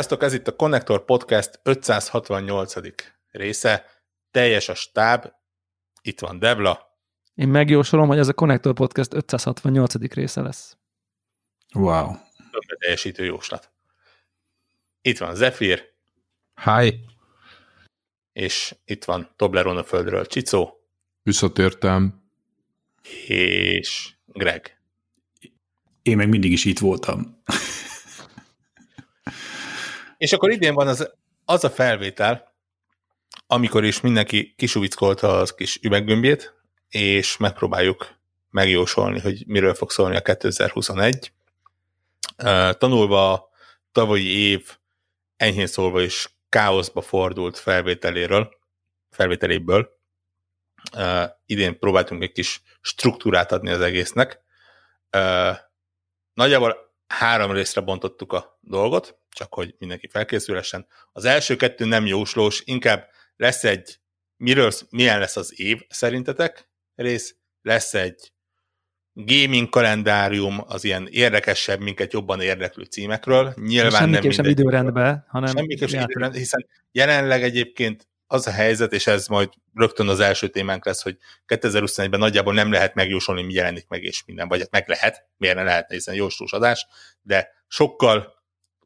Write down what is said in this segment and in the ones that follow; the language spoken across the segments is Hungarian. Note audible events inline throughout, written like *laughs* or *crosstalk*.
Sziasztok, ez itt a Connector Podcast 568. része. Teljes a stáb. Itt van Devla. Én megjósolom, hogy ez a Connector Podcast 568. része lesz. Wow. Többre teljesítő jóslat. Itt van Zephyr. Hi. És itt van Toblerone a földről Csicó. Visszatértem. És Greg. Én meg mindig is itt voltam. És akkor idén van az, az a felvétel, amikor is mindenki kisuvickolta az kis üveggömbjét, és megpróbáljuk megjósolni, hogy miről fog szólni a 2021. Tanulva a tavalyi év enyhén szólva is káoszba fordult felvételéről, felvételéből, idén próbáltunk egy kis struktúrát adni az egésznek. Nagyjából három részre bontottuk a dolgot, csak hogy mindenki felkészülhessen. Az első kettő nem jóslós, inkább lesz egy, miről, milyen lesz az év szerintetek rész, lesz egy gaming kalendárium az ilyen érdekesebb, minket jobban érdeklő címekről. Nyilván nem sem időrendben, hanem semmiképp sem időrendben, hiszen jelenleg egyébként az a helyzet, és ez majd rögtön az első témánk lesz, hogy 2021-ben nagyjából nem lehet megjósolni, mi jelenik meg, és minden, vagy hát meg lehet, miért ne lehetne, hiszen jóslós adás, de sokkal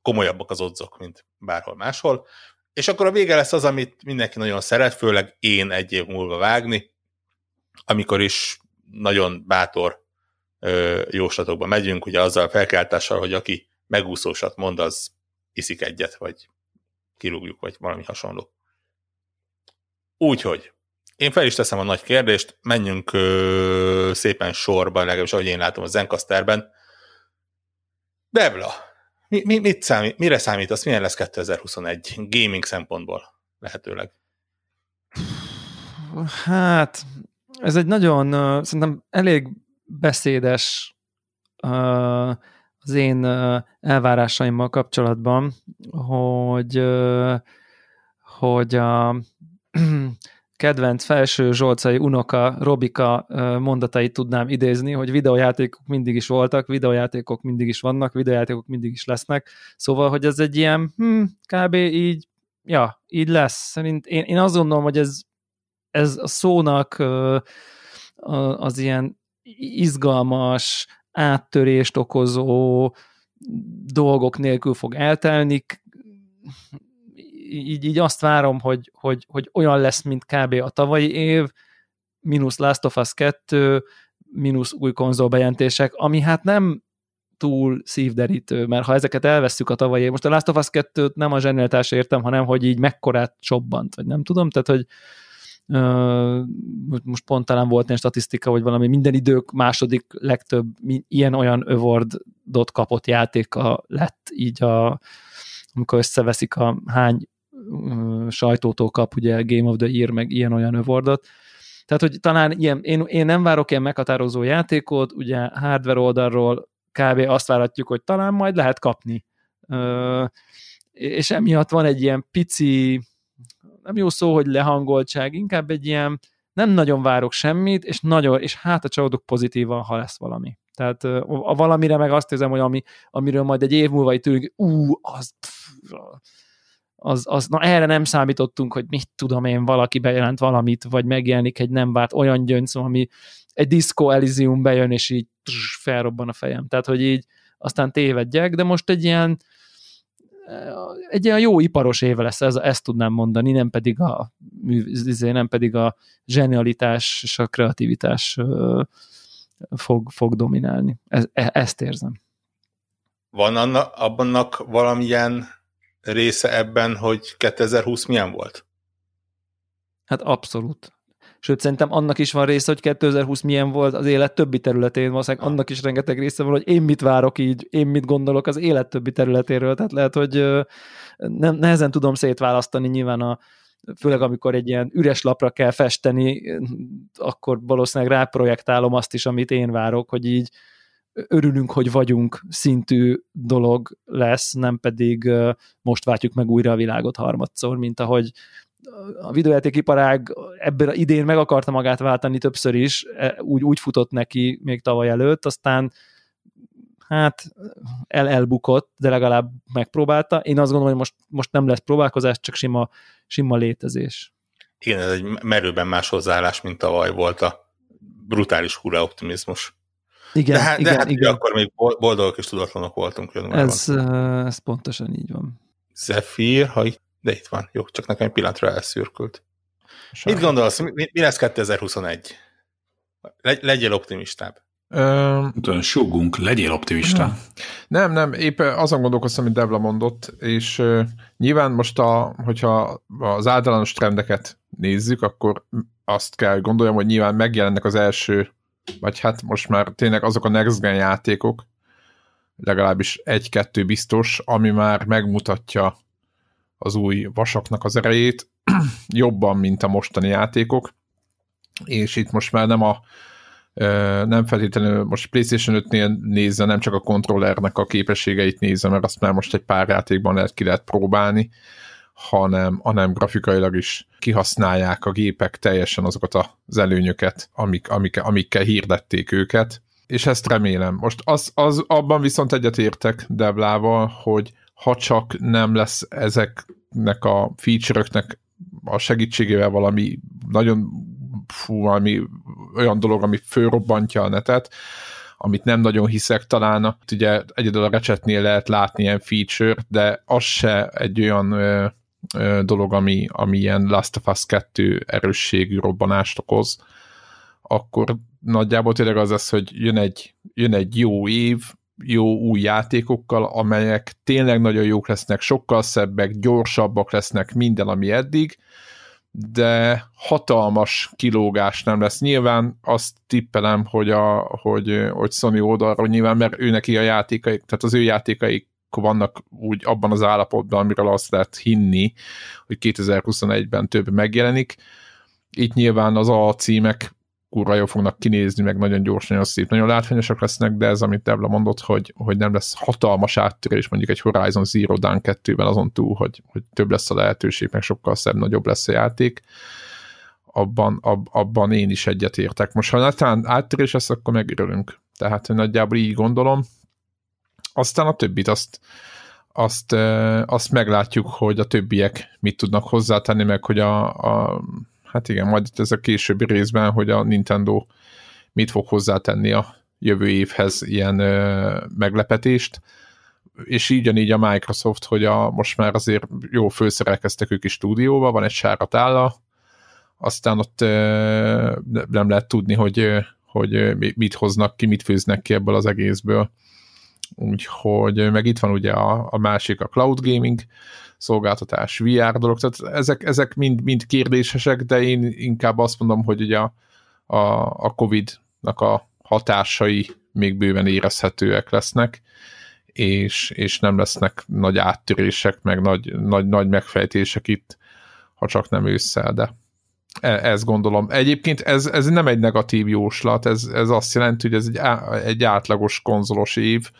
komolyabbak az odzok, mint bárhol máshol. És akkor a vége lesz az, amit mindenki nagyon szeret, főleg én egy év múlva vágni, amikor is nagyon bátor ö, jóslatokba megyünk, ugye azzal a felkeltással, hogy aki megúszósat mond, az iszik egyet, vagy kirúgjuk, vagy valami hasonló. Úgyhogy én fel is teszem a nagy kérdést, menjünk ö, szépen sorba, legalábbis ahogy én látom a Zencasterben. Devla, mi, mi, mit számít, mire számítasz, milyen lesz 2021 gaming szempontból lehetőleg? Hát, ez egy nagyon, uh, szerintem elég beszédes uh, az én uh, elvárásaimmal kapcsolatban, hogy hogy a *clears throat* kedvenc felső zsolcai unoka Robika mondatait tudnám idézni, hogy videójátékok mindig is voltak, videójátékok mindig is vannak, videójátékok mindig is lesznek. Szóval, hogy ez egy ilyen, hm, kb. így, ja, így lesz. Szerint én, én azt gondolom, hogy ez, ez a szónak az ilyen izgalmas, áttörést okozó dolgok nélkül fog eltelni, így, így azt várom, hogy, hogy, hogy olyan lesz, mint kb. a tavalyi év, mínusz Last of Us 2, mínusz új konzolbejelentések, ami hát nem túl szívderítő, mert ha ezeket elvesszük a tavalyi év, most a Last of Us 2-t nem a zsenéltás értem, hanem hogy így mekkorát csobbant, vagy nem tudom, tehát hogy Uh, most pont talán volt egy statisztika, hogy valami minden idők második legtöbb ilyen-olyan awardot kapott játéka lett így a, amikor összeveszik a hány sajtótól kap ugye Game of the Year, meg ilyen-olyan övordot. Tehát, hogy talán ilyen, én, én nem várok ilyen meghatározó játékot, ugye hardware oldalról kb. azt várhatjuk, hogy talán majd lehet kapni. És emiatt van egy ilyen pici, nem jó szó, hogy lehangoltság, inkább egy ilyen nem nagyon várok semmit, és nagyon, és hát a csalódok pozitívan, ha lesz valami. Tehát a valamire meg azt érzem, hogy ami, amiről majd egy év múlva itt ülünk, ú, az, pff, az, az, na erre nem számítottunk, hogy mit tudom én, valaki bejelent valamit, vagy megjelenik egy nem várt olyan gyönc, ami egy Disco Elysium bejön, és így tss, felrobban a fejem. Tehát, hogy így aztán tévedjek, de most egy ilyen egy ilyen jó iparos éve lesz, ez, ezt tudnám mondani, nem pedig a izé, nem pedig a zsenialitás és a kreativitás fog, fog dominálni. Ez, e, ezt érzem. Van annak, abbannak valamilyen része ebben, hogy 2020 milyen volt? Hát abszolút. Sőt, szerintem annak is van része, hogy 2020 milyen volt az élet többi területén, valószínűleg annak is rengeteg része van, hogy én mit várok így, én mit gondolok az élet többi területéről, tehát lehet, hogy nem, nehezen tudom szétválasztani nyilván a, főleg amikor egy ilyen üres lapra kell festeni, akkor valószínűleg ráprojektálom azt is, amit én várok, hogy így örülünk, hogy vagyunk szintű dolog lesz, nem pedig most váltjuk meg újra a világot harmadszor, mint ahogy a videójátékiparág ebben idén meg akarta magát váltani többször is, e, úgy, úgy futott neki még tavaly előtt, aztán hát el elbukott, de legalább megpróbálta. Én azt gondolom, hogy most, most nem lesz próbálkozás, csak sima, sima létezés. Igen, ez egy merőben más hozzáállás, mint tavaly volt a brutális hurra optimizmus. Igen, de hát, igen, de hát igen. akkor még boldogok és tudatlanok voltunk. Ez, uh, ez pontosan így van. Zephyr, ha itt, de itt van. Jó, csak nekem egy pillanatra elszürkült. Mit gondolsz, mi, mi lesz 2021? Le, legyél optimistább. Öm, Sugunk, legyél optimista. Nem, nem, épp azon gondolkoztam, amit Devla mondott, és uh, nyilván most, a, hogyha az általános trendeket nézzük, akkor azt kell gondoljam, hogy nyilván megjelennek az első, vagy hát most már tényleg azok a next gen játékok, legalábbis egy-kettő biztos, ami már megmutatja az új vasaknak az erejét, *clears throat* jobban, mint a mostani játékok, és itt most már nem a nem feltétlenül most PlayStation 5-nél nézze, nem csak a kontrollernek a képességeit nézze, mert azt már most egy pár játékban lehet ki lehet próbálni, hanem, hanem grafikailag is kihasználják a gépek teljesen azokat az előnyöket, amik, amik, amikkel hirdették őket, és ezt remélem. Most az, az abban viszont egyetértek Deblával, hogy ha csak nem lesz ezeknek a feature-öknek a segítségével valami nagyon fú, valami olyan dolog, ami fölrobbantja a netet, amit nem nagyon hiszek talán. Ugye egyedül a recsetnél lehet látni ilyen feature, de az se egy olyan dolog, ami, ami ilyen Last of Us 2 erősségű robbanást okoz, akkor nagyjából tényleg az lesz, hogy jön egy, jön egy jó év, jó új játékokkal, amelyek tényleg nagyon jók lesznek, sokkal szebbek, gyorsabbak lesznek minden, ami eddig, de hatalmas kilógás nem lesz. Nyilván azt tippelem, hogy, a, hogy, hogy Sony oldalról nyilván, mert ő neki a játékaik, tehát az ő játékaik vannak úgy abban az állapotban, amiről azt lehet hinni, hogy 2021-ben több megjelenik. Itt nyilván az A címek kurva jól fognak kinézni, meg nagyon gyorsan, nagyon szép, nagyon látványosak lesznek, de ez, amit Debla mondott, hogy, hogy nem lesz hatalmas áttörés mondjuk egy Horizon Zero Dawn 2-ben azon túl, hogy, hogy több lesz a lehetőség, meg sokkal szebb, nagyobb lesz a játék, abban, ab, abban én is egyetértek. Most ha netán áttörés lesz, akkor megörülünk. Tehát nagyjából így gondolom. Aztán a többit azt, azt, azt meglátjuk, hogy a többiek mit tudnak hozzátenni, meg hogy a, a hát igen, majd ez a későbbi részben, hogy a Nintendo mit fog hozzátenni a jövő évhez ilyen ö, meglepetést, és így így a Microsoft, hogy a, most már azért jó főszerelkeztek ők is stúdióba, van egy sárat álla, aztán ott ö, nem lehet tudni, hogy, hogy mit hoznak ki, mit főznek ki ebből az egészből. Úgyhogy meg itt van ugye a, a másik, a cloud gaming, szolgáltatás, VR dolog, tehát ezek, ezek mind, mind kérdésesek, de én inkább azt mondom, hogy ugye a, a, a Covid-nak a hatásai még bőven érezhetőek lesznek, és, és nem lesznek nagy áttörések, meg nagy, nagy, nagy megfejtések itt, ha csak nem ősszel, de ezt gondolom. Egyébként ez, ez nem egy negatív jóslat, ez, ez azt jelenti, hogy ez egy, egy átlagos konzolos év,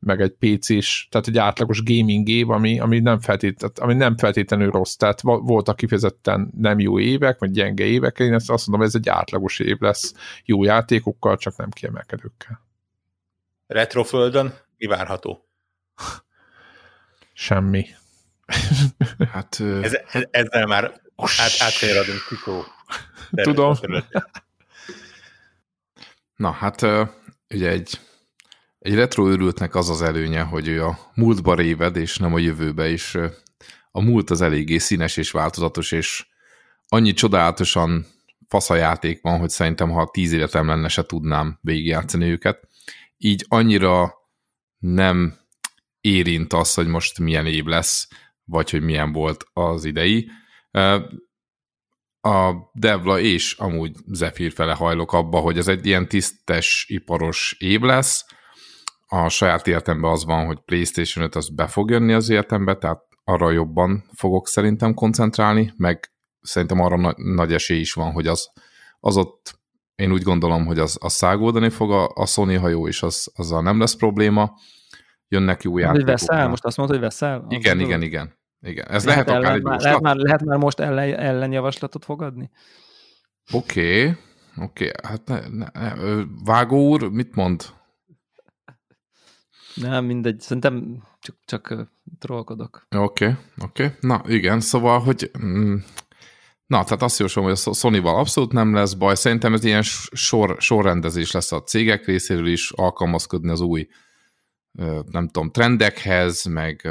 meg egy PC-s, tehát egy átlagos gaming év, ami, ami, nem, feltét, ami nem feltétlenül rossz, tehát voltak kifejezetten nem jó évek, vagy gyenge évek, én ezt azt mondom, ez egy átlagos év lesz jó játékokkal, csak nem kiemelkedőkkel. Retroföldön mi várható? Semmi. *laughs* Hát, ez, ez, ezzel már át, átkanyarodunk Kikó. Tudom. Na, hát ugye egy egy retro őrültnek az az előnye, hogy ő a múltba réved, és nem a jövőbe is. A múlt az eléggé színes és változatos, és annyi csodálatosan faszajáték van, hogy szerintem, ha tíz életem lenne, se tudnám végigjátszani őket. Így annyira nem érint az, hogy most milyen év lesz, vagy hogy milyen volt az idei. A Devla és amúgy Zephyr fele hajlok abba, hogy ez egy ilyen tisztes, iparos év lesz, a saját életemben az van, hogy PlayStation 5 az be fog jönni az életembe, tehát arra jobban fogok szerintem koncentrálni, meg szerintem arra na- nagy esély is van, hogy az, az ott én úgy gondolom, hogy az, az szágódani fog a, a Sony hajó, és az, azzal nem lesz probléma. Jönnek jó játékok. Hogy veszel? Most azt mondod, hogy veszel? Igen, igen, igen. igen. Ez lehet, lehet akár ellen, egy lehet már, lehet már most ellen, ellenjavaslatot fogadni? Oké, okay, oké. Okay. Hát ne, ne, ne, Vágó úr, mit mond? Nem, mindegy, szerintem csak, csak trollkodok. Oké, okay, oké. Okay. Na igen, szóval, hogy mm, na, tehát azt jósolom, hogy a Sony-val abszolút nem lesz baj. Szerintem ez ilyen sor, sorrendezés lesz a cégek részéről is, alkalmazkodni az új nem tudom, trendekhez, meg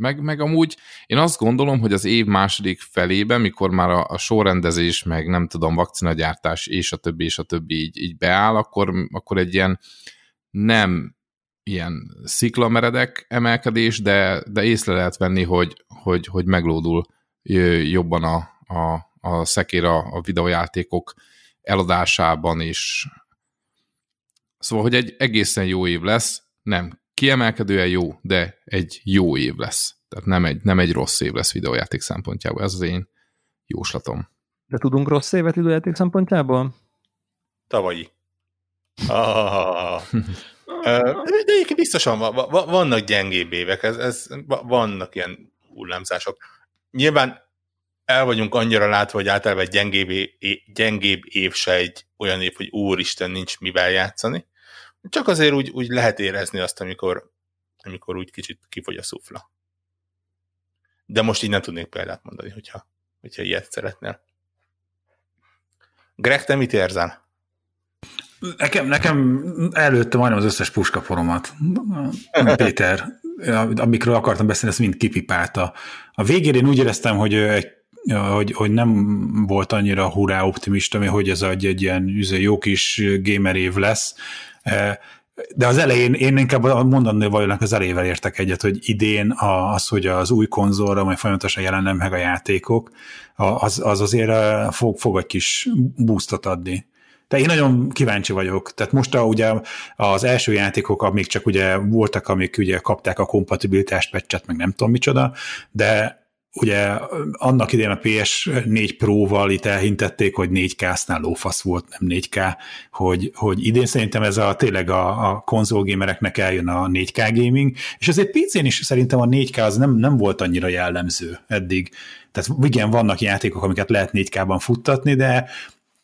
meg, meg amúgy én azt gondolom, hogy az év második felében, mikor már a, a sorrendezés, meg nem tudom, vakcinagyártás és a többi, és a többi így, így beáll, akkor, akkor egy ilyen nem ilyen sziklameredek emelkedés, de, de észre lehet venni, hogy, hogy, hogy meglódul jobban a, a, a szekér a, a videójátékok eladásában is. Szóval, hogy egy egészen jó év lesz, nem kiemelkedően jó, de egy jó év lesz. Tehát nem egy, nem egy rossz év lesz videójáték szempontjából. Ez az én jóslatom. De tudunk rossz évet videójáték szempontjából? Tavalyi. Ah. *laughs* De egyébként biztosan vannak gyengébb évek, ez, ez, vannak ilyen hullámzások. Nyilván el vagyunk annyira látva, hogy általában egy gyengébb, gyengébb év se egy olyan év, hogy úristen, nincs mivel játszani. Csak azért úgy, úgy lehet érezni azt, amikor, amikor úgy kicsit kifogy a szufla. De most így nem tudnék példát mondani, hogyha, hogyha ilyet szeretnél. Greg, te mit érzel? Nekem, nekem előtte majdnem az összes puskaporomat. Péter, amikről akartam beszélni, ezt mind kipipálta. A végén én úgy éreztem, hogy hogy, hogy nem volt annyira hurrá optimista, hogy ez egy, egy ilyen jó kis gamer év lesz, de az elején, én inkább mondani vajonak az elejével értek egyet, hogy idén az, hogy az új konzolra majd folyamatosan jelennek meg a játékok, az, az azért fog, fog egy kis boostot adni. De én nagyon kíváncsi vagyok. Tehát most a, ugye az első játékok, amik csak ugye voltak, amik ugye kapták a kompatibilitást, pecset, meg nem tudom micsoda, de ugye annak idején a PS4 Pro-val itt elhintették, hogy 4K-sznál lófasz volt, nem 4K, hogy, hogy idén szerintem ez a tényleg a, a konzolgémereknek eljön a 4K gaming, és azért PC-n is szerintem a 4K az nem, nem volt annyira jellemző eddig. Tehát igen, vannak játékok, amiket lehet 4K-ban futtatni, de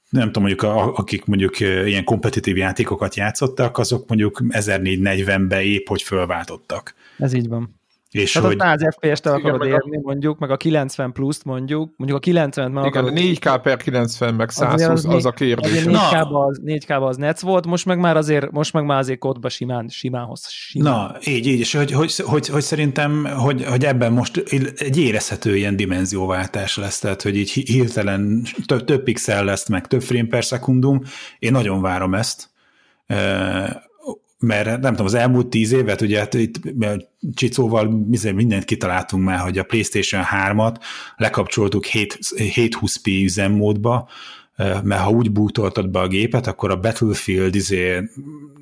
nem tudom, mondjuk a, akik mondjuk ilyen kompetitív játékokat játszottak, azok mondjuk 1440-be épp hogy fölváltottak. Ez így van. És Tehát hogy... a 100 FPS-t el akarod igen, érni, mondjuk, meg a 90 pluszt mondjuk, mondjuk a 90-et meg igen, akarod... 4K per 90, meg 120, az, az, az a kérdés. 4K-ba az, 4K az NEC volt, most meg már azért, most meg már azért kódba simán, simán hoz. Simán. Na, így, így, és hogy, hogy, hogy, hogy szerintem, hogy, hogy ebben most egy érezhető ilyen dimenzióváltás lesz, tehát hogy így hirtelen több, több pixel lesz, meg több frame per szekundum, én nagyon várom ezt mert nem tudom, az elmúlt tíz évet, ugye hát itt Csicóval mindent kitaláltunk már, hogy a PlayStation 3-at lekapcsoltuk 720p üzemmódba, mert ha úgy bútoltad be a gépet, akkor a Battlefield izé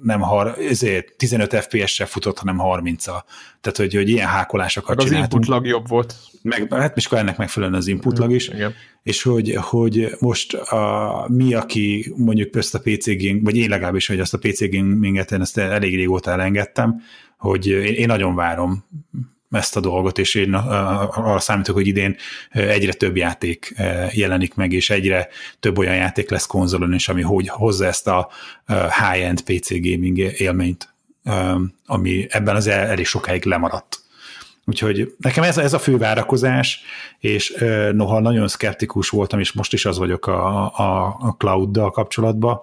nem har, izé 15 FPS-sel futott, hanem 30-a. Tehát, hogy, hogy ilyen hákolásokat az csináltunk. Az input lag jobb volt. Meg, hát és akkor ennek megfelelően az input lag is. Igen. És hogy, hogy most a, mi, aki mondjuk ezt a PC gaming, vagy én legalábbis, hogy azt a PC gaminget én ezt elég régóta elengedtem, hogy én, én nagyon várom ezt a dolgot, és én arra számítok, hogy idén egyre több játék jelenik meg, és egyre több olyan játék lesz konzolon is, ami hogy hozza ezt a high-end PC gaming élményt, ami ebben az elég sokáig lemaradt. Úgyhogy nekem ez, ez a fő várakozás, és noha nagyon szkeptikus voltam, és most is az vagyok a, a, a cloud-dal kapcsolatban,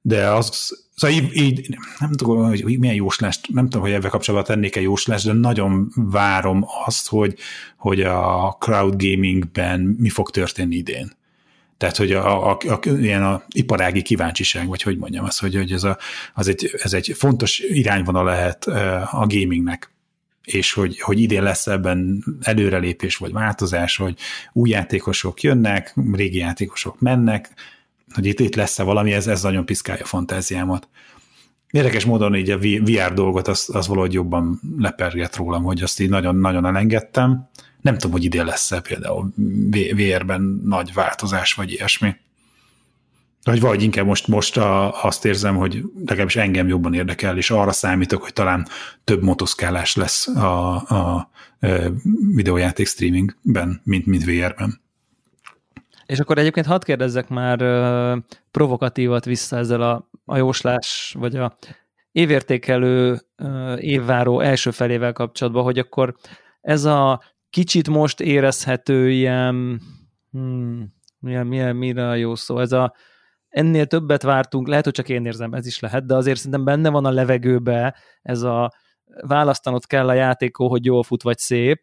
de az, szóval így, így nem tudom, hogy milyen jóslást, nem tudom, hogy ebben kapcsolatban tennék-e jóslást, de nagyon várom azt, hogy, hogy a crowd gamingben mi fog történni idén. Tehát, hogy a, a, a, ilyen a iparági kíváncsiság, vagy hogy mondjam azt, hogy, hogy ez, a, az egy, ez egy fontos irányvonal lehet a gamingnek és hogy, hogy idén lesz ebben előrelépés vagy változás, hogy új játékosok jönnek, régi játékosok mennek, hogy itt, itt lesz-e valami, ez, ez nagyon piszkálja a fantáziámat. Érdekes módon így a VR dolgot az, az valahogy jobban leperget rólam, hogy azt így nagyon-nagyon elengedtem. Nem tudom, hogy idén lesz-e például VR-ben nagy változás, vagy ilyesmi. Vagy vagy inkább most, most a, azt érzem, hogy legalábbis engem jobban érdekel, és arra számítok, hogy talán több motoszkálás lesz a, a, a videójáték streamingben, mint, mint VR-ben. És akkor egyébként hadd kérdezzek már uh, provokatívat vissza ezzel a, a jóslás, vagy a évértékelő évváró első felével kapcsolatban, hogy akkor ez a kicsit most érezhető ilyen, hmm, milyen, milyen, mire a jó szó, ez a ennél többet vártunk, lehet, hogy csak én érzem, ez is lehet, de azért szerintem benne van a levegőbe ez a választanod kell a játékó, hogy jól fut vagy szép,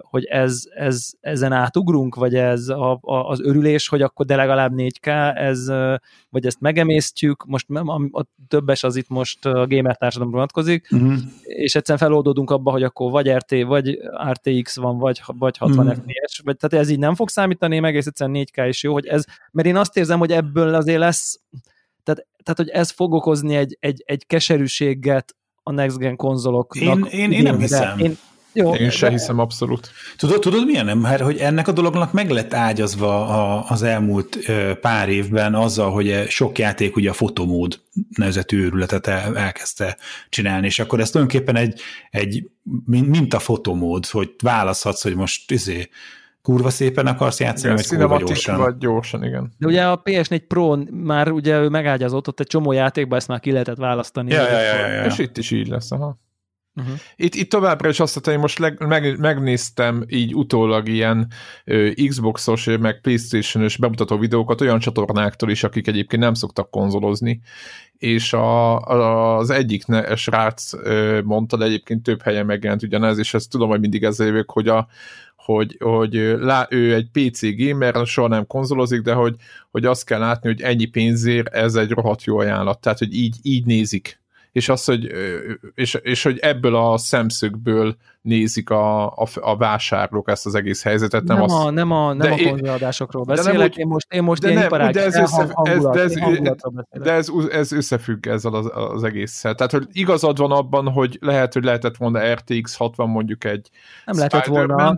hogy ez, ez, ezen átugrunk, vagy ez a, a, az örülés, hogy akkor de legalább 4K, ez, vagy ezt megemésztjük, most a, a többes az itt most a gamer társadalomra vonatkozik, uh-huh. és egyszerűen feloldódunk abba, hogy akkor vagy RT, vagy RTX van, vagy, vagy 60 uh-huh. FPS, vagy, tehát ez így nem fog számítani, meg egész egyszerűen 4K is jó, hogy ez, mert én azt érzem, hogy ebből azért lesz, tehát, tehát hogy ez fog okozni egy, egy, egy keserűséget a next gen konzoloknak. Én, én, én nem hiszem. Én, jó, Én se de... hiszem abszolút. Tudod, tudod milyen nem? Mert hogy ennek a dolognak meg lett ágyazva a, az elmúlt pár évben azzal, hogy sok játék ugye a fotomód nevezetű őrületet el, elkezdte csinálni, és akkor ez tulajdonképpen egy, egy mint a fotomód, hogy választhatsz, hogy most izé, kurva szépen akarsz játszani, vagy kurva gyorsan. Vagy gyorsan, igen. De ugye a PS4 Pro már ugye ő megágyazott, ott egy csomó játékban ezt már ki lehetett választani. Ja, ja, ja, ja, ja. És itt is így lesz, aha. Uh-huh. Itt, itt továbbra is azt hogy most leg, meg, megnéztem így utólag ilyen ö, Xboxos, meg Playstation-ös bemutató videókat olyan csatornáktól is, akik egyébként nem szoktak konzolozni, és a, a, az egyik ne, srác ö, mondta, de egyébként több helyen megjelent ugyanez, és ezt tudom, hogy mindig ezzel jövök, hogy a, hogy, hogy lá, ő egy PC gamer, soha nem konzolozik, de hogy, hogy azt kell látni, hogy ennyi pénzért ez egy rohadt jó ajánlat. Tehát, hogy így, így nézik és az, hogy, és, és hogy ebből a szemszögből nézik a, a, a vásárlók ezt az egész helyzetet. Nem, nem, a, nem a, nem a konzoládásokról beszélek, nem, én most, én most de ilyen nem, de ez, össze, ez, de, ez, de ez, ez összefügg ezzel az, az egésszel. Tehát, hogy igazad van abban, hogy lehet, hogy lehetett volna RTX 60 mondjuk egy Nem lehetett volna,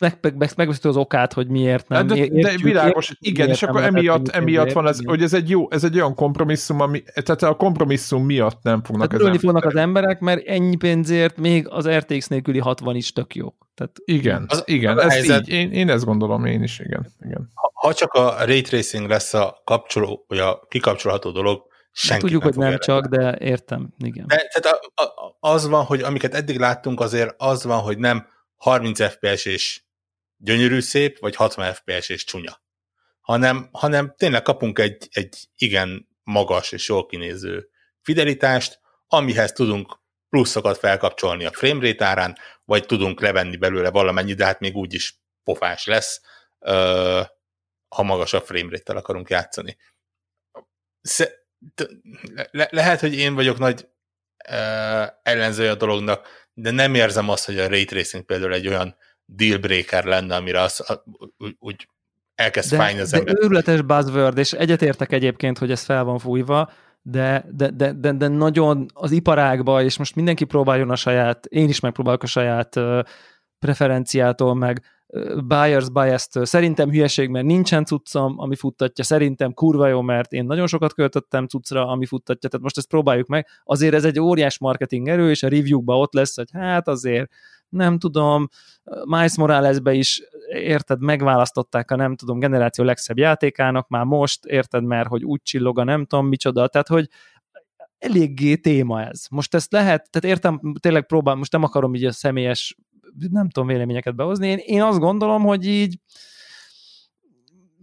megbeszéltük meg, meg, az okát, hogy miért nem. De, de, értjük, de világos, értjük, igen, és akkor emiatt, emiatt van ez, hogy ez egy jó, ez egy olyan kompromisszum, ami, tehát a kompromisszum miatt nem fognak tehát az fognak az emberek, mert ennyi pénzért még az RTX nélküli 60 is tök jó. Tehát, igen, az, igen, az ez helyzet, így, én, én ezt gondolom, én is, igen. igen. Ha, ha csak a ray tracing lesz a kapcsoló, vagy a kikapcsolható dolog, senki Tudjuk, nem hogy nem csak, de értem, igen. De, tehát a, a, az van, hogy amiket eddig láttunk, azért az van, hogy nem 30 FPS és gyönyörű szép, vagy 60 FPS és csúnya, hanem, hanem tényleg kapunk egy, egy igen magas és jól kinéző fidelitást, amihez tudunk pluszokat felkapcsolni a framerate árán, vagy tudunk levenni belőle valamennyi, de hát még úgyis pofás lesz, ha magasabb framerate-tel akarunk játszani. Le- lehet, hogy én vagyok nagy ellenzője a dolognak, de nem érzem azt, hogy a ray tracing például egy olyan dealbreaker lenne, amire az, úgy, úgy elkezd de, fájni az de ember. Őrületes buzzword, és egyetértek egyébként, hogy ez fel van fújva, de, de, de, de, de nagyon az iparágba, és most mindenki próbáljon a saját, én is megpróbálok a saját preferenciától, meg buyers bias-től. Szerintem hülyeség, mert nincsen cuccom, ami futtatja, szerintem kurva jó, mert én nagyon sokat költöttem cuccra, ami futtatja, tehát most ezt próbáljuk meg. Azért ez egy óriás marketing erő, és a review-ba ott lesz, hogy hát azért nem tudom, Miles Moralesbe is, érted, megválasztották a nem tudom, generáció legszebb játékának, már most, érted, mert hogy úgy csillog a nem tudom micsoda, tehát hogy eléggé téma ez. Most ezt lehet, tehát értem, tényleg próbál, most nem akarom így a személyes, nem tudom véleményeket behozni, én, én azt gondolom, hogy így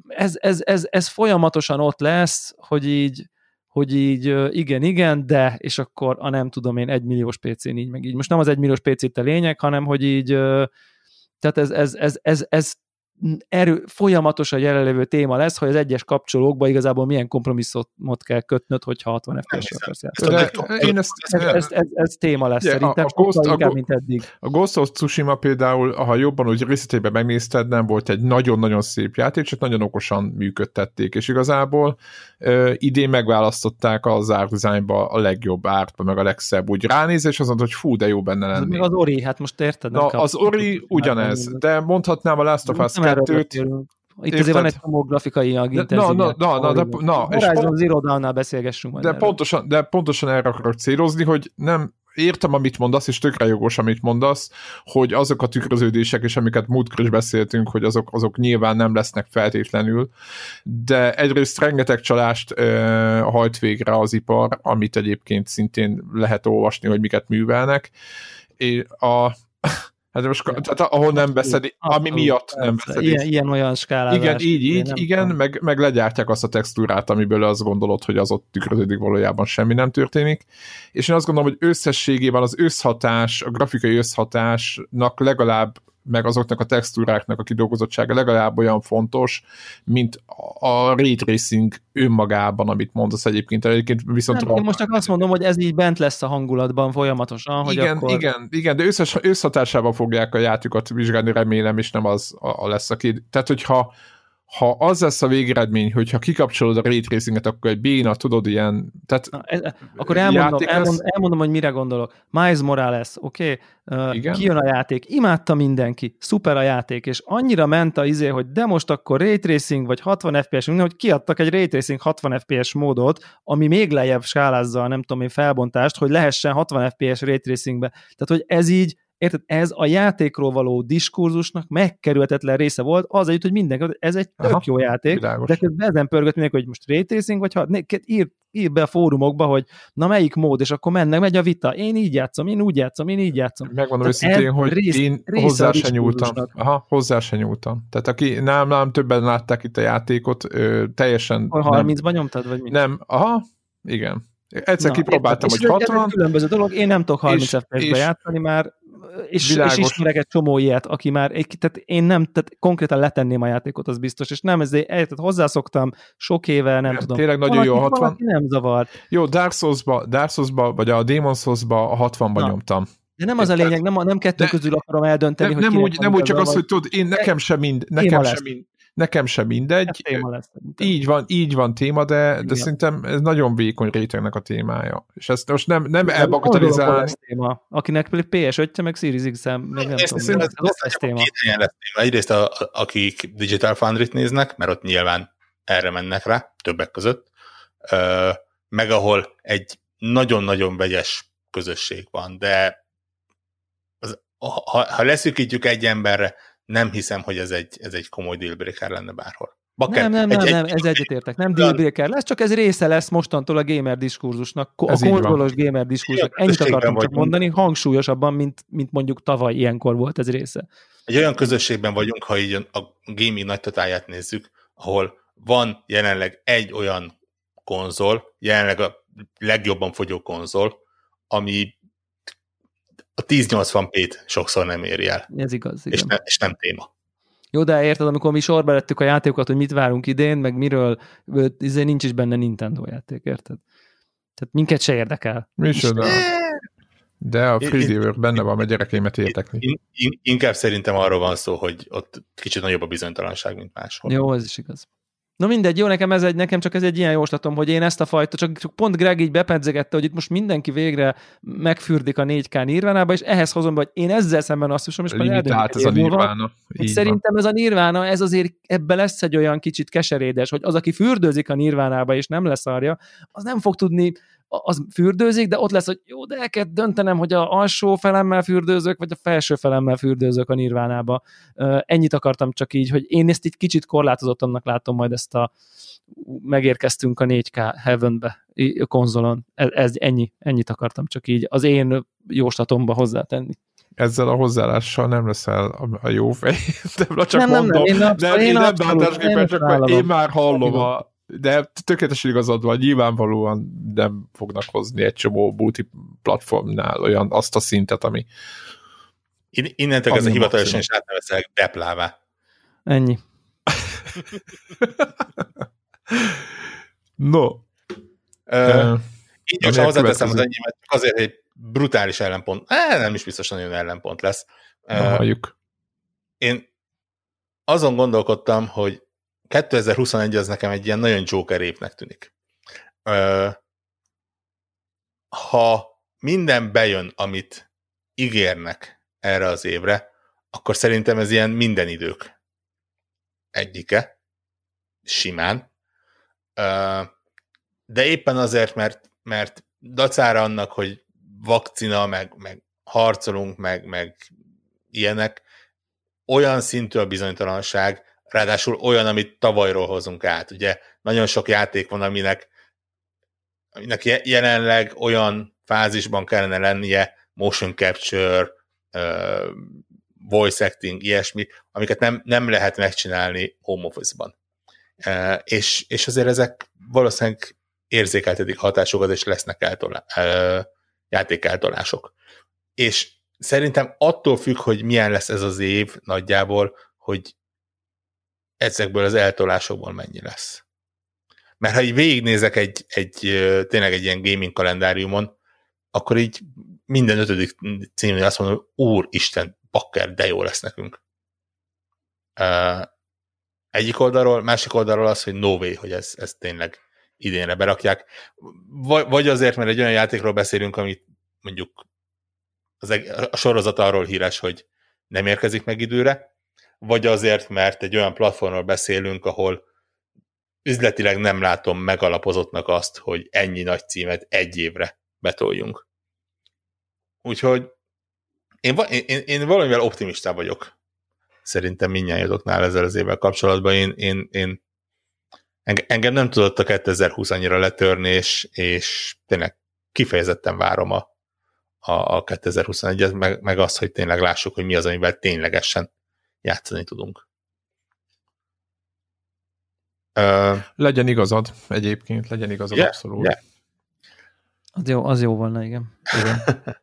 ez, ez, ez, ez folyamatosan ott lesz, hogy így hogy így igen, igen, de, és akkor a nem tudom én egymilliós PC-n így meg így. Most nem az egymilliós PC-t a lényeg, hanem hogy így, tehát ez, ez, ez, ez, ez erő, folyamatosan jelenlévő téma lesz, hogy az egyes kapcsolókban igazából milyen kompromisszumot kell kötnöd, hogyha 60 FPS akarsz játszani. Én ezt, ez, ez, ez, ez, téma lesz yeah, szerintem, a, a Ghost, inkább, a, mint eddig. A Ghost of Tsushima például, ha jobban úgy részletében megnézted, nem volt egy nagyon-nagyon szép játék, csak nagyon okosan működtették, és igazából uh, idén megválasztották az árdizájnba a legjobb ártba, meg a legszebb úgy ránéz, és az mondta, hogy fú, de jó benne lenni. Még az Ori, hát most érted? Na, az Ori ugyanez, de mondhatnám a Last of Us 2-t, itt azért van egy grafikai anyag, na, na, na, na, de, na, Horizon Zero Dawn-nál beszélgessünk majd de pontosan, de pontosan erre akarok célozni, hogy nem, értem, amit mondasz, és tökre jogos, amit mondasz, hogy azok a tükröződések, és amiket múltkor is beszéltünk, hogy azok, azok nyilván nem lesznek feltétlenül, de egyrészt rengeteg csalást ö, hajt végre az ipar, amit egyébként szintén lehet olvasni, hogy miket művelnek, és a Hát most, tehát ahol nem beszedi, ami miatt nem beszedi. Ilyen, ilyen olyan skálázás. Igen, így, így, igen, meg, meg legyártják azt a textúrát, amiből azt gondolod, hogy az ott tükröződik valójában semmi nem történik. És én azt gondolom, hogy összességében az összhatás, a grafikai összhatásnak legalább meg azoknak a textúráknak a kidolgozottsága legalább olyan fontos, mint a ray tracing önmagában, amit mondasz egyébként. Egyébként viszont nem, én most csak azt mondom, hogy ez így bent lesz a hangulatban folyamatosan, hogy igen, akkor... Igen, igen, de összes, összhatásában fogják a játékot vizsgálni, remélem, és nem az a, a lesz, aki... Tehát, hogyha ha az lesz a végeredmény, hogyha kikapcsolod a ray tracinget, akkor egy béna, tudod, ilyen... Tehát Na, ez, akkor elmondom, elmondom, elmondom, hogy mire gondolok. Miles Morales, oké? Okay? Uh, kijön a játék, imádta mindenki, szuper a játék, és annyira ment a izé, hogy de most akkor ray tracing, vagy 60 FPS, minden, hogy kiadtak egy ray tracing 60 FPS módot, ami még lejjebb skálázza a nem tudom én felbontást, hogy lehessen 60 FPS ray tracingbe. Tehát, hogy ez így Érted? Ez a játékról való diskurzusnak megkerülhetetlen része volt, az együtt, hogy mindenki, ez egy tök Aha, jó játék, világos. de közben ezen pörgött mindenki, hogy most ray tracing, vagy ha ír, ír be a fórumokba, hogy na melyik mód, és akkor mennek, megy a vita. Én így játszom, én úgy játszom, én így játszom. Megmondom őszintén, hogy rész, én rész hozzá se nyúltam. Aha, hozzá se nyúltam. Tehát aki nem, nem többen látták itt a játékot, ö, teljesen... 30-ban nyomtad, vagy mi? Nem, aha, igen. Egyszer Na, kipróbáltam, hogy 60. Különböző dolog, én nem tudok 30 FPS-be játszani már, és, és ismerek egy csomó ilyet, aki már, tehát én nem, tehát konkrétan letenném a játékot, az biztos, és nem ezért, tehát hozzászoktam sok éve, nem, nem tudom. Tényleg nagyon jó a 60. Nem zavar. Jó, Dark Souls-ba, Dark Souls-ba, vagy a Demon's Souls-ba a 60-ban nyomtam. De nem az a lényeg, nem, nem kettő de, közül akarom eldönteni, nem, hogy nem úgy, nem úgy csak az, hogy tudod, én nekem sem mind, nekem sem mind, Nekem sem mindegy. téma lesz, így van, így van téma, de, de szerintem ez nagyon vékony rétegnek a témája. És ezt most nem, nem elbagatelizálni. téma. Akinek pedig PS5-je, meg Series x meg nem tudom. Ez, ez, ez téma. Két helyen lesz téma. Egyrészt a, a, akik Digital Foundry-t néznek, mert ott nyilván erre mennek rá, többek között, ö, meg ahol egy nagyon-nagyon vegyes közösség van, de az, ha, ha leszűkítjük egy emberre, nem hiszem, hogy ez egy, ez egy komoly dealbreaker lenne bárhol. Bakker, nem, nem, egy, nem, egy, ez egyetértek. Nem dealbreaker lesz, csak ez része lesz mostantól a gamer diskurzusnak, a konzolos gamer diskurzusnak. Ennyit akartam csak mondani, hangsúlyosabban, mint, mint mondjuk tavaly ilyenkor volt ez része. Egy olyan közösségben vagyunk, ha így a gaming nagy totáját nézzük, ahol van jelenleg egy olyan konzol, jelenleg a legjobban fogyó konzol, ami a 1080p-t sokszor nem éri el. Ez igaz, igen. És, ne, és nem téma. Jó, de érted, amikor mi sorba lettük a játékokat, hogy mit várunk idén, meg miről, ezért nincs is benne Nintendo játék, érted? Tehát minket se érdekel. Micsoda? De a Free Work benne van, a gyerekeimet értekli. In, in, inkább szerintem arról van szó, hogy ott kicsit nagyobb a bizonytalanság, mint máshol. Jó, ez is igaz. Na mindegy, jó, nekem, ez egy, nekem csak ez egy ilyen jóslatom, hogy én ezt a fajta, csak, csak pont Greg így bepedzegette, hogy itt most mindenki végre megfürdik a 4K nirvánába, és ehhez hozom, hogy én ezzel szemben azt hiszem, és Limitált ez a nirvána. Szerintem ez a nirvána, ez azért ebbe lesz egy olyan kicsit keserédes, hogy az, aki fürdőzik a nirvánába, és nem leszarja, az nem fog tudni az fürdőzik, de ott lesz, hogy jó, de el kell döntenem, hogy a alsó felemmel fürdőzök, vagy a felső felemmel fürdőzök a nirvánába. Ennyit akartam csak így, hogy én ezt így kicsit korlátozottannak látom majd ezt a megérkeztünk a 4K Heavenbe konzolon. Ez, ez ennyi, ennyit akartam csak így az én jóslatomba hozzátenni ezzel a hozzáállással nem leszel a, a jó fej. *laughs* De csak nem, mondom. Nem, nem, én, nem, én, nem, nem, nem, csak én már hallom a, de tökéletesen igazad van, nyilvánvalóan nem fognak hozni egy csomó multiplatformnál olyan azt a szintet, ami In, innentől ez a hivatalosan is átnevezek deplává. Ennyi. *laughs* no. Uh, így gyorsan hozzáteszem az enyémet, azért, hogy brutális ellenpont, eh, nem is biztos nagyon ellenpont lesz. Uh, Én azon gondolkodtam, hogy 2021 az nekem egy ilyen nagyon Joker épnek tűnik. Ha minden bejön, amit ígérnek erre az évre, akkor szerintem ez ilyen minden idők egyike, simán. De éppen azért, mert, mert dacára annak, hogy vakcina, meg, meg harcolunk, meg, meg ilyenek, olyan szintű a bizonytalanság, ráadásul olyan, amit tavalyról hozunk át. Ugye nagyon sok játék van, aminek, aminek jelenleg olyan fázisban kellene lennie, motion capture, voice acting, ilyesmi, amiket nem, nem lehet megcsinálni home office-ban. És, és azért ezek valószínűleg érzékeltetik hatásokat, és lesznek eltolá, játékeltolások. És szerintem attól függ, hogy milyen lesz ez az év nagyjából, hogy ezekből az eltolásokból mennyi lesz. Mert ha így végignézek egy, egy tényleg egy ilyen gaming kalendáriumon, akkor így minden ötödik címnél azt mondom, hogy úristen, bakker, de jó lesz nekünk. Egyik oldalról, másik oldalról az, hogy no hogy ez, ez tényleg idénre berakják. Vagy azért, mert egy olyan játékról beszélünk, amit mondjuk az, a sorozat arról híres, hogy nem érkezik meg időre, vagy azért, mert egy olyan platformról beszélünk, ahol üzletileg nem látom megalapozottnak azt, hogy ennyi nagy címet egy évre betoljunk. Úgyhogy én, én, én valamivel optimista vagyok. Szerintem mindnyájatoknál ezzel az évvel kapcsolatban. Én, én, én engem nem tudott a 2020 annyira letörni, és, és tényleg kifejezetten várom a, a, a 2021-et, meg, meg azt, hogy tényleg lássuk, hogy mi az, amivel ténylegesen játszani tudunk. Uh, legyen igazad egyébként, legyen igazad yeah, abszolút. Yeah. Az jó, az jó volna, igen. igen. *laughs*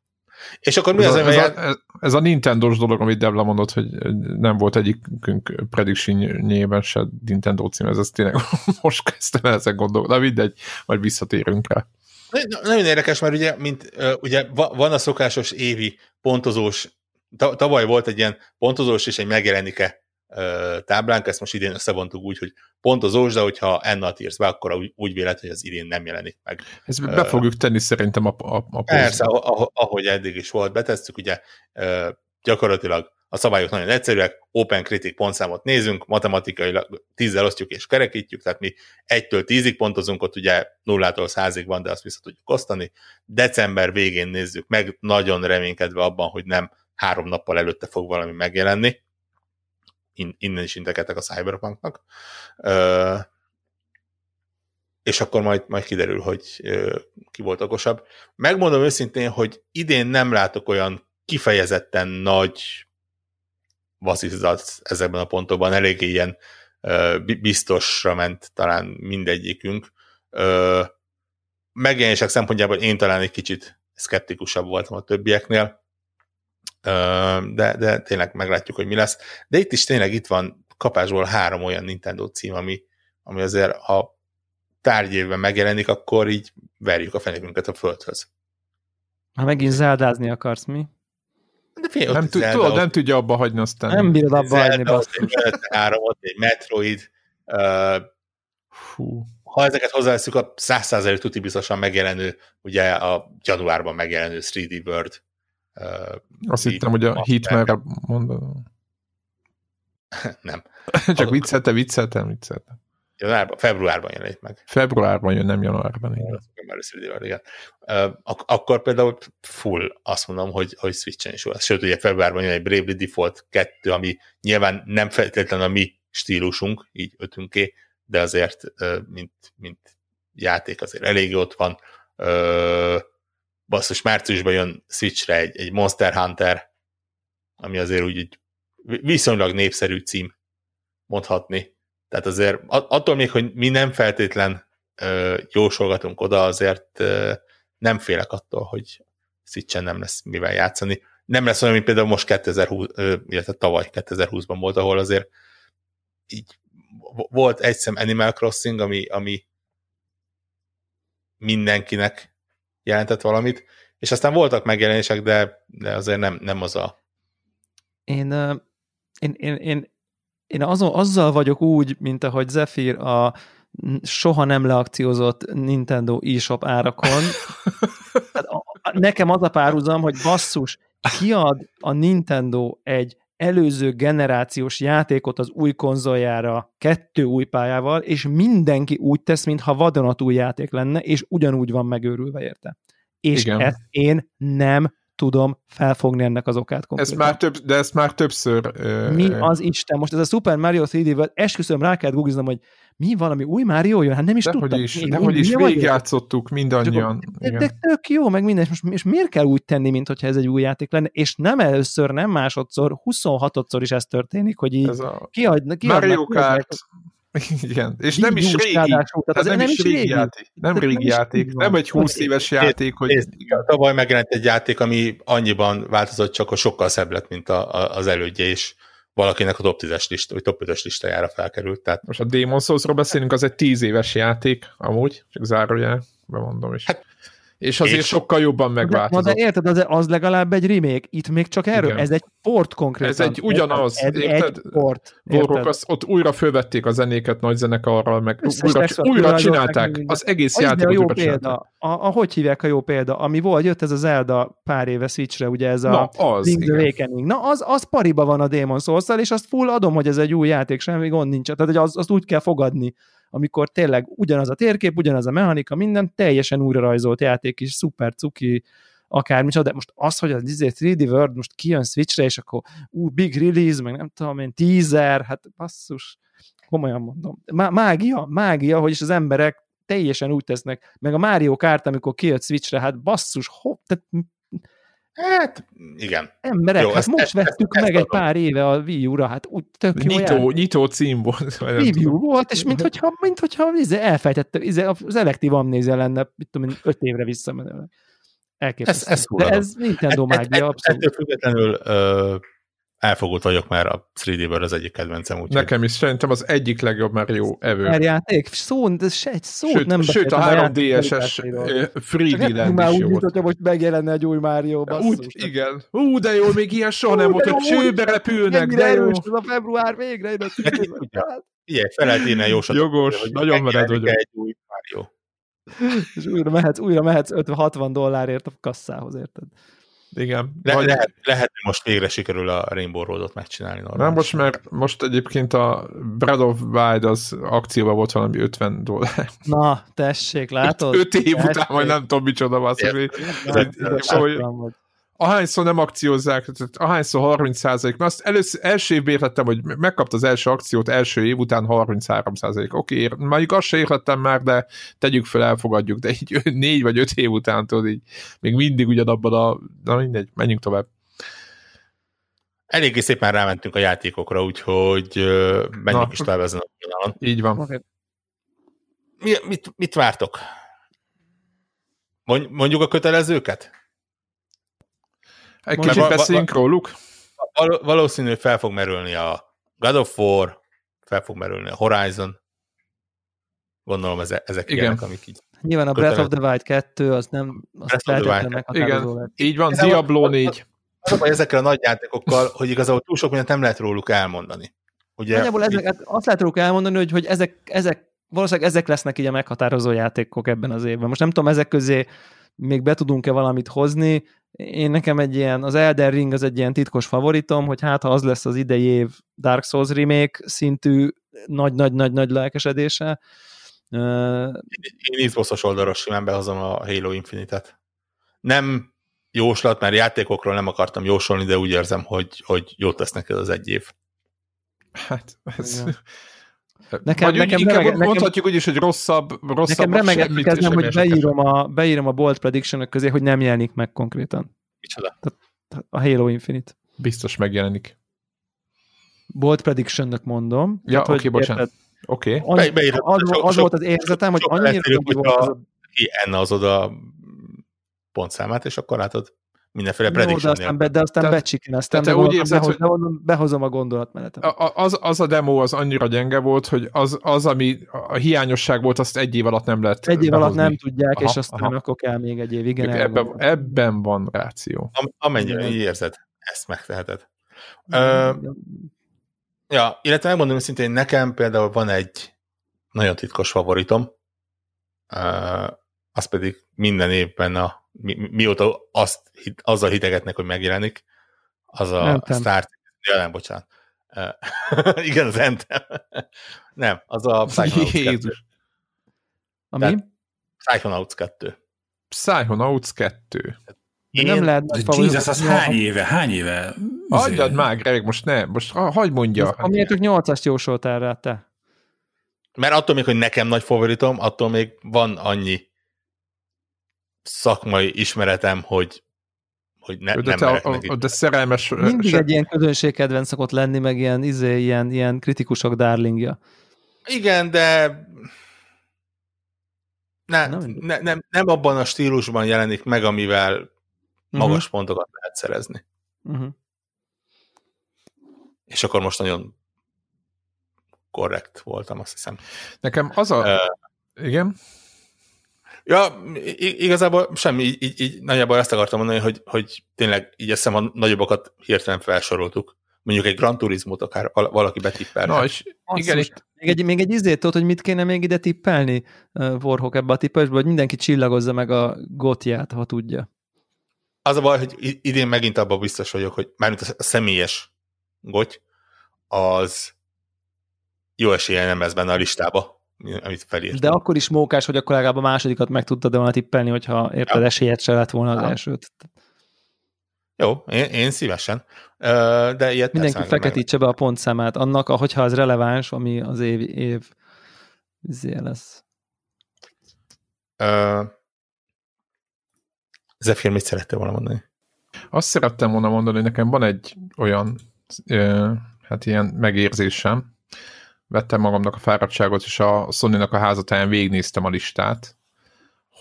És akkor mi ez az, a, ez, a, ez a Nintendo-s dolog, amit Devla mondott, hogy nem volt egyikünk prediction se Nintendo cím, ez, ez tényleg *laughs* most kezdtem el ezen gondolni. Na mindegy, majd visszatérünk rá. Nagyon érdekes, mert ugye, mint, ugye van a szokásos évi pontozós, tavaly volt egy ilyen pontozós és egy megjelenike táblánk, ezt most idén összevontuk úgy, hogy pontozós, de hogyha ennat írsz be, akkor úgy, úgy vélet, hogy az idén nem jelenik meg. Ezt be fogjuk tenni szerintem a, a, a Persze, ahogy eddig is volt, betesszük, ugye gyakorlatilag a szabályok nagyon egyszerűek, Open Critic pontszámot nézünk, matematikailag tízzel osztjuk és kerekítjük, tehát mi egytől tízig pontozunk, ott ugye nullától százig van, de azt vissza tudjuk osztani. December végén nézzük meg, nagyon reménykedve abban, hogy nem három nappal előtte fog valami megjelenni, In, innen is integetek a Cyberpunknak. Ö, és akkor majd, majd kiderül, hogy ö, ki volt okosabb. Megmondom őszintén, hogy idén nem látok olyan kifejezetten nagy vasszizat ezekben a pontokban, eléggé ilyen ö, biztosra ment talán mindegyikünk. Ö, megjelenések szempontjából én talán egy kicsit szkeptikusabb voltam a többieknél, de, de tényleg meglátjuk, hogy mi lesz. De itt is tényleg itt van kapásból három olyan Nintendo cím, ami, ami azért, ha tárgyévben megjelenik, akkor így verjük a fenekünket a földhöz. Ha megint zeldázni akarsz, mi? De fél, nem, tud, tudod, nem tudja abba hagyni aztán. Nem bírod abba hagyni, basszus. Három, ott egy Metroid. Uh, Fú. Ha ezeket hozzáveszünk, a 100% tuti biztosan megjelenő, ugye a januárban megjelenő 3D World Uh, Azt hittem, hogy a Hitmerre mondom. *laughs* nem. Csak vicceltem, vicceltem, vicceltem. Januárban, februárban jelenik meg. Februárban jön, nem januárban. Igen. Először igen. Uh, ak- akkor például full azt mondom, hogy, hogy Switch-en is volt. Sőt, ugye februárban jön egy Bravely Default 2, ami nyilván nem feltétlenül a mi stílusunk, így ötünké, de azért, mint, mint játék azért elég ott van. Uh, basszus, márciusban jön Switchre egy, egy Monster Hunter, ami azért úgy, úgy viszonylag népszerű cím mondhatni. Tehát azért attól még, hogy mi nem feltétlen ö, jósolgatunk oda, azért ö, nem félek attól, hogy Switchen nem lesz mivel játszani. Nem lesz olyan, mint például most 2020, ö, illetve tavaly 2020-ban volt, ahol azért így volt egy szem Animal Crossing, ami, ami mindenkinek jelentett valamit, és aztán voltak megjelenések, de, de azért nem, nem az a... Én, én, én, én, én azon, azzal vagyok úgy, mint ahogy Zephyr a soha nem leakciózott Nintendo eShop árakon. *laughs* Hát nekem az a párhuzam, hogy basszus, kiad a Nintendo egy előző generációs játékot az új konzoljára kettő új pályával, és mindenki úgy tesz, mintha vadonatúj játék lenne, és ugyanúgy van megőrülve érte. És Igen. ezt én nem tudom felfogni ennek az okát Ez konkrétan. már több, de ezt már többször... Mi az Isten? Most ez a Super Mario 3D World, esküszöm, rá kellett googliznom, hogy mi valami új Mario jön? Hát nem is Dehogy tudtam. is, dehogy mi- is, ez? végigjátszottuk mindannyian. De, Igen. de tök jó, meg minden, és, most, és miért kell úgy tenni, mint hogyha ez egy új játék lenne, és nem először, nem másodszor, 26-szor is ez történik, hogy így Ez a kiadnak, kiadnak Mario Kart. Igen, és nem is régi. ráadásul, tehát Tehát az nem is régi játék. Nem Tehát nem régi is játék. Nem egy 20 éves játék, hogy Nézd, tavaly megjelent egy játék, ami annyiban változott, csak hogy sokkal szebb lett, mint a, a, az elődje, és valakinek a top 10-es lista, vagy top 5-ös listájára felkerült. Tehát most a Demon Souls-ról beszélünk, az egy 10 éves játék, amúgy, csak zárójel, bemondom is. Hát, és azért és- sokkal jobban De, megváltozott. de érted, az, az legalább egy remake, itt még csak erről, Igen. ez egy port konkrétan. Ez egy ugyanaz, Ez érted? egy port. Érted? az, ott újra fölvették a zenéket nagy zenekarral, meg Összes újra, újra csinálták. meg. Az egész Az de a játékot jó példa, a, a, hogy hívják a jó példa, ami volt, jött ez a Zelda pár éve Switchre, ugye ez a Na, az, Link's. Awakening. Na, az, az pariba van a Demon souls és azt full adom, hogy ez egy új játék, semmi gond nincs. Tehát hogy az, azt úgy kell fogadni, amikor tényleg ugyanaz a térkép, ugyanaz a mechanika, minden teljesen újra rajzolt játék is, szuper cuki, akármicsoda, de most az, hogy az izé 3D World most kijön Switchre, és akkor ú, big release, meg nem tudom én, teaser, hát basszus, komolyan mondom. Má- mágia, mágia, hogy is az emberek teljesen úgy tesznek, meg a Mario Kart, amikor kijött Switchre, hát basszus, ho, tehát hát igen. emberek, Jó, hát ezt- most ezt- vettük ezt meg egy adom. pár éve a Wii U-ra, hát úgy tök jó Nyitó, játék. nyitó cím volt. Review tudom. volt, és mint hogyha, mint hogyha izé elfejtette, izé az elektív amnézia lenne, mit tudom én, öt évre visszamenőleg. Elképesztő. Ez- ez De ez Nintendo Et- et- mágia, et- abszolút. Ettől függetlenül ö, elfogult vagyok, mert a 3D-ből az egyik kedvencem. Úgyhogy Nekem is szerintem az egyik legjobb Mario ever. Per játék, szó, de se egy szót Sőt, nem sőt a beszéltem 3DS-es játékairól. ö, Csak 3D nem Land már is úgy, volt. hogyha most megjelenne egy új Mario, basszus. Úgy, igen. Ú, de jó, még ilyen soha nem volt, hogy csőbe repülnek, Ennyire de jó. erős ez a február végre. Hát, *laughs* Ilyen felelt írni jó sokat, Jogos, hogy nagyon mered vagyok. egy új Mario. És újra mehetsz, újra mehetsz 50-60 dollárért a kasszához, érted? Igen. Le, Vagy- lehet, lehet, hogy most végre sikerül a Rainbow Road-ot megcsinálni. Nem, normálisan. most mert most egyébként a Breath of Wild az akcióban volt valami 50 dollár. Na, tessék, látod? 5 év után, Tessék. vagy nem tudom micsoda, basszus. Ahányszor nem akciózzák, tehát ahányszor 30 százalék, mert azt először, első évben értettem, hogy megkapta az első akciót első év után 33 százalék. Oké, okay, mondjuk azt se értettem már, de tegyük fel, elfogadjuk, de így *laughs* négy vagy öt év után tudod, így még mindig ugyanabban a, na mindegy, menjünk tovább. Eléggé szépen rámentünk a játékokra, úgyhogy menjünk Na. is tovább ezen a vonalon. Így van. Mi, mit, mit vártok? Mond- Mondjuk a kötelezőket? Egy Most- kicsit beszéljünk róluk. Val- valószínű, hogy fel fog merülni a God of War, fel fog merülni a Horizon. Gondolom ezek, ezek Igen. ilyenek, amik így. Nyilván a Breath of the Wild 2 az nem az meghatározó Igen, lett. így van, Diablo 4. Az a baj ezekkel a nagy játékokkal, hogy igazából túl sok mindent nem lehet róluk elmondani. Ugye, Nagyjából ezek, hát azt lehet róluk elmondani, hogy, hogy ezek, ezek, valószínűleg ezek lesznek így a meghatározó játékok ebben az évben. Most nem tudom, ezek közé még be tudunk-e valamit hozni. Én nekem egy ilyen, az Elden Ring az egy ilyen titkos favoritom, hogy hát ha az lesz az idei év Dark Souls remake szintű nagy-nagy-nagy-nagy lelkesedése. Én Xbox-os oldalról simán behozom a Halo Infinite-et. Nem jóslat, mert játékokról nem akartam jósolni, de úgy érzem, hogy, hogy jót tesznek ez az egy év. Hát, ez... Igen. Nekem, Nekem- Vagy nekem úgy, inkább remeg- nekem- mondhatjuk úgy is, hogy rosszabb, rosszabb nekem kezdem, semmi hogy beírom a, beírom a bold prediction közé, hogy nem jelenik meg konkrétan. Micsoda? A Halo Infinite. Biztos megjelenik. Bold prediction mondom. Ja, hogy oké, bocsánat. érted, Oké. Okay. annyi- Be- az, az sok- volt az érzetem, hogy sok annyira egyszerűbb, nagy volt az a az oda pontszámát, és akkor látod mindenféle Jó, de prediction aztán, be, de aztán Tehát- becsikineztem, tehát de te úgy érzed, behoz, hogy- behozom, behozom a gondolatmenetet. Az, az a demo az annyira gyenge volt, hogy az, az, ami a hiányosság volt, azt egy év alatt nem lehet Egy év alatt behozni. nem tudják, Aha, és aztán aha. akkor kell még egy év. Igen, ebben, ebben van ráció. Am- amennyire így érzed, ezt megteheted. Ö, Ja, illetve megmondom őszintén, hogy nekem például van egy nagyon titkos favoritom, az pedig minden évben a, mi, mi- mióta azt, azzal hidegetnek, hogy megjelenik, az a Anthem. Star ja, nem, bocsánat. *laughs* Igen, az Anthem. nem, az a Psychonauts 2. Jézus. Ami? Tehát- Psychonauts 2. Psychonauts 2. Én, nem lehet Jesus, az hány éve, hány éve? Hagyjad már, Greg, most ne, most hagyd mondja. Amiért csak nyolcast jósoltál rá te. Mert attól még, hogy nekem nagy favoritom, attól még van annyi szakmai ismeretem, hogy hogy ne, de nem te, a, a, de szerelmes... Mindig se... egy ilyen közönségkedvenc szokott lenni, meg ilyen, izé, ilyen, ilyen kritikusok darlingja. Igen, de ne, nem, ne, nem, nem abban a stílusban jelenik meg, amivel uh-huh. magas pontokat lehet szerezni. Uh-huh. És akkor most nagyon korrekt voltam, azt hiszem. Nekem az a... Uh, igen? Ja, igazából semmi, így, így, nagyjából ezt akartam mondani, hogy, hogy tényleg így eszem a nagyobbakat hirtelen felsoroltuk. Mondjuk egy Gran Turismo-t akár valaki betippel. Na, és igen, itt... Még egy, még egy izét tudod, hogy mit kéne még ide tippelni uh, Warhawk ebbe a tippelésbe, hogy mindenki csillagozza meg a gotját, ha tudja. Az a baj, hogy idén megint abban biztos vagyok, hogy mármint a személyes goty, az jó esélye nem lesz benne a listába amit felírtam. De akkor is mókás, hogy akkor legalább a másodikat meg tudtad volna tippelni, hogyha érted, ja. esélyed se lett volna az ja. elsőt. Jó, én, én szívesen. De ilyet Mindenki feketítse be a pontszámát annak, ahogyha az releváns, ami az év, év zé lesz. Uh, Zephyr mit szerette volna mondani? Azt szerettem volna mondani, hogy nekem van egy olyan uh, hát ilyen megérzésem, vettem magamnak a fáradtságot, és a Sony-nak a házatáján végignéztem a listát,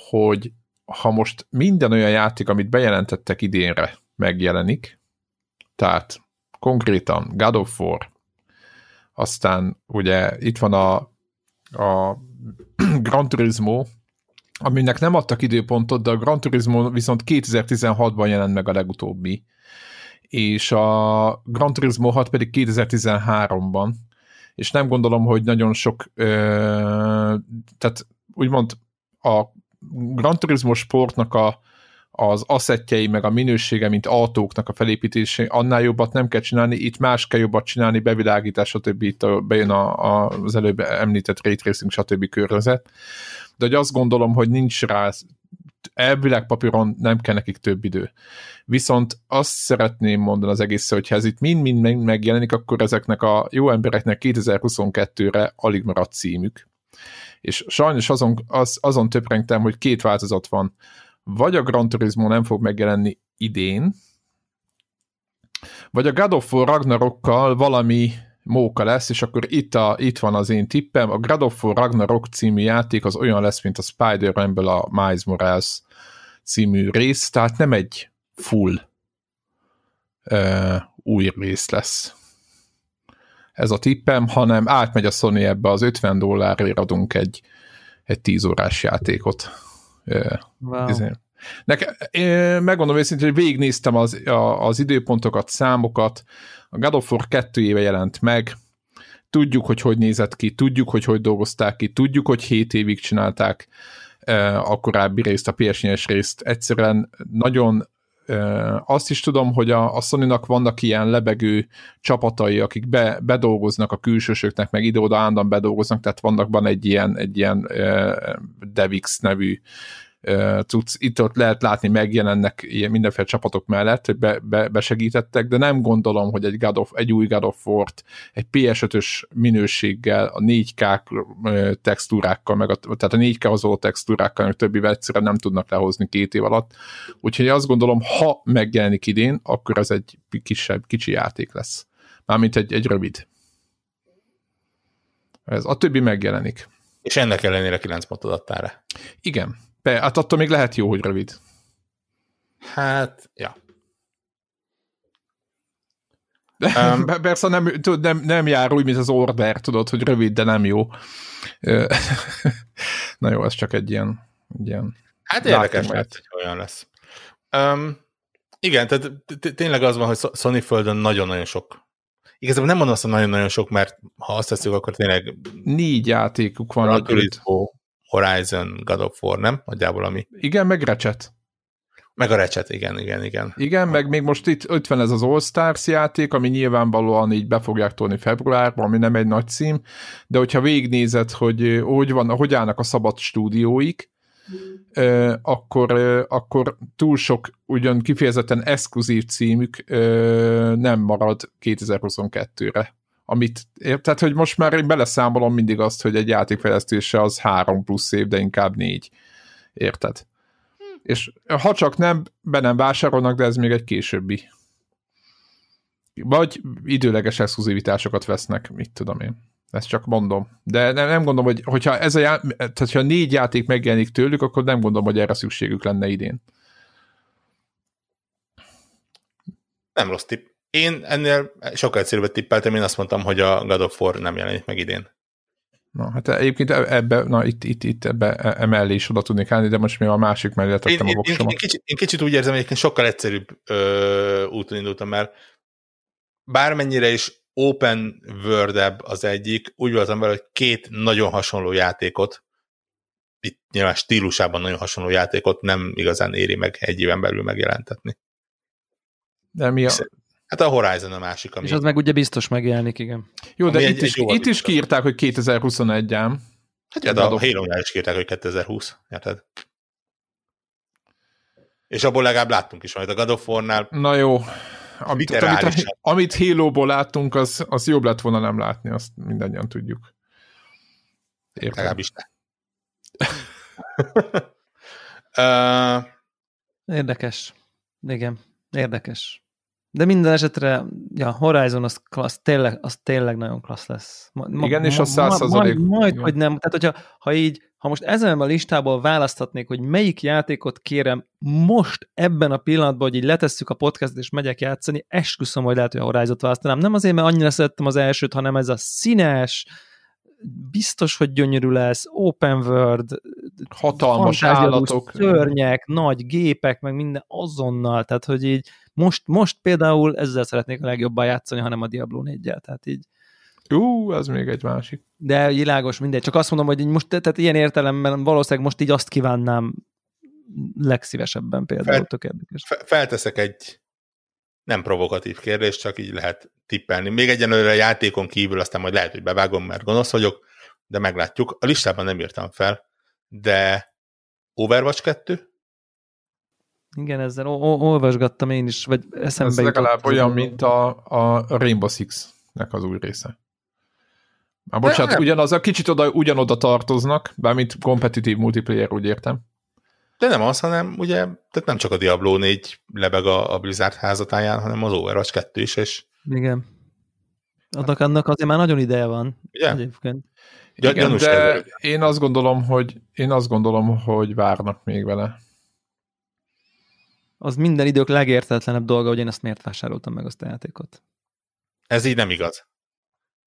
hogy ha most minden olyan játék, amit bejelentettek idénre, megjelenik, tehát konkrétan God of War, aztán ugye itt van a, a *clears throat* Gran Turismo, aminek nem adtak időpontot, de a Gran Turismo viszont 2016-ban jelent meg a legutóbbi, és a Gran Turismo 6 pedig 2013-ban, és nem gondolom, hogy nagyon sok, ö, tehát úgymond a Gran Turismo sportnak a, az asszettjei, meg a minősége, mint autóknak a felépítése, annál jobbat nem kell csinálni, itt más kell jobbat csinálni, bevilágítás, stb. Itt a, bejön a, a, az előbb említett ray stb. környezet. De hogy azt gondolom, hogy nincs rá elvileg papíron nem kell nekik több idő. Viszont azt szeretném mondani az egész, hogy ha ez itt mind-mind megjelenik, akkor ezeknek a jó embereknek 2022-re alig maradt címük. És sajnos azon, az, azon töprengtem, hogy két változat van. Vagy a Gran Turismo nem fog megjelenni idén, vagy a God of War Ragnarokkal valami móka lesz, és akkor itt, a, itt van az én tippem. A God of War Ragnarok című játék az olyan lesz, mint a Spider-Man-ből a Miles Morales című rész, tehát nem egy full uh, új rész lesz. Ez a tippem, hanem átmegy a Sony ebbe az 50 dollárért adunk egy, egy 10 órás játékot. Uh, wow. Izé. Nekem, megmondom őszintén, hogy végignéztem az, a, az időpontokat, számokat, a God of War 2 éve jelent meg, tudjuk, hogy hogy nézett ki, tudjuk, hogy hogy dolgozták ki, tudjuk, hogy 7 évig csinálták a korábbi részt, a ps részt. Egyszerűen nagyon azt is tudom, hogy a, a sony vannak ilyen lebegő csapatai, akik be, bedolgoznak a külsősöknek, meg ide-oda állandóan bedolgoznak, tehát vannak van egy ilyen, egy ilyen Devix nevű cucc, itt ott lehet látni, megjelennek ilyen mindenféle csapatok mellett, hogy be, be, besegítettek, de nem gondolom, hogy egy, God of, egy új God of War-t egy PS5-ös minőséggel, a 4K textúrákkal, meg a, tehát a 4K való textúrákkal, meg többivel egyszerűen nem tudnak lehozni két év alatt. Úgyhogy azt gondolom, ha megjelenik idén, akkor ez egy kisebb, kicsi játék lesz. Mármint egy, egy rövid. Ez, a többi megjelenik. És ennek ellenére 9 pontot adtál rá. Igen, Be, hát attól még lehet jó, hogy rövid. Hát, ja. Um, Persze nem, tudod, nem, nem jár úgy, mint az order, tudod, hogy rövid, de nem jó. *laughs* Na jó, ez csak egy ilyen, egy ilyen Hát érdekes lehet, hogy olyan lesz. Um, igen, tehát tényleg az van, hogy Sony földön nagyon-nagyon sok Igazából nem mondom azt, hogy nagyon-nagyon sok, mert ha azt teszünk, akkor tényleg négy játékuk van. Gran Turismo, Horizon, God of War, nem? Nagyjából ami. Igen, meg Recset. Meg a Recset, igen, igen, igen. Igen, meg még most itt 50 ez az All Stars játék, ami nyilvánvalóan így be fogják tolni februárban, ami nem egy nagy cím, de hogyha végignézed, hogy hogy, van, hogy állnak a szabad stúdióik, ö, akkor, akkor túl sok ugyan kifejezetten exkluzív címük nem marad 2022-re. Amit, tehát, hogy most már én beleszámolom mindig azt, hogy egy játékfejlesztése az három plusz év, de inkább négy. Érted? És ha csak nem, be nem vásárolnak, de ez még egy későbbi. Vagy időleges exkluzivitásokat vesznek, mit tudom én. Ezt csak mondom. De nem, nem gondolom, hogy hogyha, ez a já- tehát, ha négy játék megjelenik tőlük, akkor nem gondolom, hogy erre szükségük lenne idén. Nem rossz tipp. Én ennél sokkal egyszerűbbet tippeltem, én azt mondtam, hogy a God of War nem jelenik meg idén. Na, hát egyébként ebbe, na itt, itt, itt ebbe emellé is oda tudnék állni, de most mi a másik mellé tettem én, a voksomat. Én, én, kicsit, én kicsit úgy érzem, hogy egyébként sokkal egyszerűbb ö, úton indultam, mert bármennyire is open world az egyik, úgy voltam vele, hogy két nagyon hasonló játékot, itt nyilván stílusában nagyon hasonló játékot nem igazán éri meg egy éven belül megjelentetni. De mi a... Hát a Horizon a másik, ami... És az meg ugye biztos megjelenik, igen. Jó, de itt, egy, is, egy itt is kiírták, hogy 2021 ám. Hát ja, de a halo is kiírták, hogy 2020, érted? És abból legalább láttunk is majd a God of War-nál. Na jó, amit, amit, amit Halo-ból láttunk, az, az jobb lett volna nem látni, azt mindannyian tudjuk. Értem. Legalábbis ne. uh, *laughs* érdekes. Igen, érdekes. De minden esetre, ja, Horizon az, klassz, tényleg, az tényleg nagyon klassz lesz. Ma, Igen, és a százszerzalék. Majd, majd hogy nem. Tehát, hogyha ha így, ha most ezen a listából választhatnék, hogy melyik játékot kérem most ebben a pillanatban, hogy így letesszük a podcastot és megyek játszani, esküszöm, hogy lehet, hogy a Horizon-t választanám. Nem azért, mert annyira szerettem az elsőt, hanem ez a színes, biztos, hogy gyönyörű lesz, open world, hatalmas állatok, szörnyek, nagy gépek, meg minden azonnal, tehát hogy így most, most például ezzel szeretnék a legjobban játszani, hanem a Diablo 4 tehát így. Ú, ez még egy másik. De világos, mindegy. Csak azt mondom, hogy most, tehát ilyen értelemben valószínűleg most így azt kívánnám legszívesebben például, Fel, tök érdekes. Felteszek egy nem provokatív kérdés, csak így lehet tippelni. Még egyenlőre a játékon kívül, aztán majd lehet, hogy bevágom, mert gonosz vagyok, de meglátjuk. A listában nem írtam fel, de Overwatch 2? Igen, ezzel olvasgattam én is, vagy eszembe Ez legalább olyan, mint a, a Rainbow Six-nek az új része. Már bocsánat, ugyanaz, a kicsit oda, ugyanoda tartoznak, bármint kompetitív multiplayer, úgy értem. De nem az, hanem ugye, tehát nem csak a Diablo 4 lebeg a, a Blizzard házatáján, hanem az Overwatch 2 is, és... Igen. Annak, annak azért már nagyon ideje van. Ugye? Egyébként. Igen, de én azt gondolom, hogy én azt gondolom, hogy várnak még vele. Az minden idők legértetlenebb dolga, hogy én ezt miért vásároltam meg azt a játékot. Ez így nem igaz.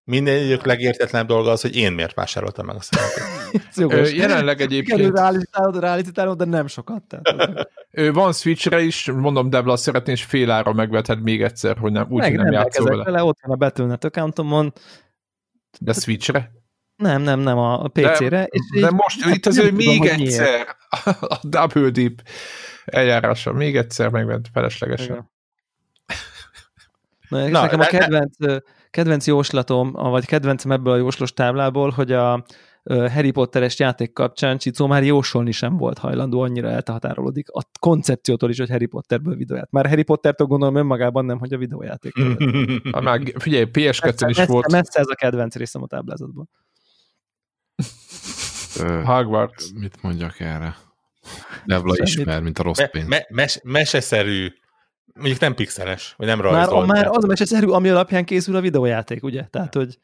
Minden idők legértetlenebb dolga az, hogy én miért vásároltam meg azt a játékot. *laughs* jelenleg egyébként... Realizitálod, realizitálod, de nem sokat. Tehát. van Switchre is, mondom, Debla, szeretné, és fél ára megveted még egyszer, hogy nem, úgy, meg nem, nem játszol vele. vele. Ott van a Battle.net accountomon. De Switchre? Nem, nem, nem a PC-re. De, és de most itt azért *laughs* még egyszer *laughs* a Double Deep eljárása. Még egyszer megvett feleslegesen. Na, Na, nekem a kedvenc, kedvenc jóslatom, vagy kedvencem ebből a jóslos táblából, hogy a Harry Potteres játék kapcsán Csicó már jósolni sem volt hajlandó, annyira elhatárolódik a koncepciótól is, hogy Harry Potterből videóját. Már Harry Pottertől gondolom önmagában nem, hogy a videójáték. *laughs* már figyelj, PS2 is messze, volt. Messze ez a kedvenc részem a táblázatban. Hogwarts. Mit mondjak erre? Devla ismer, mint a rossz pénz. Me, me, mes, meseszerű, mondjuk nem pixeles, vagy nem rajzolt. Már, már az a meseszerű, ami alapján készül a videójáték, ugye? Tehát, hogy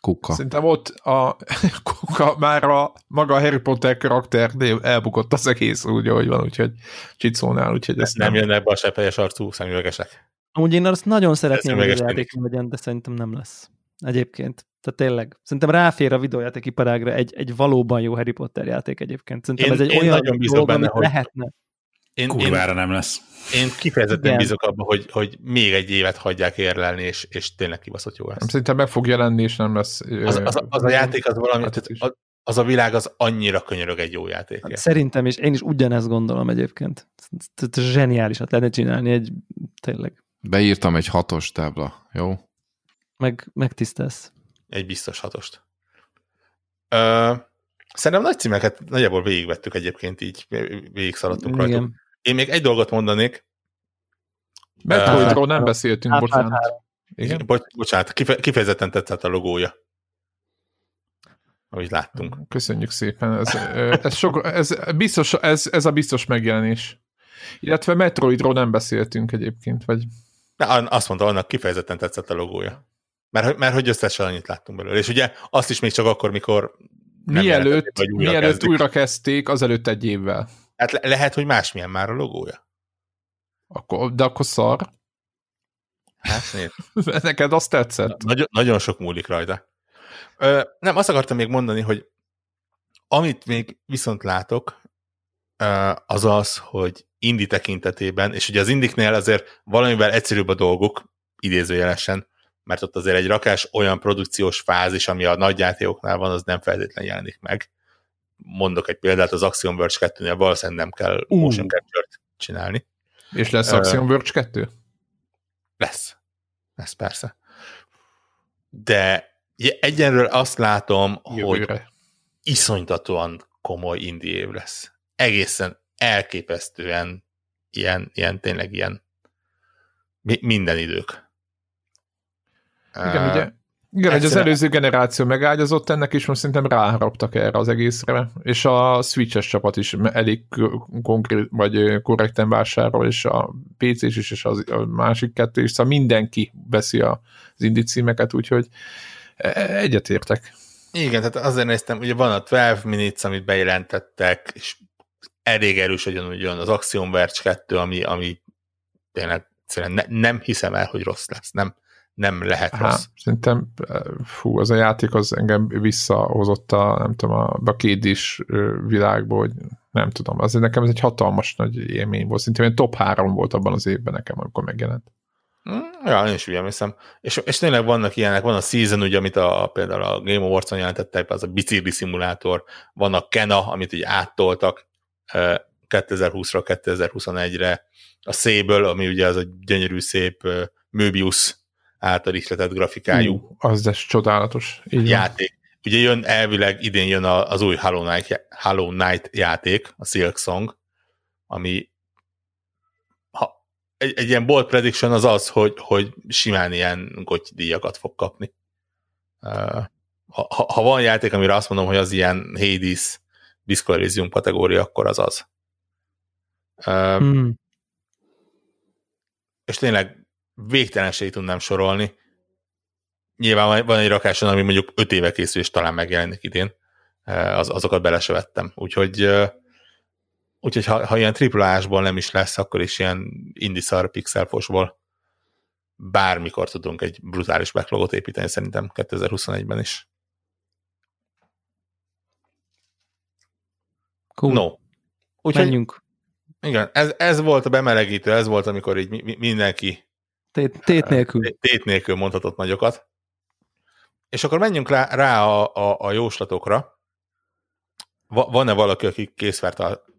Kuka. Szerintem ott a *laughs* Kuka már a maga a Harry Potter karakter elbukott az egész úgy, ahogy van, úgyhogy Csicónál, úgyhogy ezt nem, nem jönnek be a sepelyes arcú szemüvegesek. Amúgy én azt nagyon szeretném, hogy a játék legyen, de szerintem nem lesz. Egyébként. Tehát tényleg. Szerintem ráfér a videójáték iparágra egy, egy valóban jó Harry Potter játék egyébként. Szerintem én, ez egy én olyan nagyon bízok dolog, benne, hogy lehetne. Én, Kurvára én, nem lesz. Én kifejezetten Igen. bízok abban, hogy, hogy még egy évet hagyják érlelni, és, és tényleg kibaszott jó lesz. Szerintem meg fog jelenni, és nem lesz... Az, az, az a játék az valami, hát tehát, az a világ az annyira könyörög egy jó játék. Hát szerintem is, én is ugyanezt gondolom egyébként. Zseniálisat lehetne csinálni egy, tényleg. Beírtam egy hatos tábla, jó? Meg, megtisztelsz egy biztos hatost. Ö, Szerintem nagy címeket nagyjából végigvettük egyébként, így végigszaladtunk rajta. Én még egy dolgot mondanék. Metroidról nem beszéltünk, bocsánat. Igen? Bo- bocsánat, kife- kifejezetten tetszett a logója. Ahogy láttunk. Köszönjük szépen. Ez, ez, sok, ez, biztos, ez, ez a biztos megjelenés. Illetve Metroidról nem beszéltünk egyébként, vagy... De azt mondta, annak kifejezetten tetszett a logója. Mert, mert hogy összesen annyit láttunk belőle. És ugye azt is még csak akkor, mikor mielőtt, újra, mielőtt újra kezdték, azelőtt egy évvel. Hát le- lehet, hogy másmilyen már a logója. Akkor, de akkor szar. Hát. *laughs* Neked azt tetszett? Nagyon, nagyon sok múlik rajta. Ö, nem, azt akartam még mondani, hogy amit még viszont látok, az az, hogy indi tekintetében, és ugye az indiknél azért valamivel egyszerűbb a dolguk, idézőjelesen, mert ott azért egy rakás olyan produkciós fázis, ami a nagyjátékoknál van, az nem feltétlenül jelenik meg. Mondok egy példát, az Axiom Verge 2-nél valószínűleg nem kell uh. motion capture csinálni. És lesz Axiom Verge 2? Lesz. Lesz persze. De egyenről azt látom, Jövőre. hogy iszonytatóan komoly indie év lesz. Egészen elképesztően ilyen, ilyen tényleg ilyen minden idők. Igen, uh, ugye igen, hogy az előző generáció megágyazott ennek, és most szerintem ráharaptak erre az egészre, és a Switch-es csapat is elég konkrét, vagy korrekten vásárol, és a pc is, és az, a másik kettő is, szóval mindenki veszi az indie címeket, úgyhogy e, e, egyetértek. Igen, tehát azért néztem, ugye van a 12 Minutes, amit bejelentettek, és elég erős hogy jön az Axiom Verge 2, ami, ami tényleg ne, nem hiszem el, hogy rossz lesz. Nem, nem lehet Há, rossz. Szerintem, fú, az a játék az engem visszahozott a, nem tudom, a, a is világba, hogy nem tudom, azért nekem ez egy hatalmas nagy élmény volt. Szerintem top 3 volt abban az évben nekem, amikor megjelent. Mm, ja, én is úgy emlékszem. És, és tényleg vannak ilyenek, van a Season, ugye, amit a, például a Game Awards-on jelentettek, az a bicikli szimulátor, van a Kena, amit így áttoltak 2020-ra, 2021-re, a Sable, ami ugye az a gyönyörű szép Möbius által ihletett grafikájú uh, az ez csodálatos. Így játék. Van. Ugye jön elvileg idén jön az új Hollow Knight, Hollow Knight játék, a Silk Song, ami ha, egy, egy ilyen bold prediction az az, hogy, hogy simán ilyen goty díjakat fog kapni. Uh, ha, ha, van játék, amire azt mondom, hogy az ilyen Hades, Disco Elysium kategória, akkor az az. Hmm. És tényleg végtelenségig tudnám sorolni. Nyilván van egy rakáson, ami mondjuk 5 éve készül, és talán megjelenik idén. Az, azokat bele se vettem. Úgyhogy, úgyhogy ha, ha ilyen triplásból nem is lesz, akkor is ilyen indiszar pixelfosból bármikor tudunk egy brutális backlogot építeni szerintem 2021-ben is. Cool. No. Úgyhogy, Menjünk. Igen, ez, ez volt a bemelegítő, ez volt, amikor így mi, mindenki Tét, tét nélkül. Tét nélkül mondhatott nagyokat. És akkor menjünk rá, rá a, a, a jóslatokra. Va, van-e valaki, aki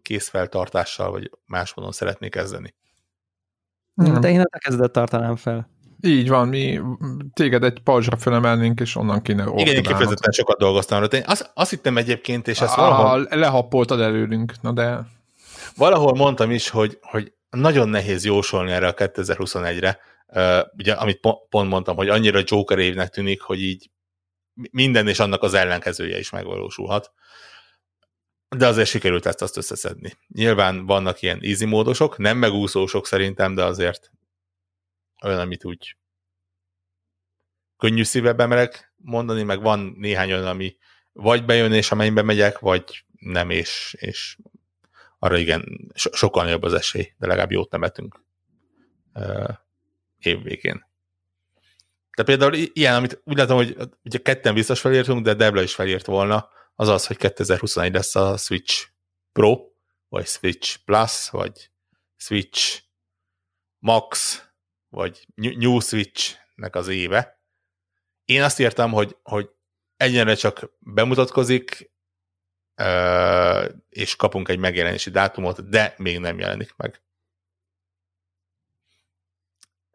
készfeltartással, vagy más módon szeretné kezdeni? Hmm. De én a kezdet tartanám fel. Így van, mi téged egy pajzsra fölemelnénk, és onnan kéne Igen, én kifejezetten sokat dolgoztam Én azt, azt hittem egyébként, és ezt valahol... Lehappoltad előlünk, na de... Valahol mondtam is, hogy, hogy nagyon nehéz jósolni erre a 2021-re, Uh, ugye, amit pont mondtam, hogy annyira Joker évnek tűnik, hogy így minden és annak az ellenkezője is megvalósulhat. De azért sikerült ezt azt összeszedni. Nyilván vannak ilyen easy módosok, nem megúszósok szerintem, de azért olyan, amit úgy könnyű szívebben merek mondani, meg van néhány olyan, ami vagy bejön és amennyibe megyek, vagy nem, és, és arra igen, so- sokkal jobb az esély, de legalább jót nemetünk évvégén. De például ilyen, amit úgy látom, hogy ugye ketten biztos felírtunk, de Debla is felírt volna, az az, hogy 2021 lesz a Switch Pro, vagy Switch Plus, vagy Switch Max, vagy New Switch-nek az éve. Én azt írtam, hogy, hogy egyenre csak bemutatkozik, és kapunk egy megjelenési dátumot, de még nem jelenik meg.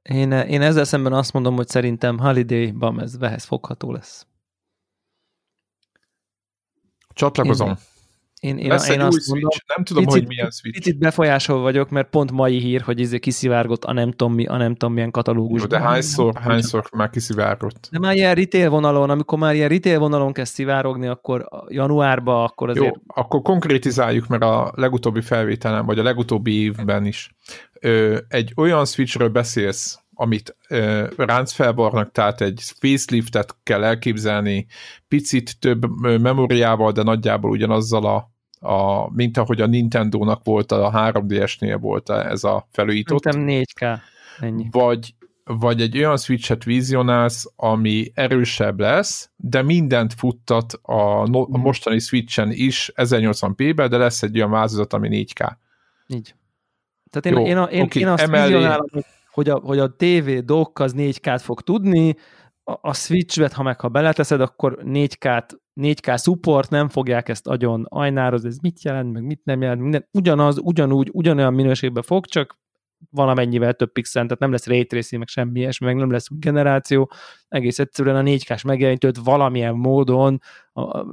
Én, én ezzel szemben azt mondom, hogy szerintem Holiday-ban ez vehez fogható lesz. Csatlakozom. Én- Én, én, Lesz én egy új azt mondom, Switch, nem tudom, picit- hogy milyen Switch. picit befolyásol vagyok, mert pont mai hír, hogy izé kiszivárgott a nem tudom mi, a nem tudom milyen Jó, katalógusban. de hányszor, hányszor már kiszivárgott? De már ilyen retail vonalon, amikor már ilyen retail vonalon kezd szivárogni, akkor januárba, akkor azért... Jó, akkor konkrétizáljuk, mert a legutóbbi felvételen, vagy a legutóbbi évben is ö, egy olyan switchről beszélsz, amit ö, ráncfelvarnak, tehát egy faceliftet kell elképzelni, picit több memóriával, de nagyjából ugyanazzal a, a mint ahogy a Nintendo-nak volt, a 3DS-nél volt ez a felújított Szerintem 4K. Ennyi. vagy, vagy egy olyan switchet vizionálsz, ami erősebb lesz, de mindent futtat a, no, a mostani switchen is 1080p-be, de lesz egy olyan változat, ami 4K. Így. Tehát én, Jó, én, a, én, oké, én azt emellé- vizionálom, hogy a, hogy a TV dock az 4K-t fog tudni, a, a Switch-bet, ha meg ha beleteszed, akkor 4K-t 4K support, nem fogják ezt agyon ajnározni, ez mit jelent, meg mit nem jelent, minden, ugyanaz, ugyanúgy, ugyanolyan minőségben fog, csak valamennyivel több pixel, tehát nem lesz ray meg semmi ilyesmi, meg nem lesz új generáció, egész egyszerűen a 4K-s megjelenítőt valamilyen módon a, a,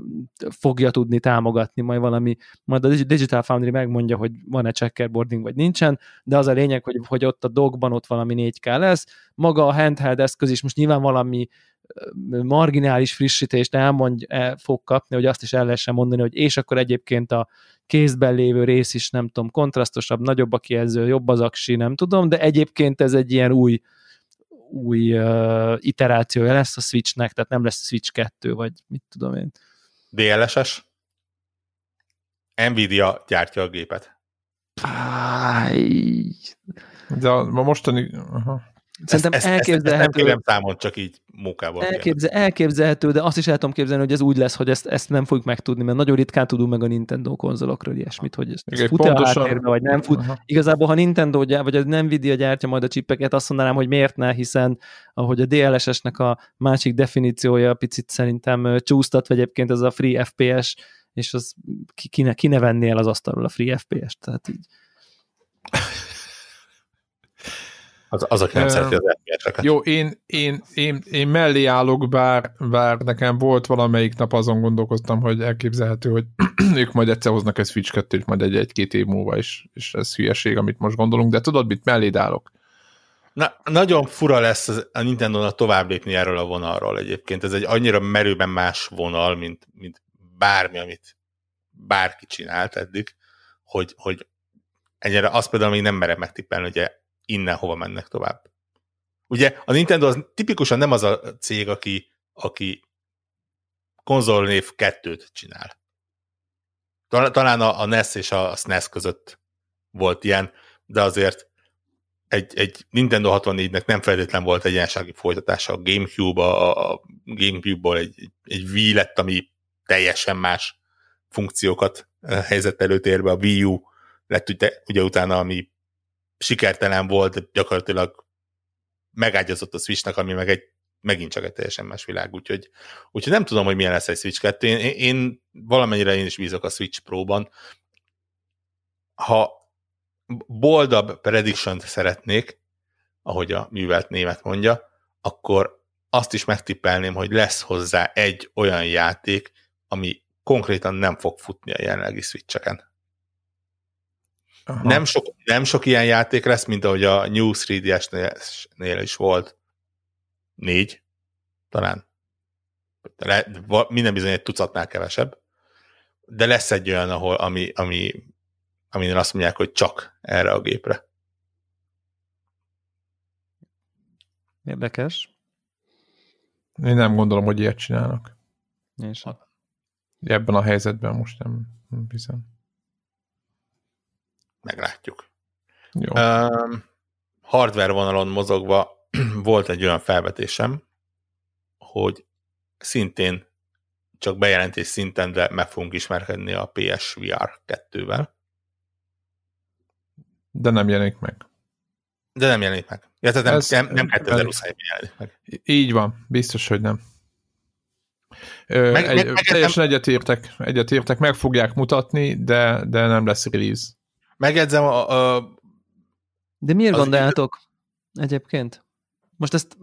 fogja tudni támogatni, majd valami, majd a Digital Foundry megmondja, hogy van-e checkerboarding, vagy nincsen, de az a lényeg, hogy, hogy ott a dogban ott valami 4K lesz, maga a handheld eszköz is most nyilván valami marginális frissítést elmondj, el fog kapni, hogy azt is el lehessen mondani, hogy és akkor egyébként a kézben lévő rész is, nem tudom, kontrasztosabb, nagyobb a kijelző, jobb az aksi, nem tudom, de egyébként ez egy ilyen új új uh, iterációja lesz a Switchnek, tehát nem lesz Switch 2, vagy mit tudom én. DLSS. Nvidia gyártja a gépet. De a, a mostani... Aha. Szerintem ezt, ezt, ezt, ezt nem elképzelhető, kérem számon, csak így munkából. elképzel, elképzelhető, de azt is el tudom képzelni, hogy ez úgy lesz, hogy ezt, ezt nem fogjuk megtudni, mert nagyon ritkán tudunk meg a Nintendo konzolokról ilyesmit, hogy ez, ez fut-e a pontosan- háttérbe, vagy nem fut. Aha. Igazából, ha Nintendo gyár, vagy a Nvidia gyártja majd a csipeket, azt mondanám, hogy miért ne, hiszen ahogy a DLSS-nek a másik definíciója picit szerintem ö, csúsztatva egyébként ez a Free FPS, és az ki, ki, ne, ki ne vennél az asztalról a Free FPS-t, tehát így. *laughs* Az, az aki nem Ö, szereti az FPS-eket. Jó, én, én, én, én mellé állok, bár, bár nekem volt valamelyik nap azon gondolkoztam, hogy elképzelhető, hogy *clears throat* ők majd egyszer hoznak egy Switch 2 majd egy, egy-két év múlva is, és ez hülyeség, amit most gondolunk, de tudod, mit melléd állok? Na, nagyon fura lesz az, a Nintendo-nak tovább lépni erről a vonalról egyébként. Ez egy annyira merőben más vonal, mint, mint bármi, amit bárki csinált eddig, hogy, hogy ennyire azt például még nem merem megtippelni, hogy innen hova mennek tovább. Ugye a Nintendo az tipikusan nem az a cég, aki, aki konzolnév kettőt csinál. Tal- Talán a, a NES és a SNES között volt ilyen, de azért egy, egy Nintendo 64-nek nem feltétlen volt egy ilyensági folytatása. A Gamecube, a, a Gamecube-ból egy, egy Wii lett, ami teljesen más funkciókat eh, helyezett előtérbe. A Wii U lett ugye, ugye utána, ami sikertelen volt, gyakorlatilag megágyazott a Switchnek, ami meg egy megint csak egy teljesen más világ, úgyhogy, úgyhogy nem tudom, hogy milyen lesz egy Switch 2. Én, én valamennyire én is bízok a Switch Pro-ban. Ha boldabb prediction szeretnék, ahogy a művelt német mondja, akkor azt is megtippelném, hogy lesz hozzá egy olyan játék, ami konkrétan nem fog futni a jelenlegi switcheken. Aha. Nem sok, nem sok ilyen játék lesz, mint ahogy a New 3DS-nél is volt. Négy, talán. Le, minden bizony egy tucatnál kevesebb. De lesz egy olyan, ahol, ami, ami, aminél azt mondják, hogy csak erre a gépre. Érdekes. Én nem gondolom, hogy ilyet csinálnak. És Ebben a helyzetben most nem, nem hiszem. Meglátjuk. Jó. Um, hardware vonalon mozogva *clears throat* volt egy olyan felvetésem, hogy szintén csak bejelentés szinten, de meg fogunk ismerkedni a PSVR 2-vel, De nem jelenik meg. de nem jelenik meg. Ja, tehát nem, Ez- nem, nem 2021-ben jelenik meg. Így van, biztos, hogy nem. Ö, Meg- egy, meg- teljesen egyetértek, egyetértek, meg fogják mutatni, de, de nem lesz release. Megjegyzem, a, a, De miért Az gondoljátok egyébként? most ezt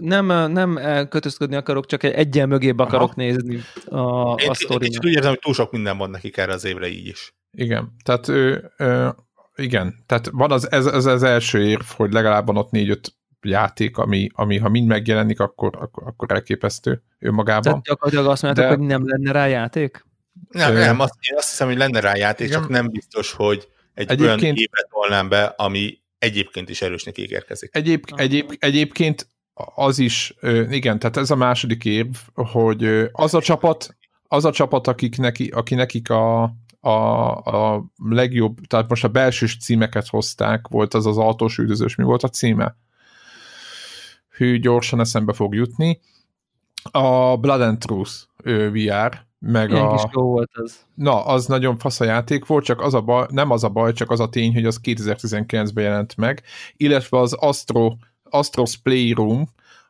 nem, nem kötözködni akarok, csak egy egyen mögébb akarok Aha. nézni a, én, a sztorinak. Én úgy érzem, hogy túl sok minden van nekik erre az évre így is. Igen, tehát ő, ő igen, tehát van az, ez, ez az első érv, hogy legalább van ott négy-öt játék, ami, ami ha mind megjelenik, akkor, akkor, akkor elképesztő önmagában. Tehát gyakorlatilag azt mondjátok, De... hogy nem lenne rá játék? Nem, nem azt, én azt hiszem, hogy lenne rá játék, igen. csak nem biztos, hogy egy egyébként... olyan évre tolnám be, ami egyébként is erősnek ígérkezik. Egyéb, egyéb, egyébként az is, igen, tehát ez a második érv, hogy az a csapat, az a csapat, akik neki, aki nekik a, a, a legjobb, tehát most a belsős címeket hozták, volt az az autós üldözős, mi volt a címe? Hű, gyorsan eszembe fog jutni. A Blood and Truth VR, meg Ilyen a... Kis jó volt az. Na, az nagyon fasz a játék volt, csak az a baj, nem az a baj, csak az a tény, hogy az 2019-ben jelent meg, illetve az Astro, Astros Playroom,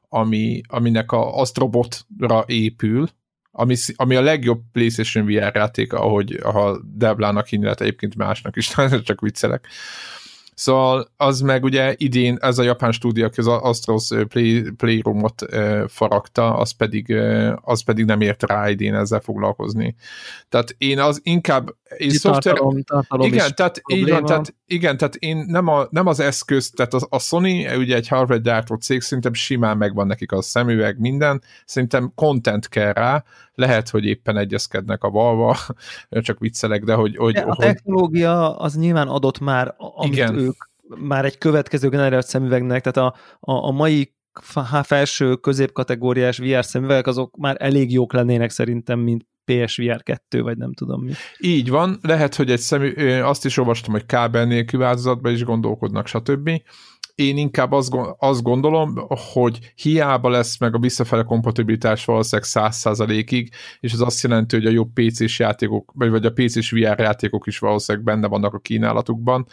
ami, aminek a Astrobotra épül, ami, ami a legjobb PlayStation VR játék, ahogy a Deblának hinni, egyébként másnak is, *laughs* csak viccelek. Szóval az meg ugye idén ez a japán stúdió, aki az Astros Play, Playroom-ot e, faragta, az pedig, e, az pedig nem ért rá idén ezzel foglalkozni. Tehát én az inkább... Én szoftver... tartalom, tartalom igen, tehát, így van, tehát, igen, tehát én nem, a, nem az eszköz, tehát a, a Sony, ugye egy Harvard gyártó cég, szerintem simán megvan nekik a szemüveg, minden, szerintem content kell rá, lehet, hogy éppen egyezkednek a valva, *laughs* csak viccelek, de hogy... hogy, de a technológia az nyilván adott már, amit igen. ők már egy következő generált szemüvegnek, tehát a, a, a mai felső középkategóriás VR szemüvegek azok már elég jók lennének szerintem, mint PSVR 2, vagy nem tudom mi. Így van, lehet, hogy egy szemű, azt is olvastam, hogy kábel nélkül változatban is gondolkodnak, stb én inkább azt, gondolom, hogy hiába lesz meg a visszafele kompatibilitás valószínűleg 100%-ig, és ez azt jelenti, hogy a jobb PC-s játékok, vagy a PC-s VR játékok is valószínűleg benne vannak a kínálatukban.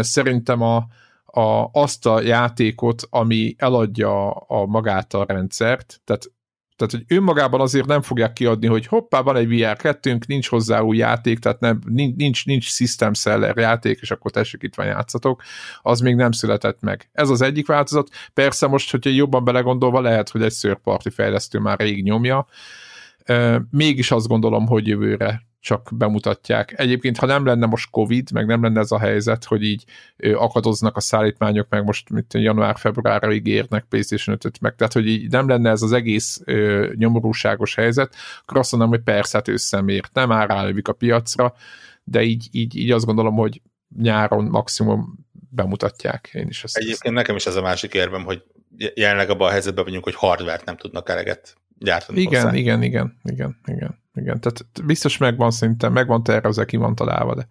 Szerintem a, a, azt a játékot, ami eladja a magát a rendszert, tehát tehát, hogy önmagában azért nem fogják kiadni, hogy hoppá, van egy VR 2 nincs hozzá új játék, tehát nem, nincs, nincs system seller játék, és akkor tessék itt van játszatok, az még nem született meg. Ez az egyik változat. Persze most, hogyha jobban belegondolva, lehet, hogy egy third party fejlesztő már rég nyomja. Mégis azt gondolom, hogy jövőre csak bemutatják. Egyébként, ha nem lenne most Covid, meg nem lenne ez a helyzet, hogy így akadoznak a szállítmányok, meg most mit január-februárra ígérnek PlayStation 5 meg, tehát hogy így nem lenne ez az egész ö, nyomorúságos helyzet, akkor azt mondom, hogy persze, hát összemért, nem árálövik a piacra, de így, így, így azt gondolom, hogy nyáron maximum bemutatják. Én is ezt Egyébként nekem is ez a másik érvem, hogy jelenleg abban a helyzetben vagyunk, hogy hardware nem tudnak eleget gyártani igen, hozzá. Igen, igen, igen, igen, igen. Tehát biztos megvan szinte, megvan tervezve, ki van találva, de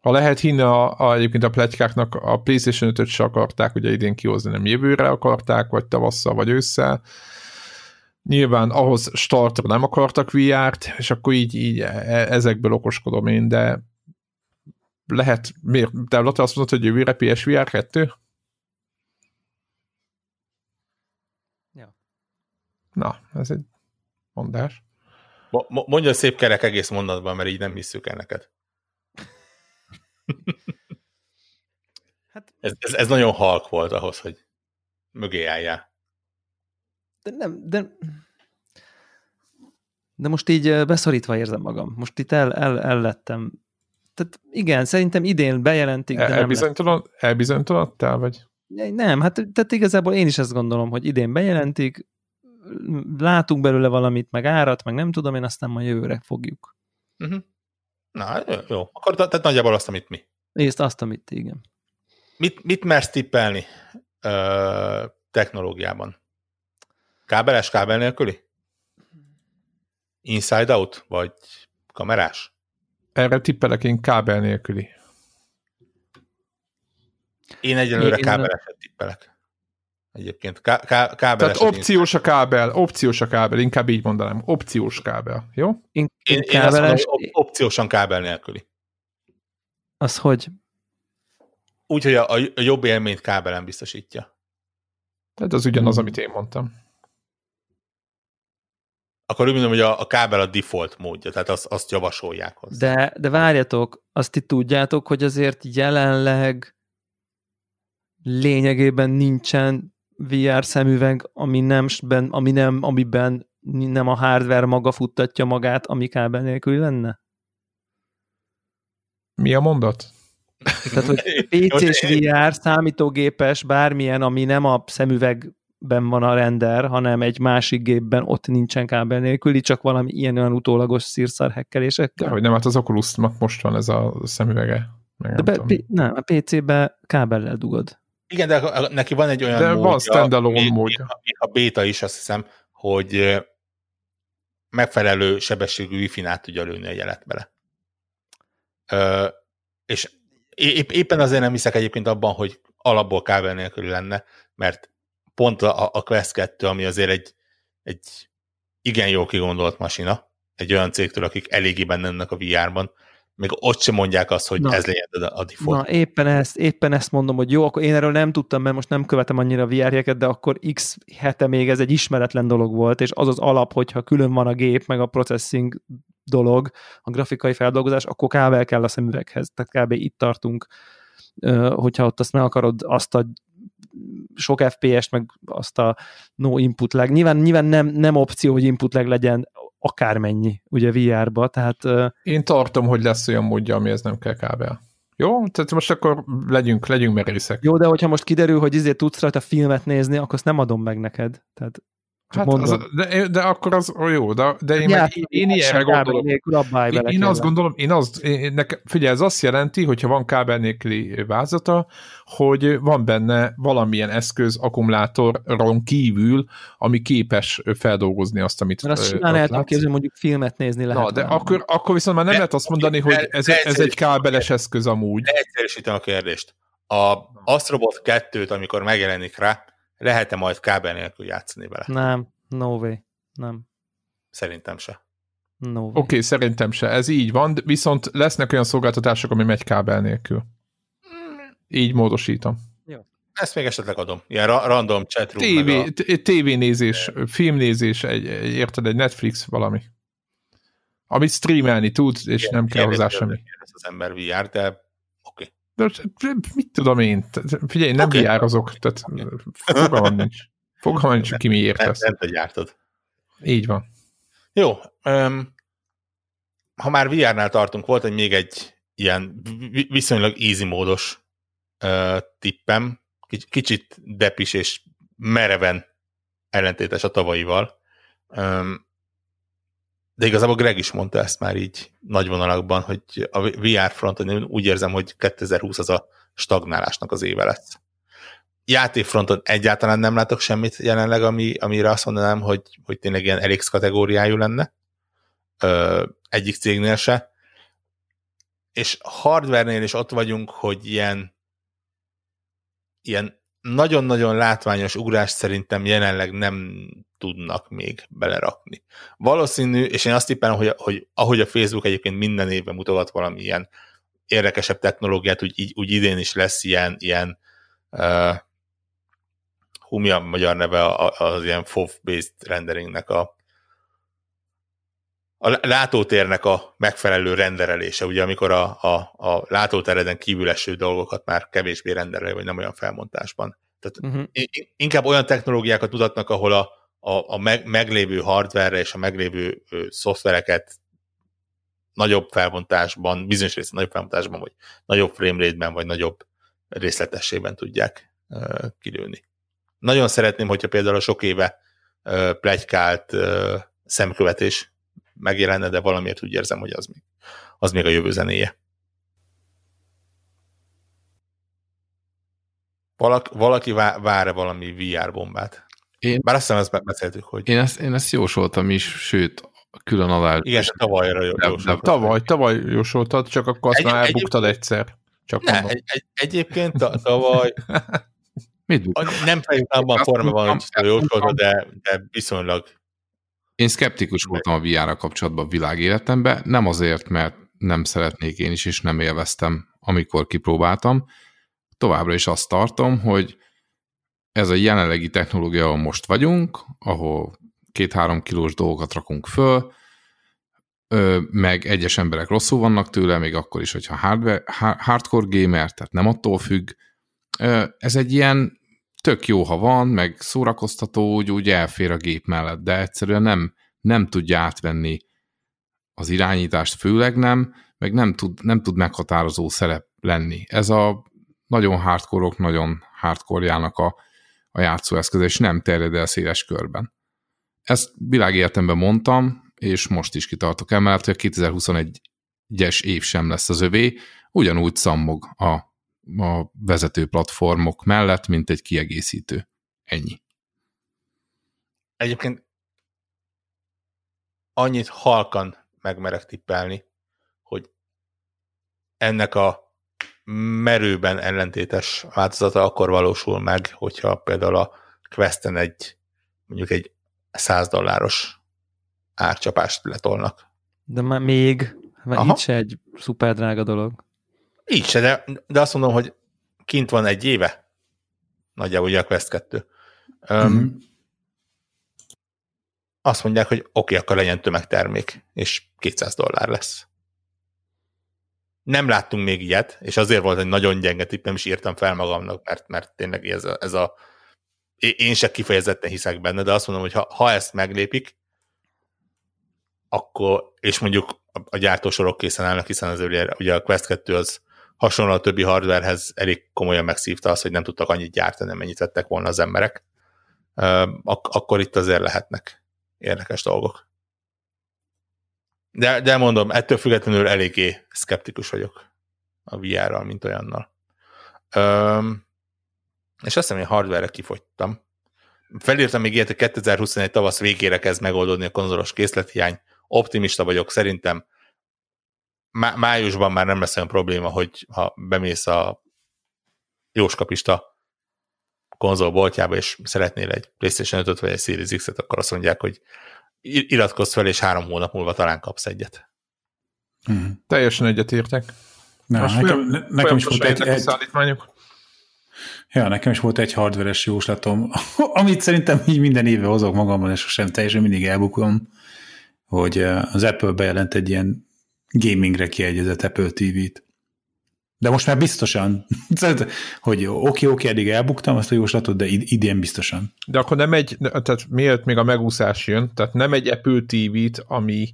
ha lehet hinni a, a, egyébként a pletykáknak, a PlayStation 5-öt se akarták ugye idén kihozni, nem jövőre akarták, vagy tavasszal, vagy ősszel. Nyilván ahhoz startra nem akartak VR-t, és akkor így, így e, ezekből okoskodom én, de lehet, miért? Te Lotte azt mondod, hogy jövőre PSVR 2? Na, ez egy mondás. Mo- mondja szép kerek egész mondatban, mert így nem hiszük el neked. *laughs* hát... ez, ez, ez nagyon halk volt ahhoz, hogy mögé álljál. De nem, de... De most így beszorítva érzem magam. Most itt el, el, el lettem. Tehát igen, szerintem idén bejelentik, de el, nem Elbizonytalanodtál, vagy? Nem, hát tehát igazából én is ezt gondolom, hogy idén bejelentik, látunk belőle valamit, meg árat, meg nem tudom, én aztán majd jövőre fogjuk. Uh-huh. Na, jó. Akkor tehát nagyjából azt, amit mi. Észt azt, amit igen. Mit, mit mersz tippelni ö, technológiában? Kábeles, kábel nélküli? Inside out? Vagy kamerás? Erre tippelek én kábel nélküli. Én egyelőre kábeleset tippelek. Egyébként ká- ká- kábel. Tehát opciós a kábel, opciós a kábel, inkább így mondanám. Opciós kábel, jó? Én, én, én azt mondom, op- opciósan kábel nélküli. Az hogy? Úgy, hogy a, a jobb élményt kábelen biztosítja. Tehát az ugyanaz, hmm. amit én mondtam. Akkor úgy mondom, hogy a, a kábel a default módja, tehát azt, azt javasolják hozzá. De, de várjatok, azt itt tudjátok, hogy azért jelenleg lényegében nincsen VR szemüveg, ami nem, ami nem, amiben nem a hardware maga futtatja magát, ami kábel nélkül lenne? Mi a mondat? Tehát, hogy *laughs* PC-s VR, számítógépes, bármilyen, ami nem a szemüvegben van a render, hanem egy másik gépben ott nincsen kábel nélküli, csak valami ilyen olyan utólagos szírszar hekkelésekkel. hogy nem, hát az oculus most van ez a szemüvege. Meg De be, p- nem, a PC-be kábellel dugod. Igen, de neki van egy olyan de módja, van standalone módja. A, a beta is azt hiszem, hogy megfelelő sebességű wifi-n át tudja lőni a jelet bele. Ö, és épp, éppen azért nem hiszek egyébként abban, hogy alapból kábel nélkül lenne, mert pont a, a Quest 2, ami azért egy, egy igen jó kigondolt masina, egy olyan cégtől, akik eléggé benne a VR-ban, még ott sem mondják azt, hogy na, ez legyen a default. Na, éppen ezt, éppen ezt mondom, hogy jó, akkor én erről nem tudtam, mert most nem követem annyira vr de akkor x hete még ez egy ismeretlen dolog volt, és az az alap, hogyha külön van a gép, meg a processing dolog, a grafikai feldolgozás, akkor kábel kell a szemüveghez. Tehát kb. itt tartunk, hogyha ott azt meg akarod azt a sok FPS-t, meg azt a no input lag. Nyilván, nyilván nem, nem opció, hogy input lag legyen akármennyi, ugye VR-ba, tehát... Én tartom, hogy lesz olyan módja, amihez nem kell kábel. Jó? Tehát most akkor legyünk, legyünk merészek. Jó, de hogyha most kiderül, hogy izé tudsz rajta filmet nézni, akkor azt nem adom meg neked. Tehát Hát az, de, de akkor az oh, jó, de, de én, meg, én, én ilyenre gondolom. Nélkül, én, én azt gondolom, én azt, én, nekem, figyelj, ez azt jelenti, hogyha van kábel nélküli vázata, hogy van benne valamilyen eszköz akkumulátoron kívül, ami képes feldolgozni azt, amit Mert azt simán el képzelni, mondjuk filmet nézni lehet. Na, de akkor, akkor viszont már nem de, lehet azt mondani, hogy ez, ez egy kábeles eszköz amúgy. Egyszerűsítem a kérdést. A Astrobot 2-t, amikor megjelenik rá, lehet-e majd kábel nélkül játszani vele? Nem, no way, nem. Szerintem se. No Oké, okay, szerintem se. Ez így van, viszont lesznek olyan szolgáltatások, ami megy kábel nélkül. Így módosítom. Jó. Ezt még esetleg adom. Ilyen ra- random chatroom. TV, a... tévénézés, filmnézés, egy, egy, érted, egy Netflix valami. Amit streamelni tud, és Igen, nem kell hozzá semmi. Ez az ember VR, de de mit tudom én? Figyelj, nem okay. viározok, tehát fogalmam *laughs* nincs. Fogalmam nincs, ki miért ezt. Nem te gyártod. Így van. Jó. Um, ha már VR-nál tartunk, volt egy még egy ilyen viszonylag easy módos uh, tippem, kicsit depis és mereven ellentétes a tavalyival. Um, de igazából Greg is mondta ezt már így nagy vonalakban, hogy a VR fronton én úgy érzem, hogy 2020 az a stagnálásnak az éve lesz. Játékfronton egyáltalán nem látok semmit jelenleg, ami, amire azt mondanám, hogy, hogy tényleg ilyen elég kategóriájú lenne. Ö, egyik cégnél se. És hardware-nél is ott vagyunk, hogy ilyen ilyen nagyon-nagyon látványos ugrást szerintem jelenleg nem tudnak még belerakni. Valószínű, és én azt tippelem, hogy, hogy ahogy a Facebook egyébként minden évben mutogat valamilyen érdekesebb technológiát, úgy, úgy idén is lesz ilyen, ilyen uh, hú, a magyar neve az ilyen FOV-based renderingnek a a látótérnek a megfelelő renderelése, ugye amikor a, a, a látótereden kívül eső dolgokat már kevésbé renderel, vagy nem olyan felmontásban. Tehát uh-huh. inkább olyan technológiákat mutatnak, ahol a, a, a meg, meglévő hardware és a meglévő ö, szoftvereket nagyobb felbontásban, bizonyos részben nagyobb felbontásban, vagy nagyobb framerate-ben, vagy nagyobb részletességben tudják ö, kilőni. Nagyon szeretném, hogyha például a sok éve ö, plegykált ö, szemkövetés megjelenne, de valamiért úgy érzem, hogy az még, az még a jövő zenéje. Valaki, valaki vár-e valami VR bombát? Én, Bár azt hiszem, ezt beszéltük, hogy... Én ezt, én ezt jósoltam is, sőt, külön alá... Igen, tavalyra jósoltad. Tavaly, tavaly jósoltad, csak akkor azt egy, már elbuktad egy, egyszer. Csak ne, egy, egy, egyébként tavaly... *laughs* Mit Nem fejük abban a formában, hogy jósoltad, de, de viszonylag... Én szkeptikus voltam a VR-ra kapcsolatban a világéletemben, nem azért, mert nem szeretnék én is, és nem élveztem, amikor kipróbáltam. Továbbra is azt tartom, hogy ez a jelenlegi technológia, ahol most vagyunk, ahol két-három kilós dolgokat rakunk föl, meg egyes emberek rosszul vannak tőle, még akkor is, hogyha hardware, hardcore gamer, tehát nem attól függ, Ez egy ilyen tök jó, ha van, meg szórakoztató, úgy, úgy elfér a gép mellett, de egyszerűen nem, nem tudja átvenni az irányítást, főleg nem, meg nem tud, nem tud meghatározó szerep lenni. Ez a nagyon hardcore nagyon hardcore a, a játszóeszköz, és nem terjed el széles körben. Ezt világértemben mondtam, és most is kitartok emellett, hogy a 2021-es év sem lesz az övé, ugyanúgy szammog a, a vezető platformok mellett, mint egy kiegészítő. Ennyi. Egyébként annyit halkan megmerek tippelni, hogy ennek a merőben ellentétes változata akkor valósul meg, hogyha például a Questen egy mondjuk egy 100 dolláros árcsapást letolnak. De már még, mert így se egy szuper drága dolog. Így se, de, de azt mondom, hogy kint van egy éve, nagyjából ugye a Quest 2. Um, mm-hmm. Azt mondják, hogy oké, okay, akkor legyen tömegtermék, és 200 dollár lesz. Nem láttunk még ilyet, és azért volt egy nagyon gyenge tipp, nem is írtam fel magamnak, mert, mert tényleg ez a, ez a én se kifejezetten hiszek benne, de azt mondom, hogy ha, ha ezt meglépik, akkor, és mondjuk a gyártósorok készen állnak, hiszen az ugye, ugye a Quest 2 az hasonló a többi hardwarehez elég komolyan megszívta azt, hogy nem tudtak annyit gyártani, mennyit vettek volna az emberek, ak- akkor itt azért lehetnek érdekes dolgok. De, de mondom, ettől függetlenül eléggé szkeptikus vagyok a VR-ral, mint olyannal. Üm, és azt hiszem, hogy hardware-re kifogytam. Felírtam még ilyet, hogy 2021 tavasz végére kezd megoldódni a konzolos készlethiány. Optimista vagyok, szerintem má- májusban már nem lesz olyan probléma, hogy ha bemész a jóskapista konzolboltjába, és szeretnél egy PlayStation 5-öt vagy egy Series X-et, akkor azt mondják, hogy iratkozz fel, és három hónap múlva talán kapsz egyet. Hmm. Teljesen egyetértek. Na, Most nekem, folyam, nekem is volt egy, egy, szállítmányok. Ja, nekem is volt egy hardveres jóslatom, *laughs* amit szerintem így minden éve hozok magamban, és sosem teljesen mindig elbukom, hogy eh, az Apple bejelent egy ilyen gamingre kiegyezett Apple TV-t. De most már biztosan, *laughs* hogy oké, oké, eddig elbuktam azt a jóslatot, de idén biztosan. De akkor nem egy, tehát miért még a megúszás jön, tehát nem egy Apple TV-t, ami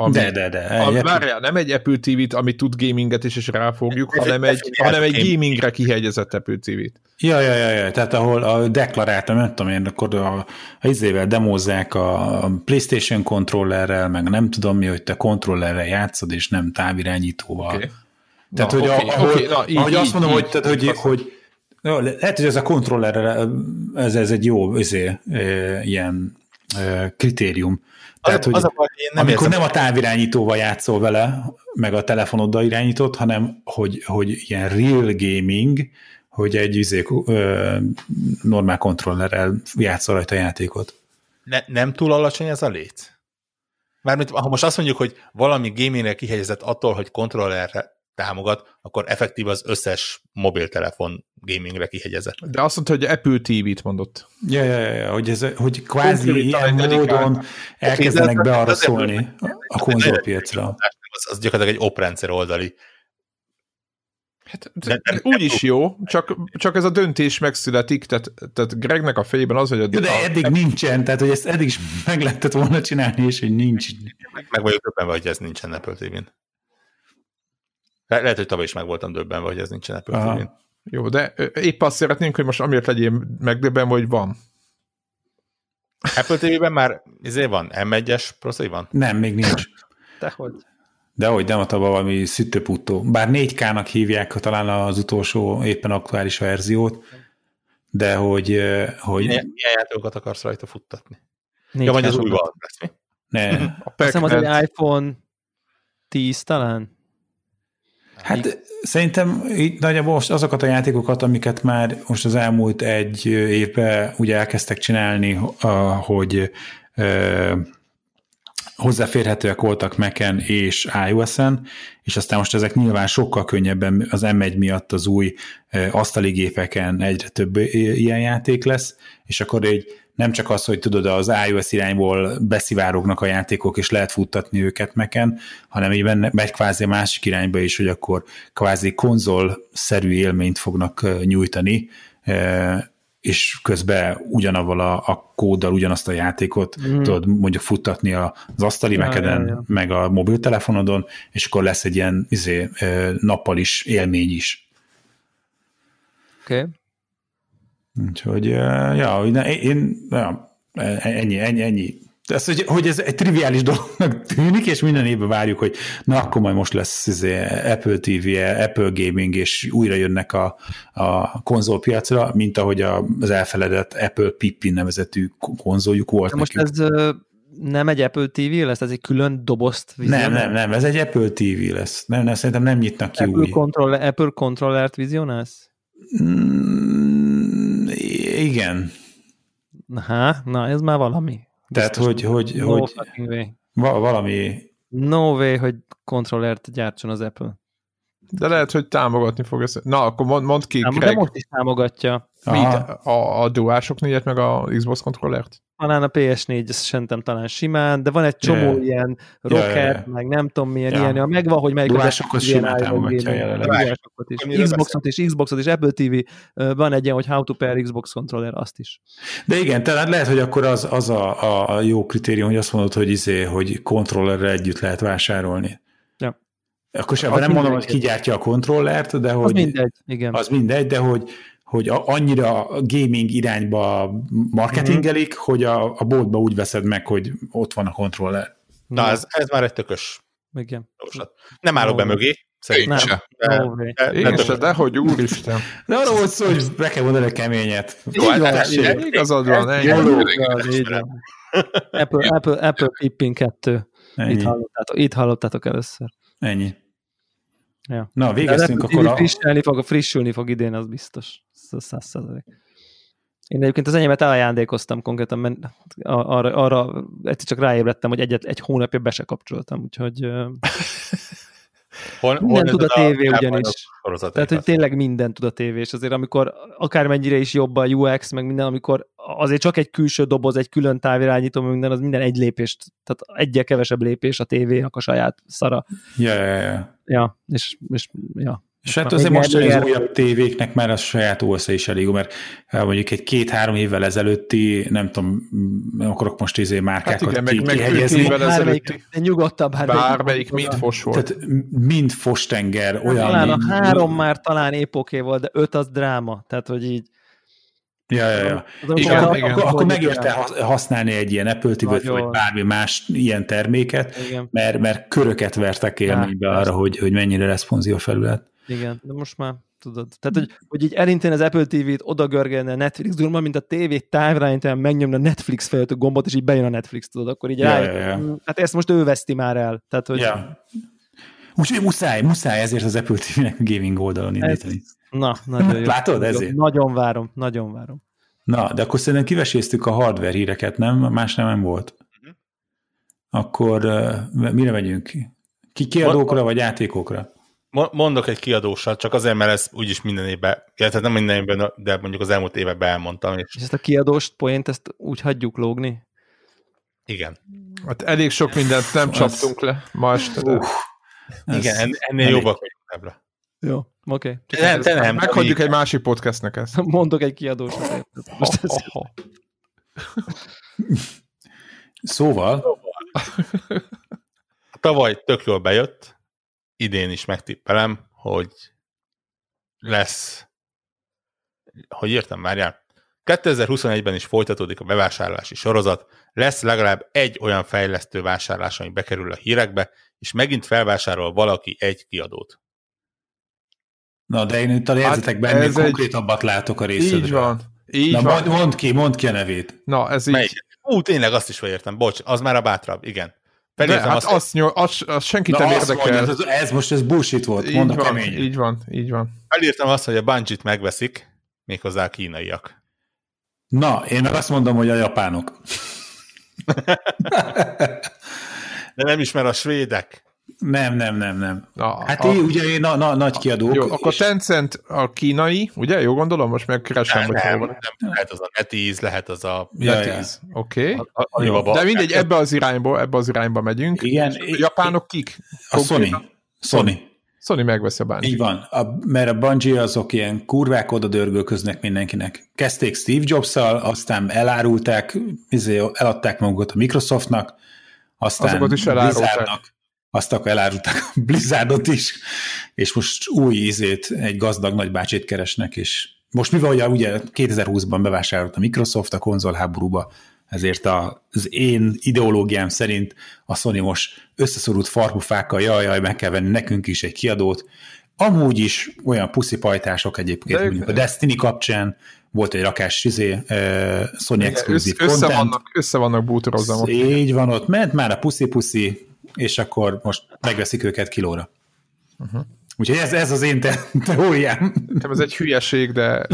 ami, de, de, de. A, várjál, nem egy Apple TV-t, ami tud gaminget is, és ráfogjuk, hanem egy, hanem egy gamingre kihegyezett Apple TV-t. Ja, ja, ja, ja, tehát ahol a deklaráltam, nem tudom én, akkor a, a izével demozzák a PlayStation kontrollerrel, meg nem tudom mi, hogy te kontrollerrel játszod, és nem távirányítóval. Okay. Tehát, na, hogy, okay, a, ahol, okay, na, így, ahogy így, azt mondom, így, hogy, tehát, hogy, hogy jó, lehet, hogy ez a kontrollerre, ez, ez egy jó izé, e, ilyen e, kritérium, tehát, hogy az a baj, én nem amikor érzem. nem a távirányítóval játszol vele, meg a telefonoddal irányított, hanem hogy, hogy ilyen real gaming, hogy egy üzék, ö, normál kontrollerrel játszol rajta játékot. Ne, nem túl alacsony ez a lét? Mármint, ha most azt mondjuk, hogy valami gamingre kihelyezett attól, hogy kontrollerre támogat, akkor effektív az összes mobiltelefon gamingre kihegyezett. De azt mondta, hogy Apple TV-t mondott. Ja, ja, ja, hogy, ez, hogy kvázi ilyen módon elkezdenek be arra szólni a konzolpiacra. Az, az gyakorlatilag egy oprendszer oldali Hát, de, de, úgy is jó, csak, csak ez a döntés megszületik, tehát, tehát Gregnek a fejében az, hogy... A, de eddig a, nincsen, tehát hogy ezt eddig is meg lehetett volna csinálni, és hogy nincs. Meg, meg vagyok többen, hogy ez nincsen Apple TV-n. Le- lehet, hogy tavaly is meg voltam döbbenve, hogy ez nincsen Apple Aha. TV-n. Jó, de épp azt szeretnénk, hogy most amiért legyél megdöbbenve, hogy van. Apple TV-ben már izé van, M1-es proszai van? Nem, még nincs. Dehogy. Dehogy nem a valami szüttőputtó. Bár 4K-nak hívják talán az utolsó éppen aktuális verziót, de hogy... hogy... Milyen, milyen játékokat akarsz rajta futtatni? Ja, vagy az új van? Ne. A Azt hiszem az egy iPhone 10 talán? Hát szerintem itt nagyjából most azokat a játékokat, amiket már most az elmúlt egy évben ugye elkezdtek csinálni, hogy hozzáférhetőek voltak Mac-en és iOS-en, és aztán most ezek nyilván sokkal könnyebben az M1 miatt az új asztali gépeken egyre több ilyen játék lesz, és akkor egy nem csak az, hogy tudod, az iOS irányból beszivárognak a játékok, és lehet futtatni őket meken, hanem így benne, megy kvázi a másik irányba is, hogy akkor kvázi konzol-szerű élményt fognak nyújtani, és közben ugyanavval a, a kóddal ugyanazt a játékot mm. tudod mondjuk futtatni az asztali ja, mekeden, ja, ja. meg a mobiltelefonodon, és akkor lesz egy ilyen izé, nappal is élmény is. Oké. Okay. Úgyhogy, ja, én, ja, ennyi, ennyi, ennyi ez, hogy, hogy ez egy triviális dolognak tűnik, és minden évben várjuk, hogy na akkor majd most lesz izé, Apple TV, Apple Gaming, és újra jönnek a, a konzolpiacra, mint ahogy az elfeledett Apple Pippin nevezetű konzoljuk volt. De most nekünk. ez nem egy Apple TV lesz, ez egy külön dobozt vizionál? Nem, nem, nem, ez egy Apple TV lesz. Nem, nem, szerintem nem nyitnak ki Apple új. Controller, Apple controllert vizionálsz? Mm, igen. Na, na, ez már valami. Tehát, hogy, hogy, no hogy valami... No way, hogy kontrollert gyártson az Apple. De lehet, hogy támogatni fog ezt. Na, akkor mond, mond ki, Nem, De most is támogatja. Mit? A, a DualShock 4 meg a Xbox kontrollert? talán a PS4, ezt sentem talán simán, de van egy csomó yeah. ilyen rocket, yeah, yeah. meg nem tudom milyen yeah. ilyen, megvan, hogy melyik az simán támogatja jelenleg. Xboxot és Xboxot és Apple TV, van egy ilyen, hogy how to pair Xbox controller, azt is. De igen, tehát lehet, hogy akkor az, az a, a, jó kritérium, hogy azt mondod, hogy izé, hogy kontrollerre együtt lehet vásárolni. Akkor sem nem mondom, hogy ki gyártja a kontrollert, de hogy... Az mindegy, igen. Az mindegy, de hogy, hogy annyira gaming irányba marketingelik, mm. hogy a, a boltba úgy veszed meg, hogy ott van a kontroller. Na, ez, ez már egy tökös Igen. Nem állok be mögé, szerintem. Nem. De, no de, de, Én de, de, hogy úristen. De arra volt szó, hogy be kell mondani a keményet. Jó, hát igazad van. Apple, Apple, Apple Pippin 2. Itt hallottátok, itt hallottátok először. Ennyi. Ja. Na, végeztünk akkor a... Frissülni fog, frissülni fog idén, az biztos. Száz százalék. Én egyébként az enyémet elajándékoztam konkrétan, mert arra, arra egyszer csak ráébredtem, hogy egyet, egy hónapja be se kapcsoltam, úgyhogy *laughs* hol, minden hol tud a tévé a ugyanis. Tehát, hogy tényleg minden tud a tévé, és azért amikor akármennyire is jobb a UX, meg minden, amikor azért csak egy külső doboz, egy külön távirányító, minden, az minden egy lépést, tehát egyel kevesebb lépés a tévének a saját szara. Ja, ja, ja. Ja, és, és ja, és hát azért most az újabb tévéknek már a saját OSZ is elég, mert mondjuk egy két-három évvel ezelőtti, nem tudom, nem akarok most izé márkákat hát igen, ki, meg, kihegyezni. Meg bármelyik, nyugodtabb. Bármelyik, bármelyik mind fos volt. Tehát mind fos tenger. Olyan, talán a három már talán épp oké okay volt, de öt az dráma. Tehát, hogy így Ja, ja, ja. Igen, akkor, igen. Akkor, akkor megérte használni egy ilyen Apple TV vagy bármi más ilyen terméket, mert, mert köröket vertek élménybe ja, arra, hogy, hogy mennyire responszív a felület. Igen, de most már tudod. Tehát, hogy, hogy így elintén az Apple TV-t, oda görgelne a Netflix durma, mint a TV távirányítően megnyomna a Netflix felett a gombot, és így bejön a Netflix, tudod, akkor így ja, rájön. Ja, ja. Hát ezt most ő veszti már el. Tehát, hogy... Ja. Úgyhogy muszáj, muszáj ezért az Apple TV-nek a gaming oldalon indítani. Na, nagyon jó. Látod, ezért? Nagyon várom, nagyon várom. Na, de akkor szerintem kiveséztük a hardware híreket, nem? Más nem, nem volt. Uh-huh. Akkor uh, mire megyünk? Ki kiadókra vagy játékokra? Mondok egy kiadósat, csak azért, mert ez úgyis minden évben, illetve nem minden évben, de mondjuk az elmúlt években elmondtam. És, és ezt a kiadóst, poént, ezt úgy hagyjuk lógni? Igen. Hát elég sok mindent nem csaptunk az... le ma este. Uh, igen, ennél elég. jobbak vagyunk ebbre. Jó, oké. Okay. Nem, te nem. Meghagyjuk egy másik podcastnek ezt. *laughs* Mondok egy kiadósat. Most ez... *laughs* Szóval... Tavaly tök jól bejött, idén is megtippelem, hogy lesz, hogy írtam már, 2021-ben is folytatódik a bevásárlási sorozat, lesz legalább egy olyan fejlesztő vásárlás, ami bekerül a hírekbe, és megint felvásárol valaki egy kiadót. Na, de én itt a jegyzetekben hát konkrétabbat egy... látok a részedről. Így van. Így Na, van. Mondd ki, mondd ki a nevét. Na, ez így. Melyik? Ú, tényleg azt is értem, bocs, az már a bátrabb, igen. De, hát azt, azt, nyol, azt, azt senkit nem érdekel. Mondja, ez, ez, most ez bullshit volt, így van, kemény. Így van, így van. Felírtam azt, hogy a Bungie-t megveszik, méghozzá a kínaiak. Na, én meg azt mondom, hogy a japánok. *laughs* De nem ismer a svédek. Nem, nem, nem, nem. A, Hát a, a, ugye na, na, nagy kiadók. jó, akkor és- Tencent a kínai, ugye? Jó gondolom? Most megkeresem, Nem, hogy nem, hol nem, van. lehet az a NetEase, lehet az a. NetEase. Oké. Alibaba. De mindegy, ebbe az irányba, ebbe az irányba megyünk. Igen, A japánok kik? A Sony. Sony. Sony megveszi a bánt. Így van, a, mert a Bungie azok ilyen kurvák oda dörgölköznek mindenkinek. Kezdték Steve Jobs-szal, aztán elárulták, izé, eladták magukat a Microsoftnak, aztán Azokat is elárulták. Blizzardnak, azt akkor elárulták a Blizzardot is, és most új ízét, egy gazdag nagybácsit keresnek, és most mivel ugye, ugye 2020-ban bevásárolt a Microsoft a konzolháborúba, ezért az én ideológiám szerint a Sony most összeszorult farkufákkal, jaj, jaj, meg kell venni nekünk is egy kiadót. Amúgy is olyan puszipajtások egyébként, De ők- mondjuk a Destiny kapcsán volt egy rakás izé, uh, Sony exkluzív össze, össze, vannak, össze vannak bútorozva. Így van, ott ment már a puszi-puszi, és akkor most megveszik őket kilóra. Uh-huh. Úgyhogy ez, ez az én te- teóriám. Nem, ez egy hülyeség, de...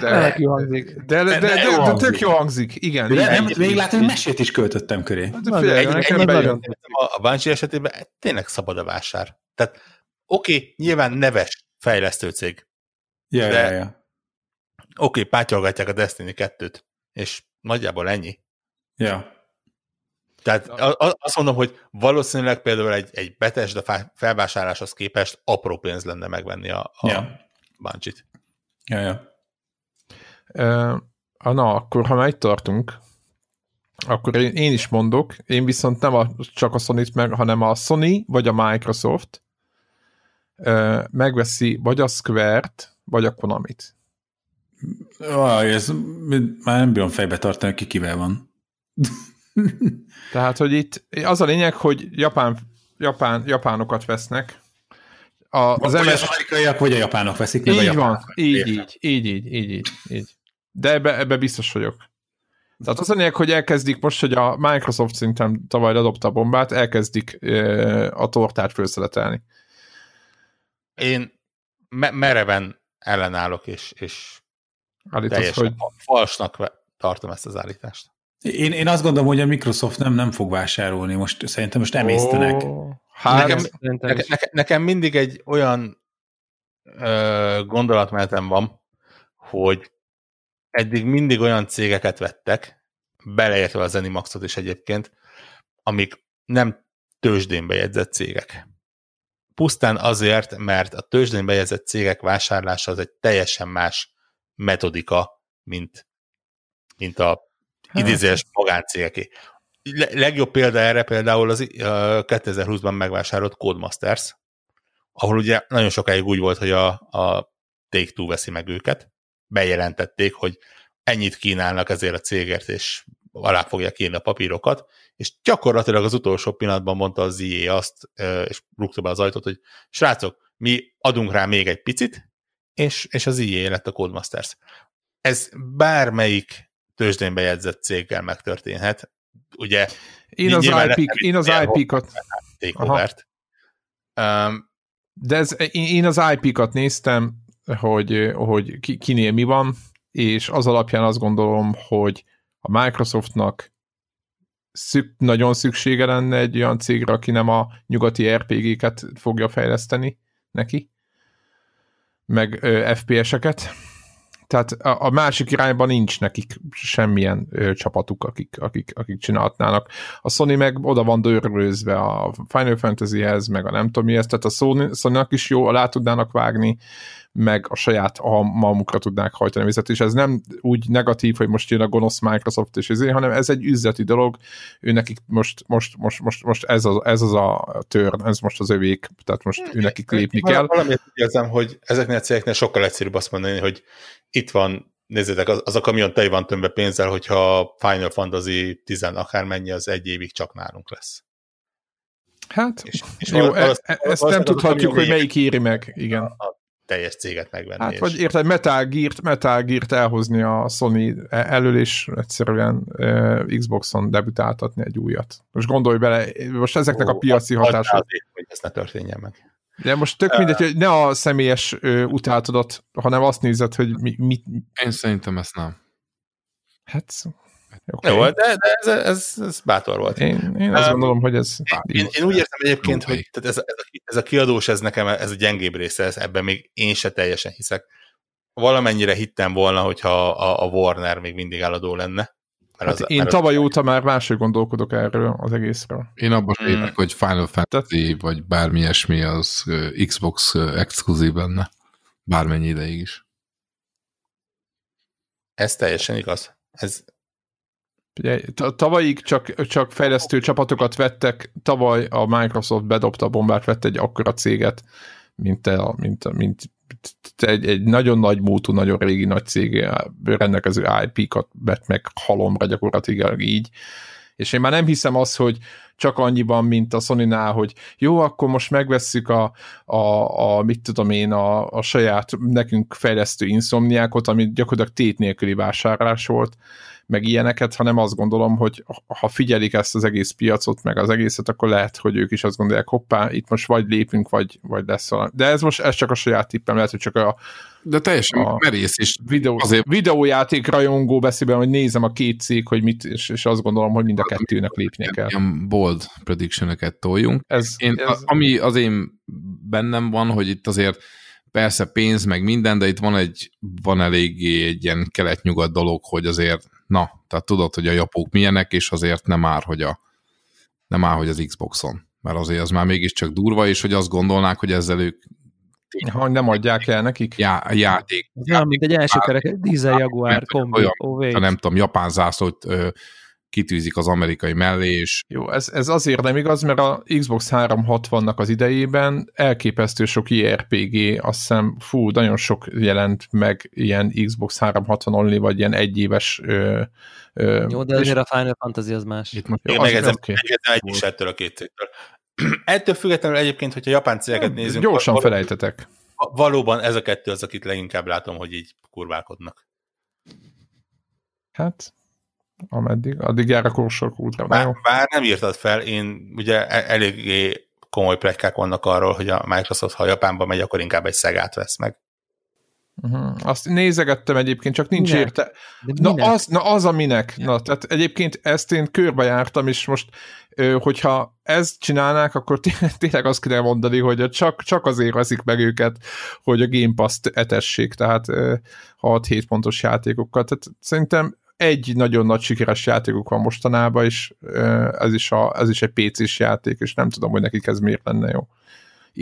De, hangzik. de, de, de, de, jó de, tök jó hangzik. Igen. De igen. nem, még látom, hogy mesét is költöttem köré. De figyelj, Egy- nekem egy- bejön. A, a Bungie esetében tényleg szabad a vásár. Tehát oké, okay, nyilván neves fejlesztő cég. Ja, De- ja, ja. Oké, okay, pátyolgatják a Destiny 2-t, és nagyjából ennyi. ja. Tehát azt mondom, hogy valószínűleg például egy, egy Bethesda fá- felvásárláshoz képest apró pénz lenne megvenni a, a Ja. Bungie-t. Ja, ja. Ah, na, akkor ha már itt tartunk, akkor én, én is mondok, én viszont nem a, csak a sony meg, hanem a Sony vagy a Microsoft ö, megveszi vagy a Square-t, vagy a Konamit. Vaj, ez már nem bírom fejbe tartani, ki kivel van. *laughs* Tehát, hogy itt az a lényeg, hogy japán, japán, japánokat vesznek. A, az vagy MS... az amerikaiak, vagy a japánok veszik meg a Így japánok. van, így, Értem. így, így, így, így, így. De ebbe, ebbe biztos vagyok. Tehát az a lényeg, hogy elkezdik most, hogy a Microsoft szinten tavaly ledobta a bombát, elkezdik ö, a tortát felszeletelni. Én me- mereven ellenállok, és, és Állítasz, teljesen hogy falsnak tartom ezt az állítást. Én, én azt gondolom, hogy a Microsoft nem, nem fog vásárolni. Most szerintem most emésztenek. Ó, hát, Nekem- Szerintem Neke, is. neke, nekem mindig egy olyan ö, gondolatmenetem van, hogy eddig mindig olyan cégeket vettek, beleértve az Zenimaxot is egyébként, amik nem tőzsdén bejegyzett cégek. Pusztán azért, mert a tőzsdén bejegyzett cégek vásárlása az egy teljesen más metodika, mint, mint a. idézés magáncégeké. Le- legjobb példa erre például az ö, 2020-ban megvásárolt Codemasters, ahol ugye nagyon sokáig úgy volt, hogy a, a Take-Two veszi meg őket, bejelentették, hogy ennyit kínálnak ezért a cégért, és alá fogják írni a papírokat, és gyakorlatilag az utolsó pillanatban mondta az EA azt, és rúgta be az ajtót, hogy srácok, mi adunk rá még egy picit, és, és az EA lett a Codemasters. Ez bármelyik tőzsdén bejegyzett céggel megtörténhet. Ugye én az, IP, én az IP-kat. Um, de ez, én, én az IP-kat néztem, hogy, hogy ki, kinél mi van, és az alapján azt gondolom, hogy a Microsoftnak szük, nagyon szüksége lenne egy olyan cégre, aki nem a nyugati RPG-ket fogja fejleszteni neki, meg ö, FPS-eket. Tehát a, a másik irányban nincs nekik semmilyen ö, csapatuk, akik, akik, akik csinálhatnának. A Sony meg oda van dörrőzve a Final Fantasyhez, meg a nem tudom mihez, tehát a Sony, Sony-nak is jó, alá tudnának vágni, meg a saját a malmukra tudnák hajtani vizet, és ez nem úgy negatív, hogy most jön a gonosz Microsoft és ezért, hanem ez egy üzleti dolog, ő nekik most, most, most, most, most ez, az, ez az a turn, ez most az övék, tehát most ő nekik lépni kell. Valamiért úgy érzem, hogy ezeknél a cégeknél sokkal egyszerűbb azt mondani, hogy itt van, nézzétek, az, az a kamion teli van tömbbe pénzzel, hogyha Final Fantasy 10 akármennyi, az egy évig csak nálunk lesz. Hát, És, és jó, e, valósz- e, ezt valószínűleg nem az a tudhatjuk, hogy melyik éri meg, igen. a, a teljes céget megvenni. Hát, vagy érted, Metal Gear-t, Metal Gear-t elhozni a Sony elől, és egyszerűen uh, Xboxon debütáltatni egy újat. Most gondolj bele, most ezeknek a Ó, piaci rá hatások. azért, hogy ez ne történjen meg. De most tök mindegy, hogy ne a személyes ö, utátodat, hanem azt nézed, hogy mi, mit, Én szerintem ezt nem. hát Okay. Jó, de, de ez, ez, ez bátor volt. Én, én azt um, gondolom, hogy ez... Én, én úgy értem egyébként, okay. hogy tehát ez, ez, a, ez a kiadós, ez nekem ez a gyengébb része, ez, ebben még én se teljesen hiszek. Valamennyire hittem volna, hogyha a, a Warner még mindig eladó lenne. Mert hát az, én mert tavaly az... óta már máshogy gondolkodok erről az egészről. Én abban hmm. értek, hogy Final Fantasy vagy bármi ilyesmi az Xbox exkluzív lenne. Bármennyi ideig is. Ez teljesen igaz. Ez... Tavalyig csak, csak fejlesztő csapatokat vettek, tavaly a Microsoft bedobta a bombát, vett egy akkora céget, mint, a, mint, mint egy, egy nagyon nagy múltú, nagyon régi nagy cég rendelkező IP-kat vett meg halomra gyakorlatilag így, és én már nem hiszem azt, hogy csak annyiban, mint a sony hogy jó, akkor most megvesszük a, a, a mit tudom én, a, a saját nekünk fejlesztő inszomniákot, ami gyakorlatilag tét nélküli vásárlás volt, meg ilyeneket, hanem azt gondolom, hogy ha figyelik ezt az egész piacot, meg az egészet, akkor lehet, hogy ők is azt gondolják, hoppá, itt most vagy lépünk, vagy, vagy lesz valami. De ez most ez csak a saját tippem, lehet, hogy csak a de teljesen a merész is. Videó, azért... Videójáték rajongó beszélben, hogy nézem a két cég, hogy mit, és, és azt gondolom, hogy mind a kettőnek lépnie kell. Ilyen bold prediction toljunk. Ez, én, ez... Ami az én bennem van, hogy itt azért persze pénz, meg minden, de itt van egy, van eléggé egy ilyen kelet-nyugat dolog, hogy azért, na, tehát tudod, hogy a japók milyenek, és azért nem már, hogy a nem már, hogy az Xboxon. Mert azért az már mégiscsak durva, és hogy azt gondolnák, hogy ezzel ők ha nem adják el nekik? Já, játék. Nem, mint egy első kerek, dízel Jaguar kombi, olyan, ha nem tudom, japán zászlót ö, kitűzik az amerikai mellé, és... Jó, ez, ez azért nem igaz, mert a Xbox 360-nak az idejében elképesztő sok IRPG, azt hiszem, fú, nagyon sok jelent meg ilyen Xbox 360 only, vagy ilyen egyéves ö, ö, Jó, de azért és... a Final Fantasy az más. Itt most Én megezem, okay. egy is ettől a két cégtől. *clears throat* Ettől függetlenül egyébként, hogyha japán cégeket nézünk... Gyorsan valóban, felejtetek. Valóban ez a kettő az, akit leginkább látom, hogy így kurválkodnak. Hát, ameddig, addig jár a korsor útra. Bár, bár nem írtad fel, én ugye e- eléggé komoly plegykák vannak arról, hogy a Microsoft, ha Japánba megy, akkor inkább egy szegát vesz meg. Uh-huh. Azt nézegettem egyébként, csak nincs minek? érte. Na az, na az a minek. Na, tehát egyébként ezt én körbejártam, és most, hogyha ezt csinálnák, akkor *laughs* tényleg azt kéne mondani, hogy csak, csak azért veszik meg őket, hogy a Game Pass-t etessék, tehát 6-7 pontos játékokkal. Tehát szerintem egy nagyon nagy sikeres játékuk van mostanában, és ez is, a, ez is egy PC-s játék, és nem tudom, hogy nekik ez miért lenne jó.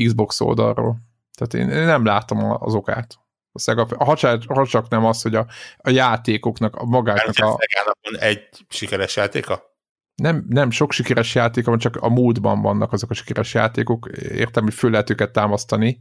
Xbox oldalról. Tehát én, én nem látom az okát. A Sega, ha, csak, ha csak nem az, hogy a, a játékoknak, a magáknak a... van egy sikeres játéka? Nem, nem sok sikeres játék, van, csak a múltban vannak azok a sikeres játékok. Értem, hogy föl lehet őket támasztani,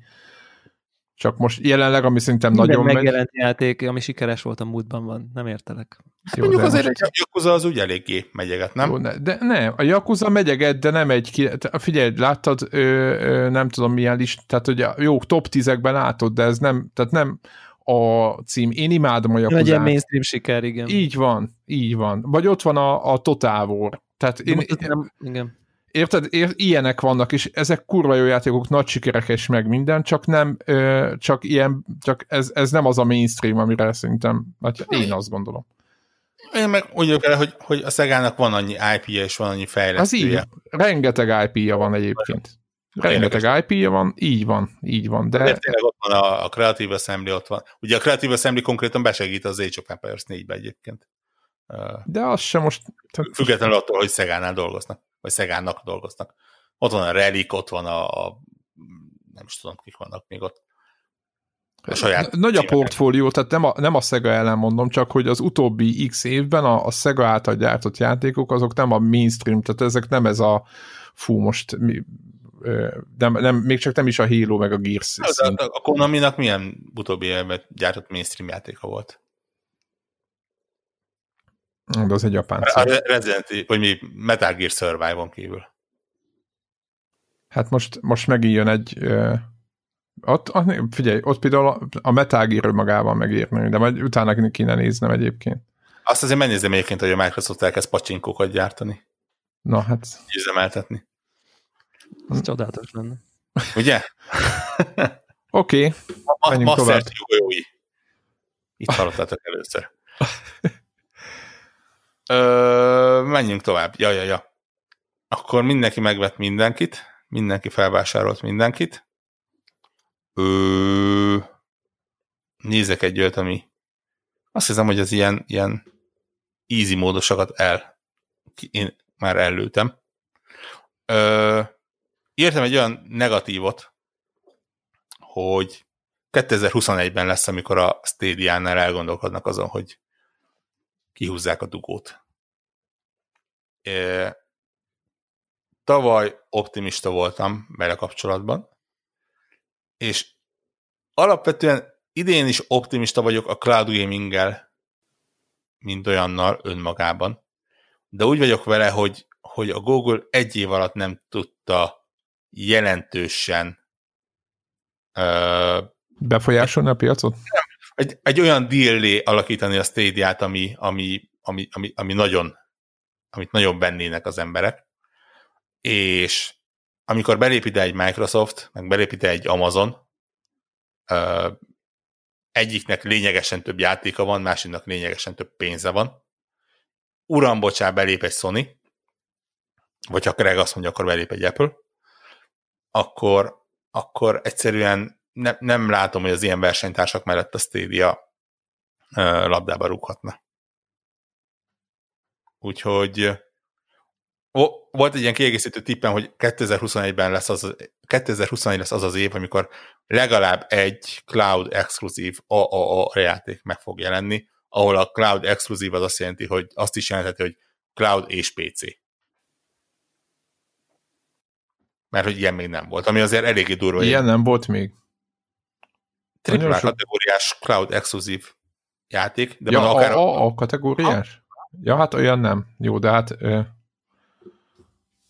csak most jelenleg, ami szerintem Minden nagyon megjelent megy... játék, ami sikeres volt a múltban van, nem értelek. Hát Jó, mondjuk azért most... a Yakuza az úgy eléggé megyeget, nem? Jó, ne, de ne, a Yakuza megyeget, de nem egy, figyelj, láttad, ö, ö, nem tudom milyen list, tehát hogy jó, top 10-ekben látod, de ez nem, tehát nem a cím. Én imádom a Yakuza. Legyen mainstream siker, igen. Így van, így van. Vagy ott van a, a Total War. Tehát én, nem, igen érted, ér, ilyenek vannak, és ezek kurva jó játékok, nagy sikerek és meg minden, csak nem, ö, csak ilyen, csak ez, ez nem az a mainstream, amire szerintem, hát én azt gondolom. Én meg úgy vagyok el, hogy, hogy a Szegának van annyi IP-je és van annyi fejlesztője. Az így, rengeteg IP-ja van egyébként. Rengeteg IP-ja van, így van, így van. De... de tényleg ott van a, a Creative Assembly, ott van. Ugye a Creative Assembly konkrétan besegít az Age of Empires 4-be egyébként. De az sem most... Függetlenül attól, hogy Szegánál dolgoznak vagy Szegánnak dolgoznak. Ott van a Relic, ott van a, a nem is tudom, kik vannak még ott. A saját Nagy a portfólió, tehát nem a, nem a Sega ellen mondom, csak hogy az utóbbi x évben a, a Sega által gyártott játékok, azok nem a mainstream, tehát ezek nem ez a fú, most mi, nem, nem, még csak nem is a Halo meg a Gears. A, a, a Konami-nak milyen utóbbi évben gyártott mainstream játéka volt? De az egy japán A Resident Evil, vagy mi Metal Gear Survive-on kívül. Hát most, most megint jön egy uh, ott, figyelj, ott például a Metal Gear magában megírni, de majd utána kéne néznem egyébként. Azt azért megnézem egyébként, hogy a Microsoft elkezd pacsinkókat gyártani. Na hát. Üzemeltetni. Ez csodálatos lenne. Ugye? *laughs* Oké. Okay. Ma, Master Itt hallottátok először. *laughs* Ö, menjünk tovább. Ja, ja, ja. Akkor mindenki megvett mindenkit, mindenki felvásárolt mindenkit. Ö, nézek egy olyat, ami azt hiszem, hogy az ilyen, ilyen easy módosokat el, én már előtem. Ö, írtam egy olyan negatívot, hogy 2021-ben lesz, amikor a Stadia-nál elgondolkodnak azon, hogy kihúzzák a dugót. É, tavaly optimista voltam vele kapcsolatban, és alapvetően idén is optimista vagyok a cloud gaming mint olyannal önmagában, de úgy vagyok vele, hogy, hogy a Google egy év alatt nem tudta jelentősen uh, befolyásolni a piacot? Egy, egy olyan deal alakítani a Stadia-t, ami, ami, ami, ami, ami nagyon, amit nagyon vennének az emberek, és amikor belép ide egy Microsoft, meg belép ide egy Amazon, egyiknek lényegesen több játéka van, másiknak lényegesen több pénze van. Uram, bocsá, belép egy Sony, vagy ha Craig azt mondja, akkor belép egy Apple, akkor, akkor egyszerűen ne, nem látom, hogy az ilyen versenytársak mellett a Stadia labdába rúghatna. Úgyhogy volt egy ilyen kiegészítő tippem, hogy 2021-ben lesz az, 2021 lesz az az év, amikor legalább egy cloud exkluzív AAA játék meg fog jelenni, ahol a cloud exkluzív az azt jelenti, hogy azt is jelentheti, hogy cloud és PC. Mert hogy ilyen még nem volt, ami azért eléggé durva. Ilyen nem volt még. Triple kategóriás cloud exkluzív játék, de ja, van akár... A, a, a kategóriás? Ha? Ja, hát olyan nem. Jó, de hát... Ö...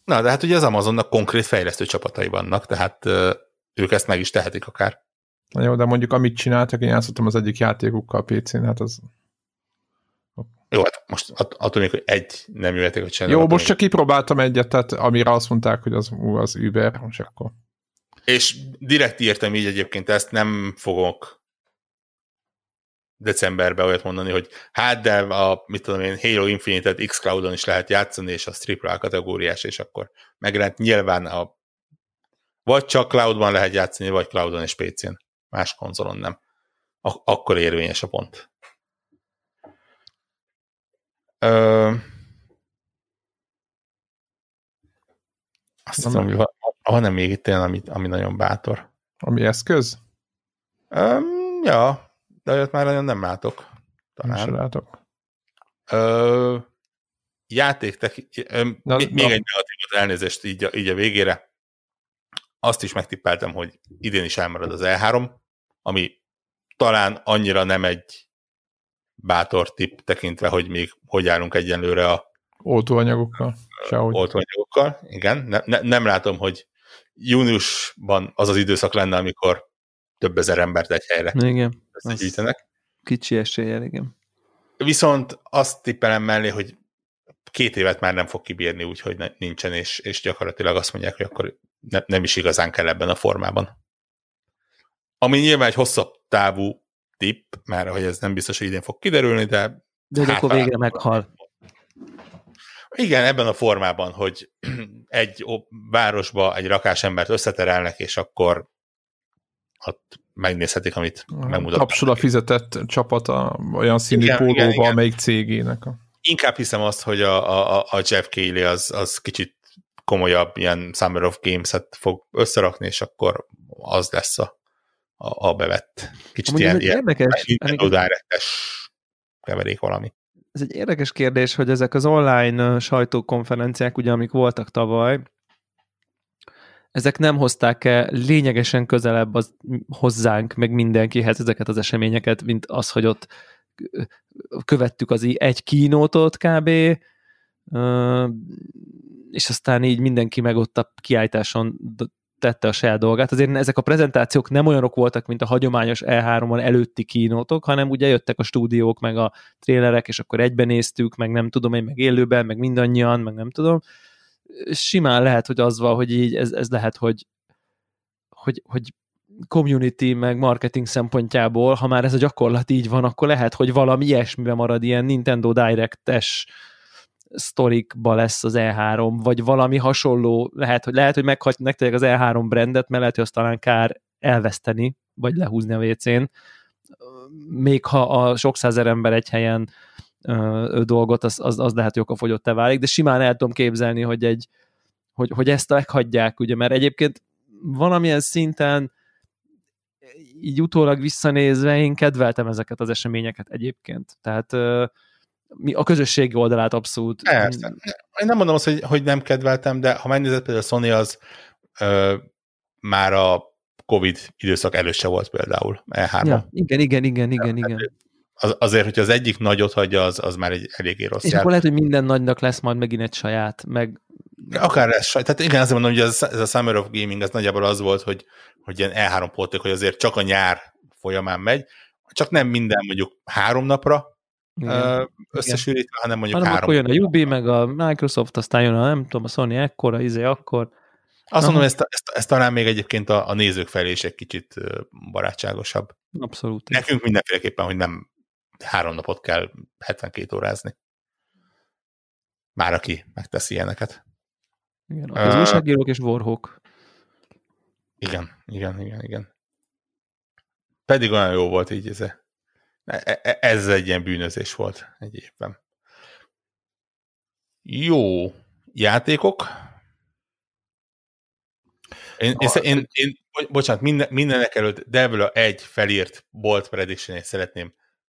Na, de hát ugye az Amazonnak konkrét fejlesztő csapatai vannak, tehát ö, ők ezt meg is tehetik akár. Na jó, de mondjuk amit csináltak, én játszottam az egyik játékukkal PC-n, hát az... Jó, hát most attól még, hogy egy nem jöhetek, hogy csinálom. Jó, most csak kipróbáltam egyet, tehát amire azt mondták, hogy az, ú, az Uber, most akkor... És direkt írtam így egyébként ezt, nem fogok decemberben olyat mondani, hogy hát de a, mit tudom én, Halo Infinite-et X-Cloudon is lehet játszani, és az AAA kategóriás, és akkor megjelent nyilván a vagy csak cloudban lehet játszani, vagy cloudon és PC-n. Más konzolon nem. Ak- akkor érvényes a pont. Ö... Azt hiszem, hogy van, nem még itt olyan, ami, ami nagyon bátor. Ami eszköz? Um, ja, de olyat már nagyon nem látok. Talán. Nem látok. Ö, játék, teki, ö, na, még na. egy negatívot elnézést így a, így a végére azt is megtippeltem, hogy idén is elmarad az E3, ami talán annyira nem egy bátor tipp tekintve, hogy még hogy állunk egyenlőre a oltóanyagokkal. Sehogy. Oltóanyagokkal, igen. Ne, ne, nem látom, hogy júniusban az az időszak lenne, amikor több ezer embert egy helyre igen, összegyűjtenek. Kicsi eséllyel, igen. Viszont azt tippelem mellé, hogy két évet már nem fog kibírni, úgyhogy nincsen, és, és gyakorlatilag azt mondják, hogy akkor ne, nem is igazán kell ebben a formában. Ami nyilván egy hosszabb távú tipp, mert hogy ez nem biztos, hogy idén fog kiderülni, de... De hát, akkor végre meghal. Igen, ebben a formában, hogy *clears throat* egy városba egy rakás embert összeterelnek, és akkor ott megnézhetik, amit megmutatnak. Tapsul a fizetett csapata olyan színű igen, pólóba, igen, igen. amelyik cégének. A... Inkább hiszem azt, hogy a, a, a Jeff Keighley az, az kicsit komolyabb ilyen Summer of Games-et fog összerakni, és akkor az lesz a, a, a bevett. Kicsit Amúgy ilyen, ilyen érdekes, keverék valami. Ez egy érdekes kérdés, hogy ezek az online sajtókonferenciák, ugye, amik voltak tavaly, ezek nem hozták-e lényegesen közelebb az, hozzánk, meg mindenkihez ezeket az eseményeket, mint az, hogy ott követtük az egy kínótot kb., és aztán így mindenki meg ott a kiállításon tette a saját dolgát. Azért ezek a prezentációk nem olyanok voltak, mint a hagyományos E3-on előtti kínótok, hanem ugye jöttek a stúdiók, meg a trélerek, és akkor egyben néztük, meg nem tudom én, meg élőben, meg mindannyian, meg nem tudom. Simán lehet, hogy az van, hogy így ez, ez lehet, hogy, hogy, hogy community meg marketing szempontjából, ha már ez a gyakorlat így van, akkor lehet, hogy valami ilyesmibe marad ilyen Nintendo Direct-es sztorikba lesz az E3, vagy valami hasonló, lehet, hogy lehet, hogy meghagyják az E3 brandet, mert lehet, hogy azt talán kár elveszteni, vagy lehúzni a WC-n, még ha a sok százer ember egy helyen ö, dolgot, az, az, az lehet, hogy okafogyott válik, de simán el tudom képzelni, hogy, egy, hogy, hogy ezt meghagyják, ugye, mert egyébként valamilyen szinten így utólag visszanézve én kedveltem ezeket az eseményeket egyébként. Tehát mi a közösségi oldalát abszolút. Persze. Én nem mondom azt, hogy, hogy nem kedveltem, de ha megnézed például a Sony az ö, már a Covid időszak előtt se volt például E3. Ja, igen, igen, igen, igen, igen. Az, azért, hogyha az egyik nagyot hagyja, az, az már egy eléggé rossz És jár. akkor lehet, hogy minden nagynak lesz majd megint egy saját, meg... Akár lesz saját. Tehát igen, azt mondom, hogy ez, ez a Summer of Gaming az nagyjából az volt, hogy, hogy ilyen E3 póték, hogy azért csak a nyár folyamán megy, csak nem minden mondjuk három napra, összesűrítve, hanem mondjuk hanem három. akkor jön a Ubi, meg a Microsoft, aztán jön a nem tudom, a Sony ekkora, izé akkor. Azt mondom, ezt, ezt, ezt talán még egyébként a, a nézők felé is egy kicsit barátságosabb. Abszolút. Nekünk mindenféleképpen, hogy nem három napot kell 72 órázni. Már aki megteszi ilyeneket. Igen, az uh, újságírók és Warhawk. Igen, igen, igen, igen. Pedig olyan jó volt így ez. E, e, ez egy ilyen bűnözés volt egy évben. Jó játékok. Én, én, én, én bocsánat, minden, mindenek előtt Devla egy felírt Bolt prediction szeretném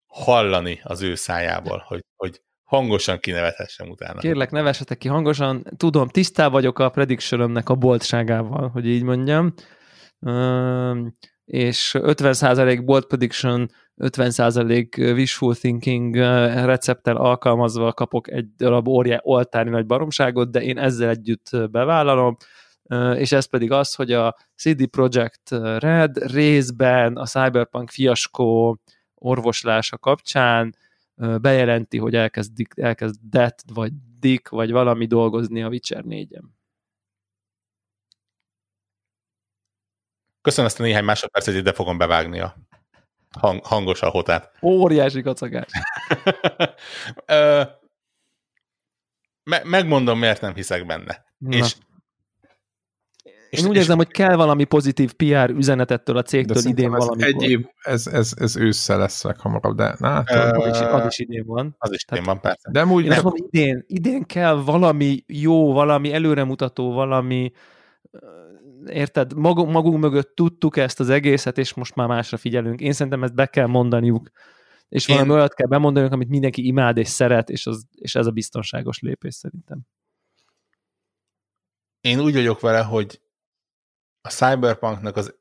hallani az ő szájából, hogy, hogy hangosan kinevethessem utána. Kérlek, nevessetek ki hangosan. Tudom, tisztá vagyok a predictionömnek a boltságával, hogy így mondjam. Um, és 50% bolt prediction, 50% wishful thinking recepttel alkalmazva kapok egy darab óriá, oltári nagy baromságot, de én ezzel együtt bevállalom, és ez pedig az, hogy a CD Projekt Red részben a Cyberpunk fiaskó orvoslása kapcsán bejelenti, hogy elkezd, elkezd Det, vagy Dick, vagy valami dolgozni a Witcher 4-en. Köszönöm ezt a néhány másodpercet, ide fogom bevágni a hang, hangos alhotát. Óriási kacagás. *laughs* Me- megmondom, miért nem hiszek benne. Na. És és, Én úgy és érzem, hogy kell valami pozitív PR üzenetettől a cégtől idén valami. Egy év, ez, ez, ez ősszel lesz leghamarabb, de na, uh, az, is, az is idén van. Az is idén van, persze. De úgy nem... Mondom, idén, idén kell valami jó, valami előremutató, valami érted, magunk, magunk mögött tudtuk ezt az egészet, és most már másra figyelünk. Én szerintem ezt be kell mondaniuk, és Én... valami olyat kell bemondaniuk, amit mindenki imád és szeret, és, az, és ez a biztonságos lépés szerintem. Én úgy vagyok vele, hogy a Cyberpunknak az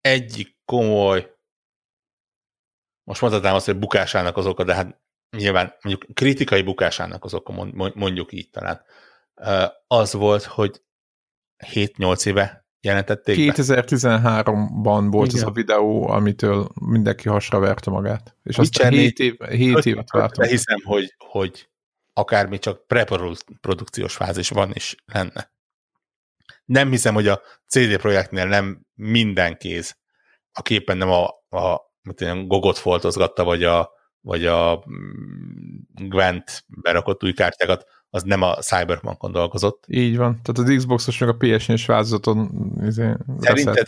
egyik komoly, most mondhatnám azt, hogy bukásának az oka, de hát nyilván mondjuk kritikai bukásának az oka, mondjuk így talán, az volt, hogy 7-8 éve jelentették 2013-ban volt Igen. az a videó, amitől mindenki hasra verte magát. És aztán 7, év, 7 évet vártam. hiszem, hogy, hogy akármi csak preprodukciós fázisban is lenne nem hiszem, hogy a CD projektnél nem minden kéz, a képen nem a, a mit tudom, Gogot foltozgatta, vagy a, vagy a mm, Gwent berakott új kártyákat, az nem a Cyberpunkon dolgozott. Így van. Tehát az Xbox-os meg a PS4-es vázaton izé, Szerinted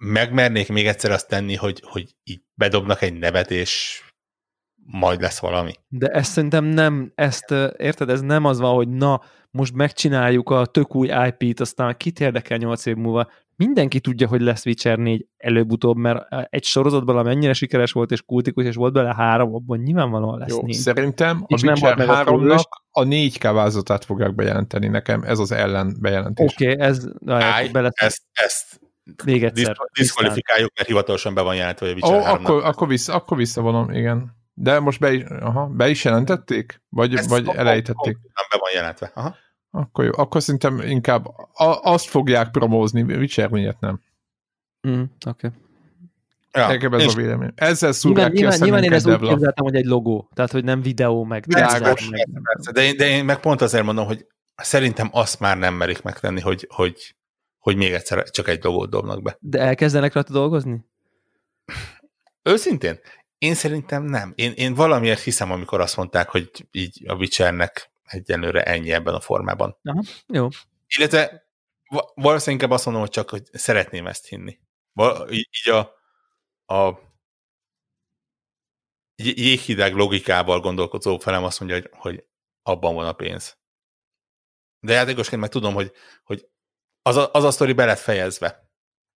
megmernék még egyszer azt tenni, hogy, hogy így bedobnak egy nevet, és majd lesz valami. De ezt szerintem nem, ezt érted, ez nem az van, hogy na, most megcsináljuk a tök új IP-t, aztán kit érdekel 8 év múlva. Mindenki tudja, hogy lesz Witcher 4 előbb-utóbb, mert egy sorozatban, amennyire sikeres volt és kultikus, és volt bele három, abban nyilvánvalóan lesz Jó, négy. Szerintem a Witcher 3-nak a 4K változatát fogják bejelenteni nekem, ez az ellen bejelentés. Oké, okay, ez... Állj, bele... ezt, ezt még egyszer. Diszkvalifikáljuk, mert hivatalosan be van jelentve, hogy a Witcher oh, akkor, akkor, vissza, akkor visszavonom, igen. De most be is, aha, be is jelentették? Vagy, Ezt vagy elejtették? Nem be van jelentve. Aha. Akkor jó, akkor szerintem inkább a, azt fogják promózni, Witcher miért nem. Mm, Oké. Okay. Ja, Nekem ez és a vélemény. Ezzel szúrják nyilván, ki nyilván, nyilván én ezt úgy képzeltem, hogy egy logó, tehát hogy nem videó meg. Világos, meg. Persze, de, én, de én meg pont azért mondom, hogy szerintem azt már nem merik megtenni, hogy, hogy, hogy még egyszer csak egy logót dobnak be. De elkezdenek rajta dolgozni? Őszintén? Én szerintem nem. Én, én valamiért hiszem, amikor azt mondták, hogy így a Witchernek egyenlőre ennyi ebben a formában. Aha, jó. Illetve valószínűleg inkább azt mondom, hogy csak, hogy szeretném ezt hinni. Így, így a, a jéghideg logikával gondolkozó felem azt mondja, hogy, hogy abban van a pénz. De játékosként meg tudom, hogy, hogy az, a, az a sztori be lett fejezve.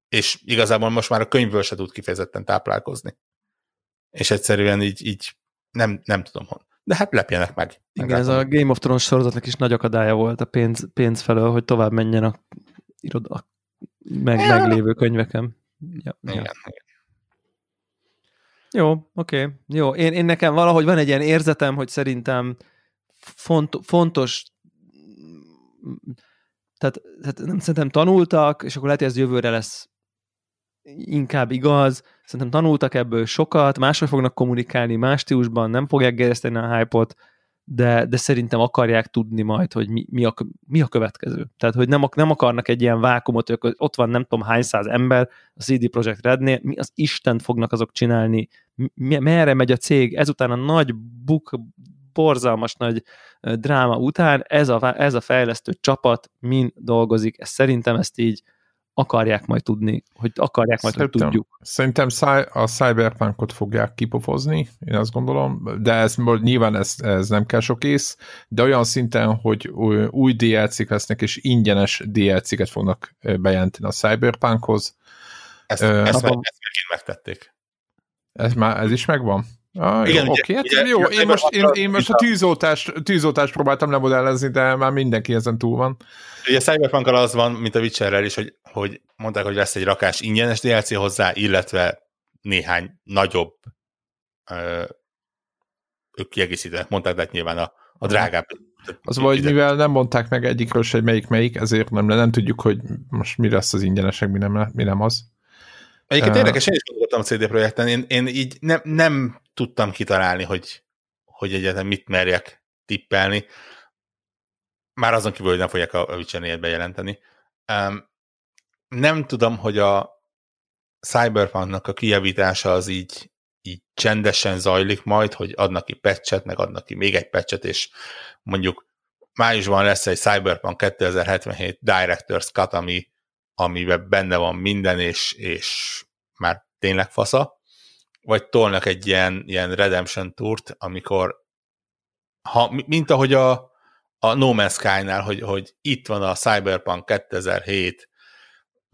És igazából most már a könyvből se tud kifejezetten táplálkozni. És egyszerűen így, így nem, nem tudom hon. De hát lepjenek meg. Igen, ez a Game of Thrones sorozatnak is nagy akadálya volt a pénz, pénz felől, hogy tovább menjen a, iroda, meg, ja. meglévő könyveken. Ja, igen, ja. igen. Jó, oké. Okay. Jó, én, én nekem valahogy van egy ilyen érzetem, hogy szerintem font, fontos tehát, tehát nem szerintem tanultak, és akkor lehet, hogy ez jövőre lesz inkább igaz, szerintem tanultak ebből sokat, máshogy fognak kommunikálni, más stílusban, nem fogják gerjeszteni a hype-ot, de, de szerintem akarják tudni majd, hogy mi, mi, a, mi a következő. Tehát, hogy nem, nem akarnak egy ilyen vákumot, hogy ott van nem tudom hány száz ember a CD Projekt Rednél, mi az Isten fognak azok csinálni, mi, merre megy a cég, ezután a nagy buk, borzalmas nagy dráma után ez a, ez a fejlesztő csapat mind dolgozik. Ez, szerintem ezt így akarják majd tudni, hogy akarják majd, szerintem, hogy tudjuk. Szerintem a Cyberpunkot fogják kipofozni, én azt gondolom, de ez nyilván ez, ez nem kell sok ész, de olyan szinten, hogy új DLC-k lesznek, és ingyenes DLC-ket fognak bejelenteni a Cyberpunkhoz. Ezt, uh, ezt, ezt megint megtették. Ez, már, ez is megvan? Ah, Igen, jó, ugye, oké, hát ugye, jó, én most, én, én most a tűzoltást, tűzoltást próbáltam lemodellezni, de már mindenki ezen túl van. Ugye cyberpunk az van, mint a Witcherrel is, hogy, hogy mondták, hogy lesz egy rakás ingyenes DLC hozzá, illetve néhány nagyobb ö, ők kiegészítenek, mondták, de hát nyilván a, a drágább. Az vagy, mivel nem mondták meg egyikről hogy melyik melyik, ezért nem, nem tudjuk, hogy most mi lesz az ingyenesek, mi nem, mi nem az. Egyébként uh, érdekes, én is gondoltam a CD projekten, én, én így nem, nem tudtam kitalálni, hogy, hogy egyáltalán mit merjek tippelni. Már azon kívül, hogy nem fogják a, a Witcher bejelenteni. Um, nem tudom, hogy a Cyberpunknak a kijavítása az így, így csendesen zajlik majd, hogy adnak ki patchet, meg adnak ki még egy patchet, és mondjuk májusban lesz egy Cyberpunk 2077 Director's Cut, ami, amiben benne van minden, és, és már tényleg fasza, vagy tolnak egy ilyen, ilyen Redemption Tourt, amikor ha, mint ahogy a, a No Man's Sky-nál, hogy, hogy itt van a Cyberpunk 2007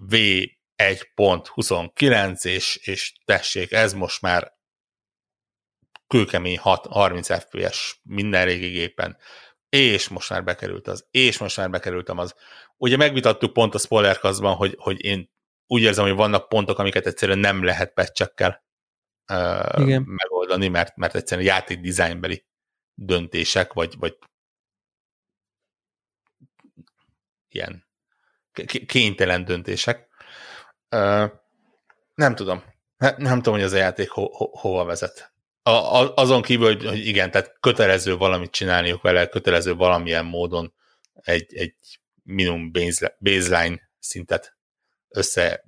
V1.29, és, és tessék, ez most már kőkemény 6, 30 FPS minden régi gépen, és most már bekerült az, és most már bekerültem az. Ugye megvitattuk pont a spoilerkazban, hogy, hogy én úgy érzem, hogy vannak pontok, amiket egyszerűen nem lehet patchekkel uh, megoldani, mert, mert egyszerűen játék dizájnbeli döntések, vagy, vagy ilyen kénytelen döntések. Uh, nem tudom. Nem tudom, hogy ez a játék ho, ho, hova vezet. A, a, azon kívül, hogy, hogy igen, tehát kötelező valamit csinálniuk vele, kötelező valamilyen módon egy, egy minimum baseline szintet össze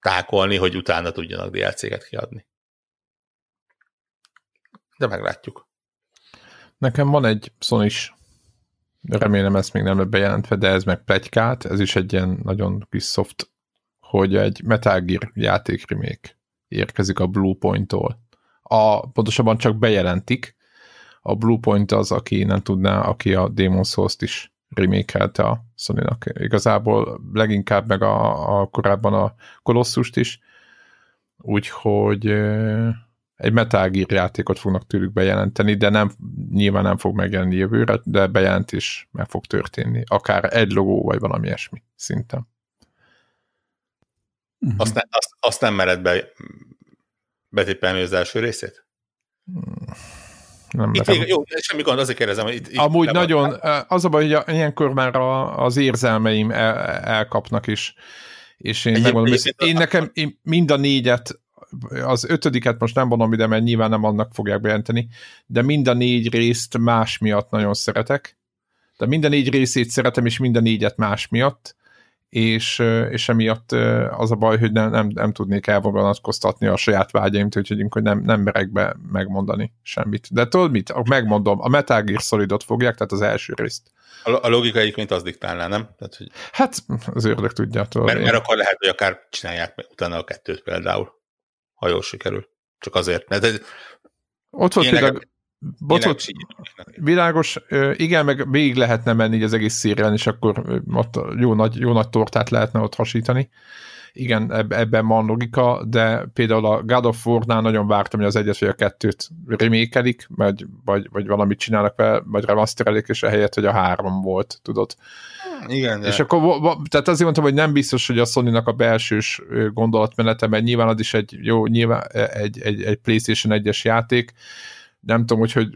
tákolni, hogy utána tudjanak DLC-ket kiadni. De meglátjuk. Nekem van egy sony remélem ezt még nem bejelentve, de ez meg plegykált, ez is egy ilyen nagyon kis soft, hogy egy Metal Gear játék remake érkezik a Bluepoint-tól. A, pontosabban csak bejelentik, a Bluepoint az, aki nem tudná, aki a Demon's Souls-t is remake a sony -nak. Igazából leginkább meg a, a korábban a Colossust is, úgyhogy egy Metal Gear játékot fognak tőlük bejelenteni, de nem, nyilván nem fog megjelenni jövőre, de bejelentés meg fog történni. Akár egy logó, vagy valami ilyesmi szinten. Azt, ne, azt, azt nem mered be betippelni az első részét? Hmm nem itt még, jó, semmi gond, azért kérdezem, hogy itt, itt Amúgy nagyon, van. az a baj, hogy ilyenkor már a, az érzelmeim el, elkapnak is, és én megmondom, hogy én nekem én mind a négyet, az ötödiket most nem vonom ide, mert nyilván nem annak fogják bejelenteni, de mind a négy részt más miatt nagyon szeretek. De minden négy részét szeretem, és mind a négyet más miatt, és, és emiatt az a baj, hogy nem, nem, nem tudnék elvonatkoztatni a saját vágyaimtól, úgyhogy hogy nem, nem merek be megmondani semmit. De tudod mit? Megmondom, a Metal Gear Solidot fogják, tehát az első részt. A, logika egyébként az diktálná, nem? Tehát, hogy... Hát, az ördög tudja. Tudod, mert, mert akkor lehet, hogy akár csinálják meg utána a kettőt például, ha jól sikerül. Csak azért. Mert ez, Ott volt például Bocot, világos, igen, meg végig lehetne menni az egész szírján, és akkor ott jó nagy, jó nagy tortát lehetne ott hasítani. Igen, ebben van logika, de például a God of War-nál nagyon vártam, hogy az egyet vagy a kettőt remékelik, vagy, vagy, vagy valamit csinálnak vele, vagy remasterelik, és helyet, hogy a három volt, tudod. Igen, de... És akkor, tehát azért mondtam, hogy nem biztos, hogy a sony a belsős gondolatmenete, mert nyilván az is egy jó, nyilván egy, egy, egy PlayStation 1-es játék, nem tudom, hogy hogy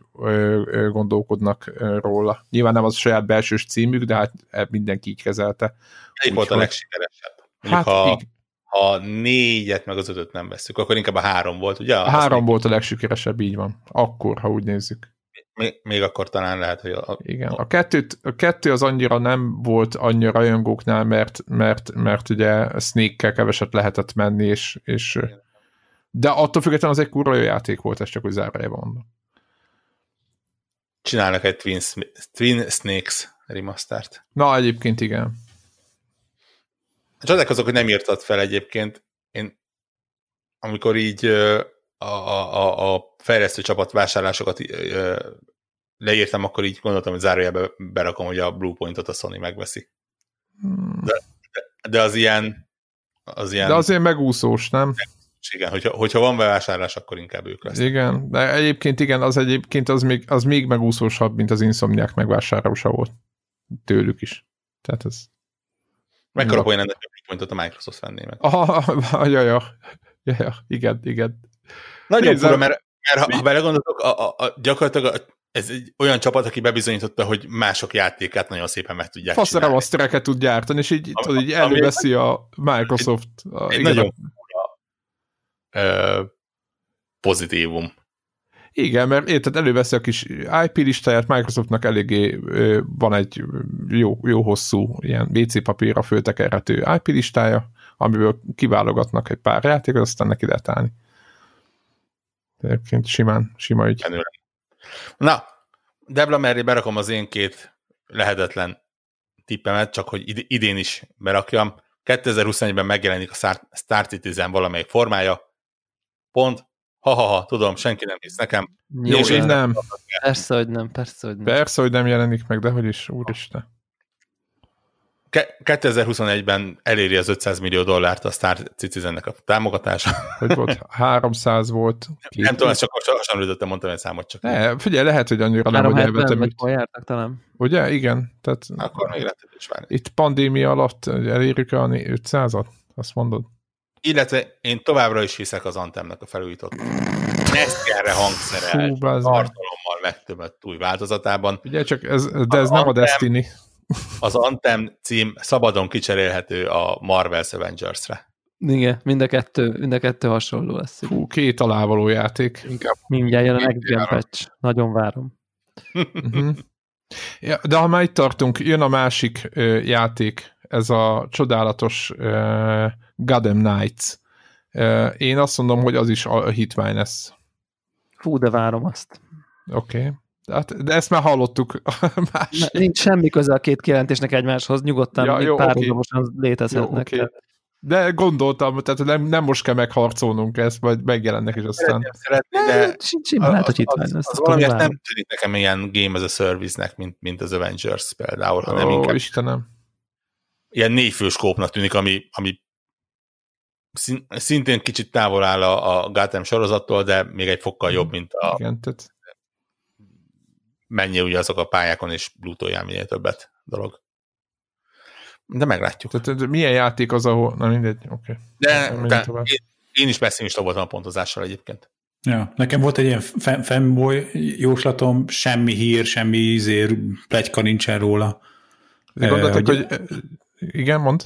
gondolkodnak róla. Nyilván nem az a saját belsős címük, de hát e, mindenki így kezelte. Melyik volt a legsikeresebb? hát, ha, ha négyet meg az ötöt nem veszük, akkor inkább a három volt, ugye? A három még... volt a legsikeresebb, így van. Akkor, ha úgy nézzük. Még, még akkor talán lehet, hogy a... Igen, a, kettőt, a kettő az annyira nem volt annyira rajongóknál, mert, mert, mert ugye Snake-kel keveset lehetett menni, és, és de attól függetlenül az egy kurva jó játék volt, ez csak úgy zárójában mondom csinálnak egy Twin, Twin Snakes remastert. Na, egyébként igen. Azok, hogy nem írtad fel egyébként. Én amikor így a, a, a fejlesztő csapat vásárlásokat leírtam, akkor így gondoltam, hogy zárójelbe berakom, hogy a Bluepointot a Sony megveszi. Hmm. De, de az ilyen az ilyen... De azért megúszós, nem? Igen, hogyha, hogyha van bevásárlás, akkor inkább ők lesz. Igen, de egyébként igen, az egyébként az még, az még megúszósabb, mint az Insomniac megvásárlása volt tőlük is. Tehát ez... Mekkora poén ennek a a Microsoft venné meg? Aha, ja, ja, ja, ja, igen, igen. Nagyon fura, mert, mert ha, ha belegondolok, a, a, a, gyakorlatilag a, ez egy olyan csapat, aki bebizonyította, hogy mások játékát nagyon szépen meg tudják Fasz csinálni. Tud gyártani, és így, ami, tudod, így előveszi a Microsoft. Egy, a, egy igen, nagyon ö, pozitívum. Igen, mert érted, előveszi a kis IP listáját, Microsoftnak eléggé ö, van egy jó, jó hosszú ilyen WC papírra föltekerhető IP listája, amiből kiválogatnak egy pár játékot, aztán neki lehet állni. Egyébként simán, sima ügy. Na, Debla Merri berakom az én két lehetetlen tippemet, csak hogy idén is berakjam. 2021-ben megjelenik a Star Citizen valamelyik formája, pont, ha-ha-ha, tudom, senki nem hisz nekem. Jó, és én nem. Persze, hogy nem, persze, hogy nem. Persze, hogy nem jelenik meg, de hogy is, úristen. 2021-ben eléri az 500 millió dollárt a Star Citizennek a támogatása. Hogy volt? 300 volt. Két nem tudom, csak hasonlítottam, mondtam egy számot csak. Ne, figyelj, lehet, hogy annyira nem, hogy elvetem. Hol jártak talán. Ugye? Igen. Tehát Akkor még lehet, is várni. Itt pandémia alatt elérjük a 500-at? Azt mondod? Illetve én továbbra is hiszek az Antemnek a felújított Neszkerre hangszerelt, tartalommal megtömött új változatában. Ugye csak ez, de ez az nem Anthem, a Destiny. Az Antem cím szabadon kicserélhető a Marvel's Avengers-re. Igen, mind a kettő, mind a kettő hasonló lesz. Fú, két alávaló játék. Inkább. Mindjárt jön a Next Gen patch. Nagyon várom. uh-huh. ja, de ha már itt tartunk, jön a másik ö, játék, ez a csodálatos ö, Gotham Knights. Én azt mondom, hogy az is a hitvány lesz. Fú, de várom azt. Oké. Okay. Hát, de ezt már hallottuk. *laughs* Más. Nincs semmi köze a két kijelentésnek egymáshoz, nyugodtan ja, jó, párhuzamosan okay. létezhetnek. Jó, okay. De gondoltam, tehát nem, nem most kell megharcolnunk ezt, majd megjelennek is aztán. Szeretni, de simán lehet, hogy hitvány lesz. Az, az valamiért nem tűnik nekem ilyen game as a service-nek, mint, mint az Avengers például, hanem Ó, inkább Istenem. ilyen négyfős kópnak tűnik, ami, ami szintén kicsit távol áll a, a Gotham sorozattól, de még egy fokkal jobb, mint a Igen, tehát... mennyi ugye azok a pályákon, és blútoljál minél többet dolog. De meglátjuk. Tehát milyen játék az, ahol... Na mindegy, oké. Okay. De, de én, én is pessimista voltam a pontozással egyébként. Ja, nekem volt egy ilyen fanboy jóslatom, semmi hír, semmi ízér, plegyka nincsen róla. De gondoltak, hogy... hogy... Igen, mond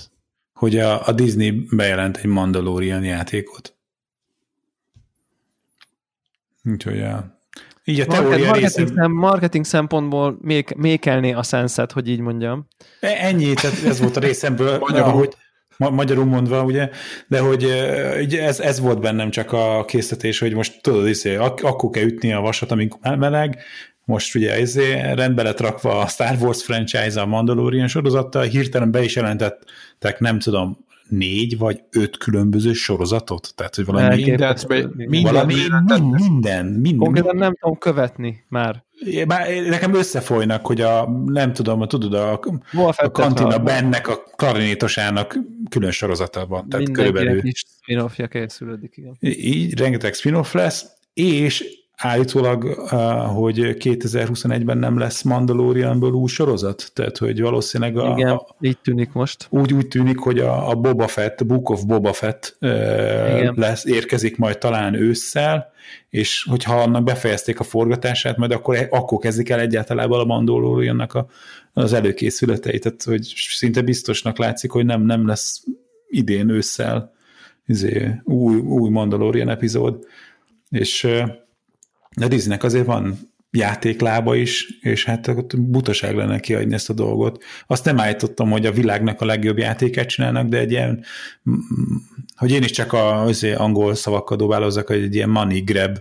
hogy a, a Disney bejelent egy Mandalorian játékot. Úgyhogy a, így a teória marketing, része. szem, marketing szempontból mék, mékelné a szenszet, hogy így mondjam. Ennyi, tehát ez volt a részemből, *laughs* Magyarul. hogy ma, magyarul mondva, ugye, de hogy ugye ez, ez volt bennem csak a készítés, hogy most tudod, izé, ak- akkor kell ütni a vasat, amikor meleg, most ugye izé, rendbe lett rakva a Star Wars franchise a Mandalorian sorozattal, hirtelen be is jelentettek, nem tudom, négy vagy öt különböző sorozatot, tehát hogy valami, Mindent, mindent valami bejelentettek. minden, minden, Konkrétan nem tudom követni már. bár nekem összefolynak, hogy a, nem tudom, tudod, a, Hol a fettet, kantina bennek a klarinétosának külön sorozatában. Tehát Mindenkinek körülbelül is spin-offja készülődik, igen. így rengeteg spin-off lesz, és állítólag, hogy 2021-ben nem lesz Mandalorianből új sorozat, tehát hogy valószínűleg a, Igen, a, így tűnik most. úgy, úgy tűnik, hogy a, a Boba Fett, a Book of Boba Fett Igen. lesz, érkezik majd talán ősszel, és hogyha annak befejezték a forgatását, majd akkor, akkor kezdik el egyáltalán a Mandaloriannak a, az előkészületeit, tehát hogy szinte biztosnak látszik, hogy nem, nem lesz idén ősszel izé, új, új Mandalorian epizód, és ö, a Disneynek azért van játéklába is, és hát ott butaság lenne kiadni ezt a dolgot. Azt nem állítottam, hogy a világnak a legjobb játéket csinálnak, de egy ilyen, mm, hogy én is csak a azért angol szavakkal dobálozzak, hogy egy ilyen money grab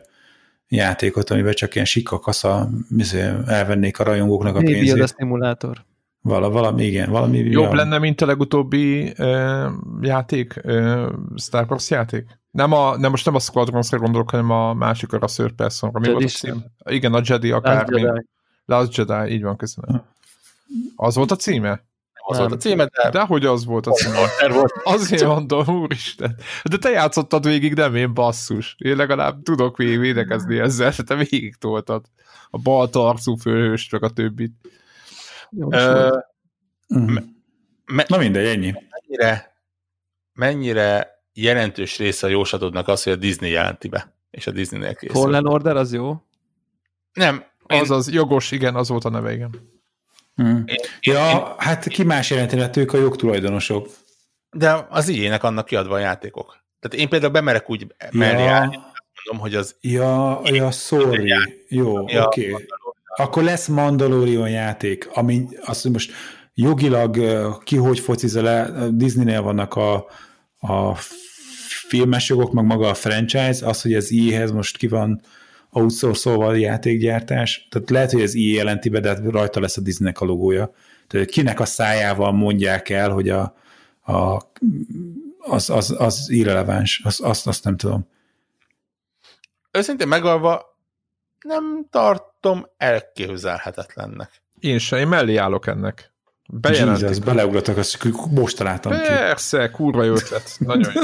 játékot, amiben csak ilyen sikka kasza izé, elvennék a rajongóknak a Baby Yoda pénzét. szimulátor. Vala, valami, igen, valami. Jobb ja. lenne, mint a legutóbbi uh, játék, uh, Star Wars játék? Nem, a, nem most nem a Squadrons-ra gondolok, hanem a másikra, a Third Personra. Mi volt a cím? Igen, a Jedi akármi. Last Jedi. Last Jedi, így van, köszönöm. Az volt a címe? Az volt a címe, de De hogy az volt a címe? Azért mondom, úristen. De te játszottad végig, nem én basszus. Én legalább tudok végig védekezni ezzel, te végig toltad. A bal arcú főhőst, meg a többit. Ö, Mhm. me- Na mindegy, ennyi. mennyire, mennyire jelentős része a jósatodnak az, hogy a Disney jelenti be, és a Disneynél készül. Fallen Order az jó. Nem, én, Az az jogos, igen, az volt a neve, igen. Mhm. én, Ja, hát ki más jelenteni, hát ők a jogtulajdonosok. de az ilyenek annak kiadva a játékok. Tehát én például bemerek úgy mellé Ja. állni, mondom, hogy az Ja, ja, sorry. Jó, oké. Okay. Akkor lesz Mandalorian játék, ami azt most jogilag ki hogy focizza le, Disneynél vannak a, a filmes jogok, meg maga a franchise, az, hogy az IE-hez most ki van outsourcolva játékgyártás, tehát lehet, hogy az IE jelenti be, de hát rajta lesz a Disneynek a logója. Tehát kinek a szájával mondják el, hogy a, a az, az, az irreleváns, azt, azt, azt nem tudom. őszintén megvalva nem tartom elképzelhetetlennek. Én sem, én mellé állok ennek. Jesus, Bejelentik. beleugratok, azt most találtam ki. Persze, kurva jó ötlet. Nagyon jó.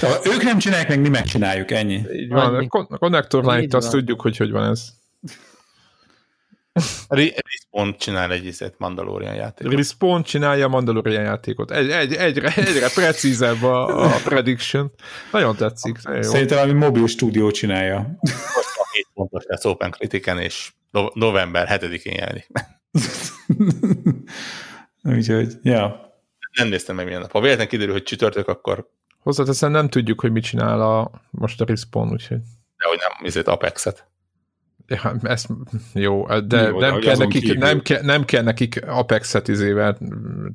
Tehát, *laughs* ők nem csinálják, meg mi megcsináljuk, ennyi. Így van. Annyi. A Connector Így azt van. tudjuk, hogy hogy van ez. *laughs* Re- Respawn csinál egy izét Mandalorian játékot. Respawn csinálja a Mandalorian játékot. Egy, egy, egyre, egyre precízebb a, a prediction. Nagyon tetszik. Nagyon jó. Szerintem valami mobil stúdió csinálja. Most a 7 pontos lesz Open Critiken, és no- november 7-én jelenik. *laughs* Úgyhogy, ja. Nem néztem meg milyen nap. Ha véletlenül kiderül, hogy csütörtök, akkor Hozzáteszem, nem tudjuk, hogy mit csinál a, most a Respawn, úgyhogy de hogy nem, izét Apexet. ja, ez, jó, de Jó, nem, kell nekik, kívül- nem, kell, nem kell nekik Apex-et izével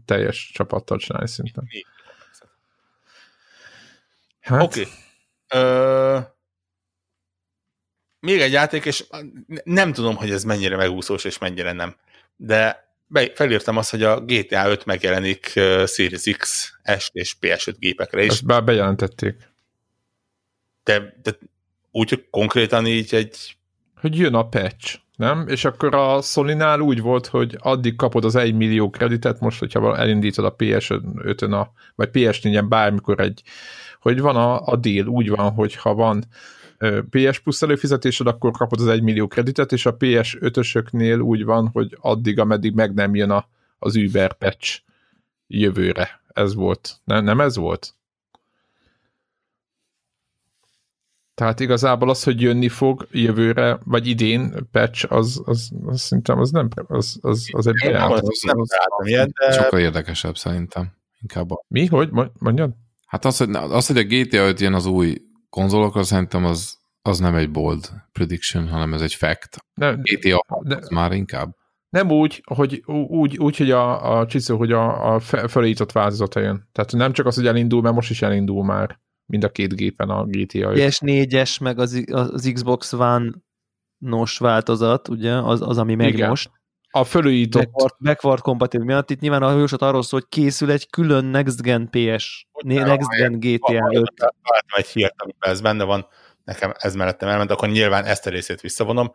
teljes csapattal csinálni szinte. Hát, Oké. Okay. Még egy játék, és nem tudom, hogy ez mennyire megúszós, és mennyire nem. De be, felírtam azt, hogy a GTA 5 megjelenik uh, Series X, S és PS5 gépekre is, ezt bár bejelentették. de, de úgy, hogy konkrétan így egy hogy jön a patch, nem? És akkor a Sony-nál úgy volt, hogy addig kapod az 1 millió kreditet, most, hogyha elindítod a PS5-ön, a, vagy PS4-en bármikor egy, hogy van a, a deal, úgy van, hogy ha van PS Plus előfizetésed, akkor kapod az 1 millió kreditet, és a PS5-ösöknél úgy van, hogy addig, ameddig meg nem jön a, az Uber patch jövőre. Ez volt. Nem, nem ez volt? Tehát igazából az, hogy jönni fog jövőre, vagy idén patch, az, az, az szerintem az nem, az, az, az egy de Sokkal érdekesebb szerintem. Inkább a... Mi? Hogy? Mondj- Mondjad? Hát az hogy, az, hogy a GTA 5 jön az új konzolokra, szerintem az az nem egy bold prediction, hanem ez egy fact. Nem, GTA de- az már inkább. nem úgy, hogy úgy, úgy hogy a, a csiszó, hogy a, a fe- felújított változata jön. Tehát nem csak az, hogy elindul, mert most is elindul már mind a két gépen a GTA 5. PS4-es, meg az, az Xbox One nos változat, ugye, az, az ami megy Igen. most. A felújított, Backward, backward compatible miatt. Itt nyilván a jóslat arról szól, hogy készül egy külön Next Gen PS, Next Gen GTA 5. Találtam egy hírt, amiben ez benne van, nekem ez mellettem elment, akkor nyilván ezt a részét visszavonom.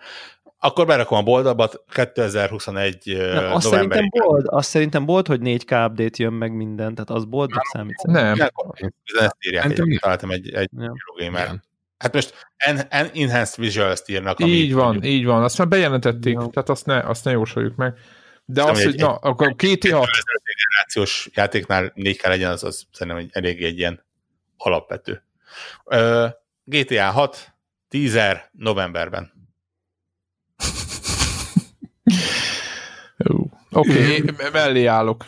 Akkor berakom a boldalbat, 2021 Nem, azt november. szerintem bold, azt szerintem bold, hogy 4K update jön meg minden, tehát az boldnak számít. szerintem. nem, Ezt írják, egy, nem. találtam egy, egy Ja. Hát most en, en, Enhanced Visuals-t írnak. ami így van, mondjuk így van. Azt már bejelentették, Ja. tehát azt ne, azt ne jósoljuk meg. De Hiszem, az, hogy hogy na, akkor két egy hat, generációs játéknál 4K legyen, az, az szerintem egy, eléggé egy ilyen alapvető. Ö, GTA 6, teaser novemberben. Oké, okay, mellé állok.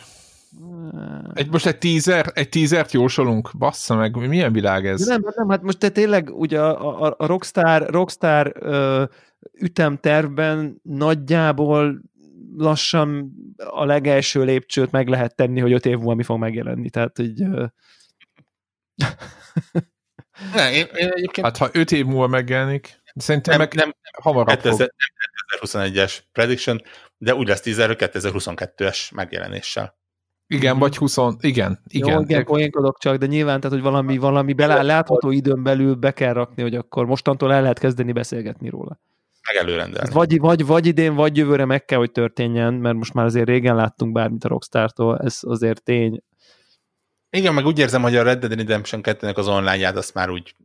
Egy, most egy teaser, egy teasert jósolunk? Bassza meg, milyen világ ez? De nem, nem, hát most te tényleg ugye a, a, a Rockstar, Rockstar ö, ütemtervben nagyjából lassan a legelső lépcsőt meg lehet tenni, hogy öt év múlva mi fog megjelenni. Tehát, hogy ö, *laughs* Ne, én, én egyébként Hát ha öt év múlva megjelenik, szerintem nem, meg nem hamarabb fog. 2000, nem 2021-es prediction, de úgy lesz teaser, hogy 2022-es megjelenéssel. Igen, vagy 20, igen, igen, jó, igen, poénkodok csak, de nyilván, tehát, hogy valami, valami belá, látható időn belül be kell rakni, hogy akkor mostantól el lehet kezdeni beszélgetni róla. Meg előrendelni. Ez vagy, vagy, vagy idén, vagy jövőre meg kell, hogy történjen, mert most már azért régen láttunk bármit a Rockstar-tól, ez azért tény. Igen, meg úgy érzem, hogy a Red Dead Redemption 2-nek az online azt már úgy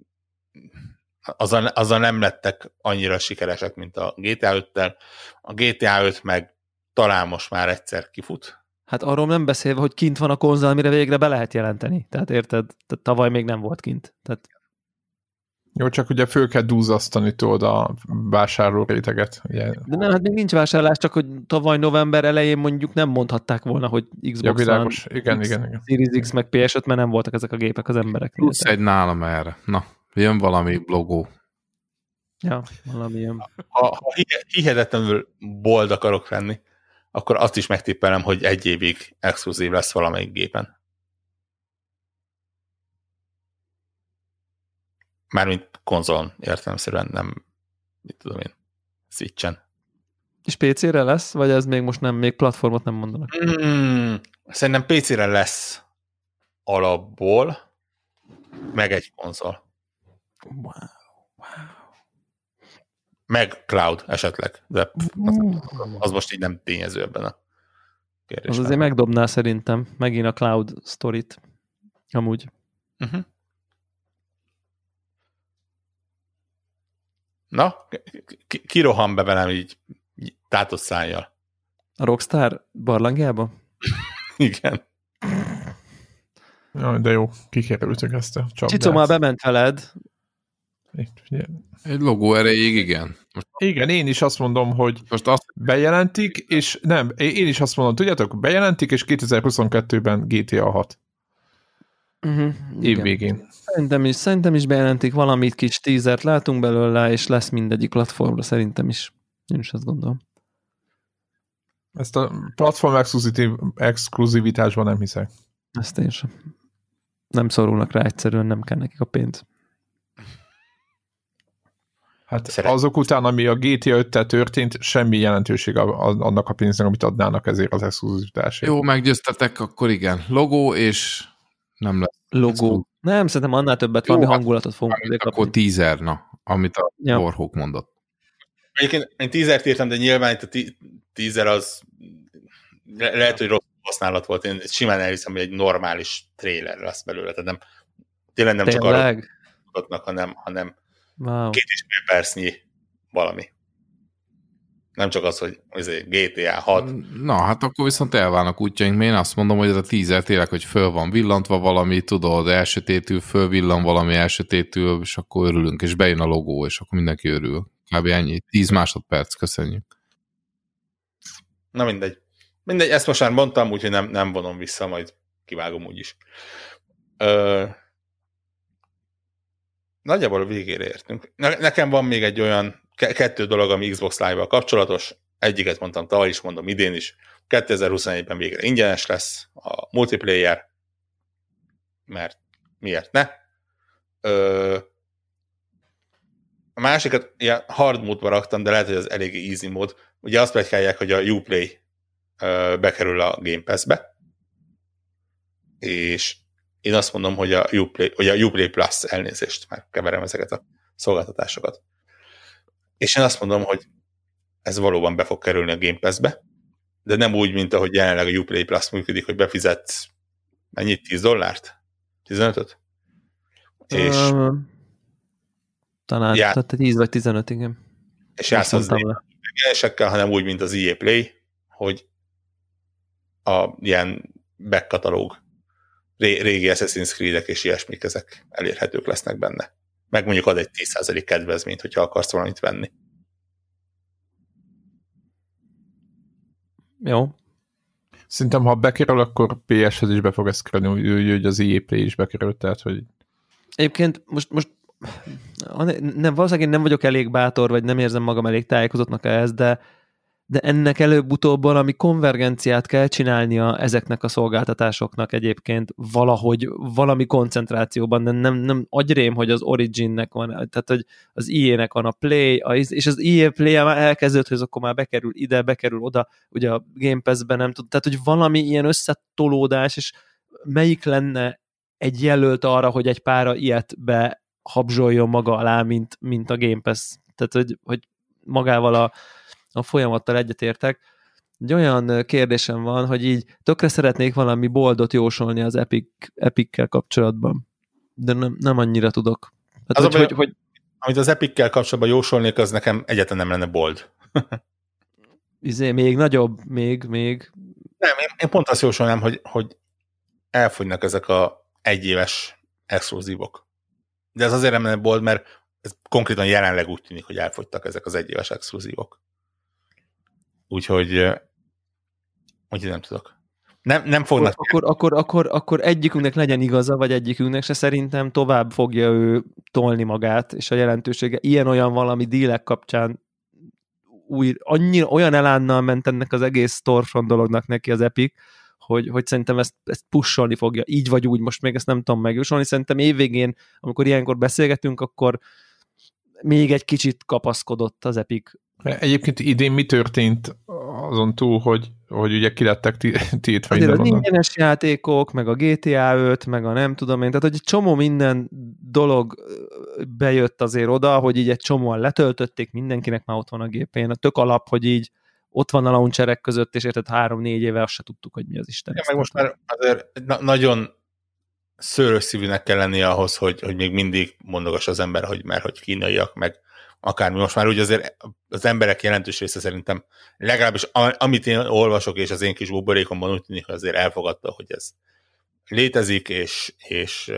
azzal, azzal nem lettek annyira sikeresek, mint a GTA 5-tel. A GTA 5 meg talán most már egyszer kifut. Hát arról nem beszélve, hogy kint van a konzol, amire végre be lehet jelenteni. Tehát érted? Tehát tavaly még nem volt kint. Tehát Jó, csak ugye föl kell duzzasztani tudod a vásárló réteget. Ugye. De nem, hát még nincs vásárlás, csak hogy tavaly november elején mondjuk nem mondhatták volna, hogy Xbox Ja, One, világos. Igen, X, igen, igen. Series X meg PS5, mert nem voltak ezek a gépek az embereknél. Plusz egy nálam erre. Na, jön valami logó. Ja, valami ilyen. Ha, ha hi- hihetetlenül bold akarok lenni, akkor azt is megtippelem, hogy egy évig exkluzív lesz valamelyik gépen. Mármint konzolon értelemszerűen, nem, mit tudom én, Switchen. És PC-re lesz, vagy ez még most nem, még platformot nem mondanak? Mm, szerintem PC-re lesz alapból, meg egy konzol. Wow. Meg cloud esetleg, de az, az most így nem tényező ebben a Az kérdésben. azért megdobná szerintem megint a cloud storyt. Amúgy. Uh-huh. Na, ki, ki rohan be velem így tátott szájjal? A Rockstar barlangjába? *laughs* Igen. Jaj, de jó, kikerültük ezt a csapdát. Csicó már bement veled. Egy logó erejéig igen. Most, Igen, én is azt mondom, hogy most azt bejelentik, és nem, én is azt mondom, tudjátok, bejelentik, és 2022-ben GTA 6 Uh-huh. év végén. Szerintem is, szerintem is bejelentik valamit kis teasert, látunk belőle, és lesz mindegyik platformra, szerintem is. Én is azt gondolom. Ezt a platform exkluziv- exkluzivitásban nem hiszek. Ezt én sem. Nem szorulnak rá egyszerűen, nem kell nekik a pénz. Hát Szeret- azok után, ami a GTA 5-tel történt, semmi jelentőség annak a pénznek, amit adnának ezért az exkluzivitásért. jó, meggyőztetek, akkor igen. Logó, és nem lesz. Logó. Nem, szerintem annál többet, Jó, valami hát- hangulatot fogunk Akkor kapni. teaser, na, amit a Ja. Warhawk mondott. Egyébként én teasert írtam, de nyilván itt a teaser az le- lehet, hogy rossz használat volt. Én simán elhiszem, hogy egy normális trailer lesz belőle. Tehát nem, tényleg nem csak arra Tényleg? hanem, hanem Wow. két és fél percnyi valami. Nem csak az, hogy azért GTA 6, Na, hát akkor viszont elválnak útjaink, mert én azt mondom, hogy ez a teaser tényleg, hogy föl van villantva valami, tudod, elsötétül, fölvillan valami elsötétül, és akkor örülünk, és bejön a logó, és akkor mindenki örül. Kb. ennyi. 10 másodperc, köszönjük. Na mindegy. Mindegy, ezt most már mondtam, úgyhogy nem, nem vonom vissza, majd kivágom úgyis. Ö... nagyjából a végére értünk. Ne, nekem van még egy olyan kettő dolog, ami Xbox Live-val kapcsolatos. Egyiket mondtam tavaly is, mondom idén is. 2021-ben végre ingyenes lesz a multiplayer, mert miért ne? Ö, a másikat ilyen hard módba raktam, de lehet, hogy az eléggé easy mód. Ugye azt plegykálják, hogy a Uplay ö, bekerül a Game Pass-be, és én azt mondom, hogy a Uplay, hogy a Uplay Plus elnézést, már keverem ezeket a szolgáltatásokat. És én azt mondom, hogy ez valóban be fog kerülni a Game Pass-be, de nem úgy, mint ahogy jelenleg a Uplay Plus működik, hogy befizetsz mennyit, 10 dollárt? 15-öt? És um, talán, ját... tehát 10 vagy 15, igen. És játszhatsz egyenesekkel, hanem úgy, mint az EA Play, hogy a ilyen back régi Assassin's Creed-ek és ilyesmik, ezek elérhetők lesznek benne. Meg mondjuk ad egy 10% kedvezményt, hogyha akarsz valamit venni. Jó. Szerintem, ha bekerül, akkor PS-hez is be fog ezt kerülni, úgy, hogy az EA Play is bekerült, tehát, hogy... Egyébként most, most nem, valószínűleg én nem vagyok elég bátor, vagy nem érzem magam elég tájékozottnak ehhez, de de ennek előbb-utóbb valami konvergenciát kell csinálnia ezeknek a szolgáltatásoknak egyébként valahogy, valami koncentrációban, de nem, nem agyrém, hogy az Originnek van, tehát hogy az EA-nek van a Play, a, és az EA Play már elkezdődött, hogy akkor már bekerül ide, bekerül oda, ugye a Game Pass-ben nem tud, tehát hogy valami ilyen összetolódás, és melyik lenne egy jelölt arra, hogy egy pára ilyet be habzsoljon maga alá, mint, mint a Game Pass. Tehát, hogy, hogy magával a, a folyamattal egyetértek. Egy olyan kérdésem van, hogy így tökre szeretnék valami boldot jósolni az Epic, Epic-kel kapcsolatban, de nem, nem annyira tudok. Hát, az hogy, a, hogy, hogy, amit az Epic-kel kapcsolatban jósolnék, az nekem egyetlen nem lenne bold. *laughs* izé, még nagyobb, még, még. Nem, én, én pont azt jósolnám, hogy, hogy elfogynak ezek a egyéves exkluzívok. De ez azért nem lenne bold, mert ez konkrétan jelenleg úgy tűnik, hogy elfogytak ezek az egyéves exkluzívok. Úgyhogy, úgyhogy nem tudok. Nem, nem fognak... Akkor, akkor, akkor, akkor egyikünknek legyen igaza, vagy egyikünknek se szerintem tovább fogja ő tolni magát, és a jelentősége. Ilyen-olyan valami dílek kapcsán új, annyira, olyan elánnal ment ennek az egész Storefront dolognak neki az Epic, hogy, hogy szerintem ezt, ezt pusolni fogja, így vagy úgy, most még ezt nem tudom megjósolni, szerintem évvégén, amikor ilyenkor beszélgetünk, akkor még egy kicsit kapaszkodott az Epic Egyébként idén mi történt azon túl, hogy, hogy ugye kilettek tiltva Azért az ingyenes játékok, meg a GTA 5, meg a nem tudom én, tehát hogy egy csomó minden dolog bejött azért oda, hogy így egy csomóan letöltötték, mindenkinek már ott van a gépén. A tök alap, hogy így ott van a launcherek között, és érted három-négy éve azt se tudtuk, hogy mi az Isten. Ja, meg most már azért na- nagyon szőrös szívűnek kell lennie ahhoz, hogy, hogy még mindig mondogas az ember, hogy mert hogy kínaiak, meg akármi. Most már úgy azért az emberek jelentős része szerintem, legalábbis amit én olvasok, és az én kis buborékomban úgy tűnik, hogy azért elfogadta, hogy ez létezik, és, és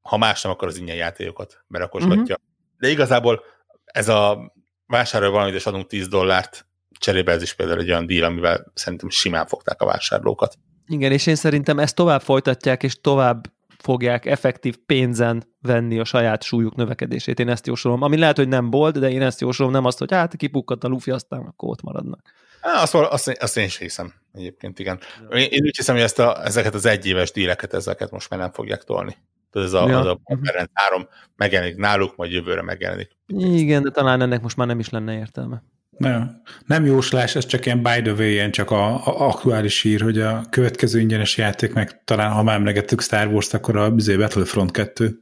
ha más nem, akkor az ingyen játékokat berakosgatja. Uh-huh. De igazából ez a vásárolja valamit, és adunk 10 dollárt, cserébe ez is például egy olyan díl, amivel szerintem simán fogták a vásárlókat. Igen, és én szerintem ezt tovább folytatják, és tovább fogják effektív pénzen venni a saját súlyuk növekedését. Én ezt jósolom. Ami lehet, hogy nem bold, de én ezt jósolom, nem azt, hogy hát kipukkadt a lufi, aztán akkor ott maradnak. Azt, azt, azt én is hiszem egyébként, igen. Én, én úgy hiszem, hogy ezt a, ezeket az egyéves díleket, ezeket most már nem fogják tolni. Tehát ez a, ja. az a Conference 3 megjelenik náluk, majd jövőre megjelenik. Igen, de talán ennek most már nem is lenne értelme. Nem, nem jóslás, ez csak ilyen by the way, ilyen csak a, a aktuális hír, hogy a következő ingyenes játék, meg talán ha már emlegettük Star Wars-t, akkor a bizony Battlefront 2.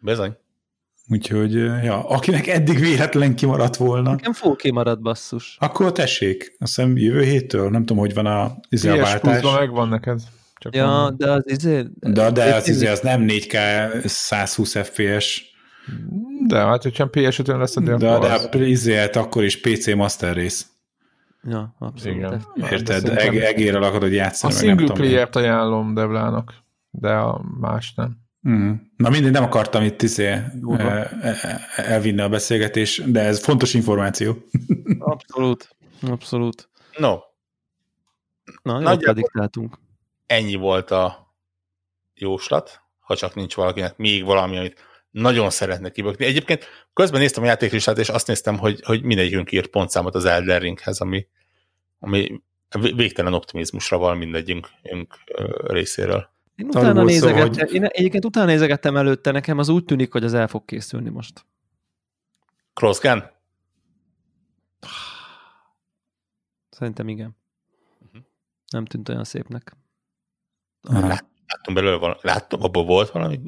Bizony. Úgyhogy, ja, akinek eddig véletlen kimaradt volna. Nekem full kimaradt basszus. Akkor tessék, azt hiszem jövő héttől, nem tudom, hogy van a, izé a váltás. megvan neked. Csak ja, van. de az izé... De, de az, izé, az nem 4K 120 FPS, de hát, hogyha PS5-ön lesz a De, de a izé, hát akkor is PC Master Race. Ja, abszolút. Igen. Érted? Eg, egérrel akarod játszani. A single player-t ajánlom Devlának, de a más nem. Mm. Na mindig nem akartam itt izé, e, e, elvinni a beszélgetés, de ez fontos információ. *laughs* Abszolút, abszolút. No. Na, Nagyjából diktáltunk. Ennyi volt a jóslat, ha csak nincs valakinek még valami, amit nagyon szeretne kibökni. Egyébként közben néztem a játéklistát, és azt néztem, hogy, hogy mindegyikünk írt pontszámot az Elden Ringhez, ami, ami végtelen optimizmusra van mindegyünk részéről. Én utána nézegettem, hogy... én egyébként utána nézegettem előtte, nekem az úgy tűnik, hogy az el fog készülni most. Crossgun? Szerintem igen. Uh-huh. Nem tűnt olyan szépnek. Láttam belőle, láttam, abból volt valami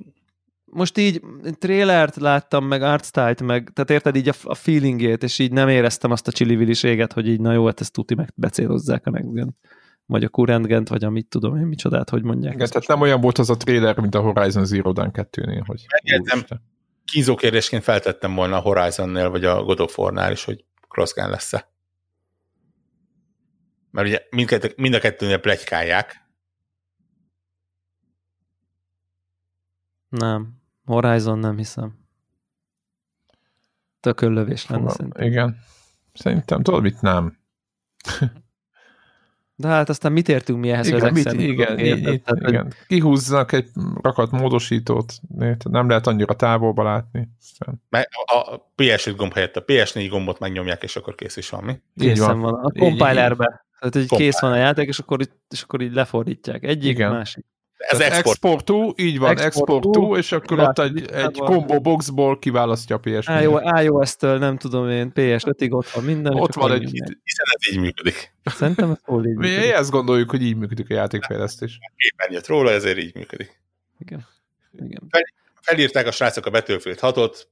most így trélert láttam, meg artstyle meg, tehát érted így a, a feelingét, és így nem éreztem azt a csilliviliséget, hogy így na jó, hát ezt tuti meg becélozzák a next vagy a current gent, vagy amit tudom én micsodát, hogy mondják. Igen, tehát nem olyan volt az a trailer, mint a Horizon Zero Dawn 2-nél, hogy... Kínzó kérdésként feltettem volna a Horizon-nél, vagy a God of War-nál is, hogy crossgun lesz-e. Mert ugye mind, mind a kettőnél plegykálják. Nem. Horizon nem hiszem. Tököllövés lenne Fogal, szerintem. Igen. Szerintem, tudod mit nem. De hát aztán mit értünk mi ehhez, igen, mit, igen, érted, itt, tehát, igen. Hogy... Kihúznak egy rakat módosítót, nem lehet annyira távolba látni. Mert a PS5 gomb helyett a PS4 gombot megnyomják, és akkor kész is van, mi? Készen van. van. A compilerbe. Tehát, hogy kész van a játék, és akkor, és akkor így lefordítják. Egyik, igen. másik. Ez export. export to, így van, export, to, és akkor ott egy, egy combo boxból kiválasztja a ps iOS-től nem tudom én, PS5-ig ott van minden. Ott van egy... Hiszen ez így működik. Szerintem ez hol így működik. Mi ezt gondoljuk, hogy így működik a játékfejlesztés. Éppen jött róla, ezért így működik. Igen. Igen. Fel, felírták a srácok a Battlefield 6-ot,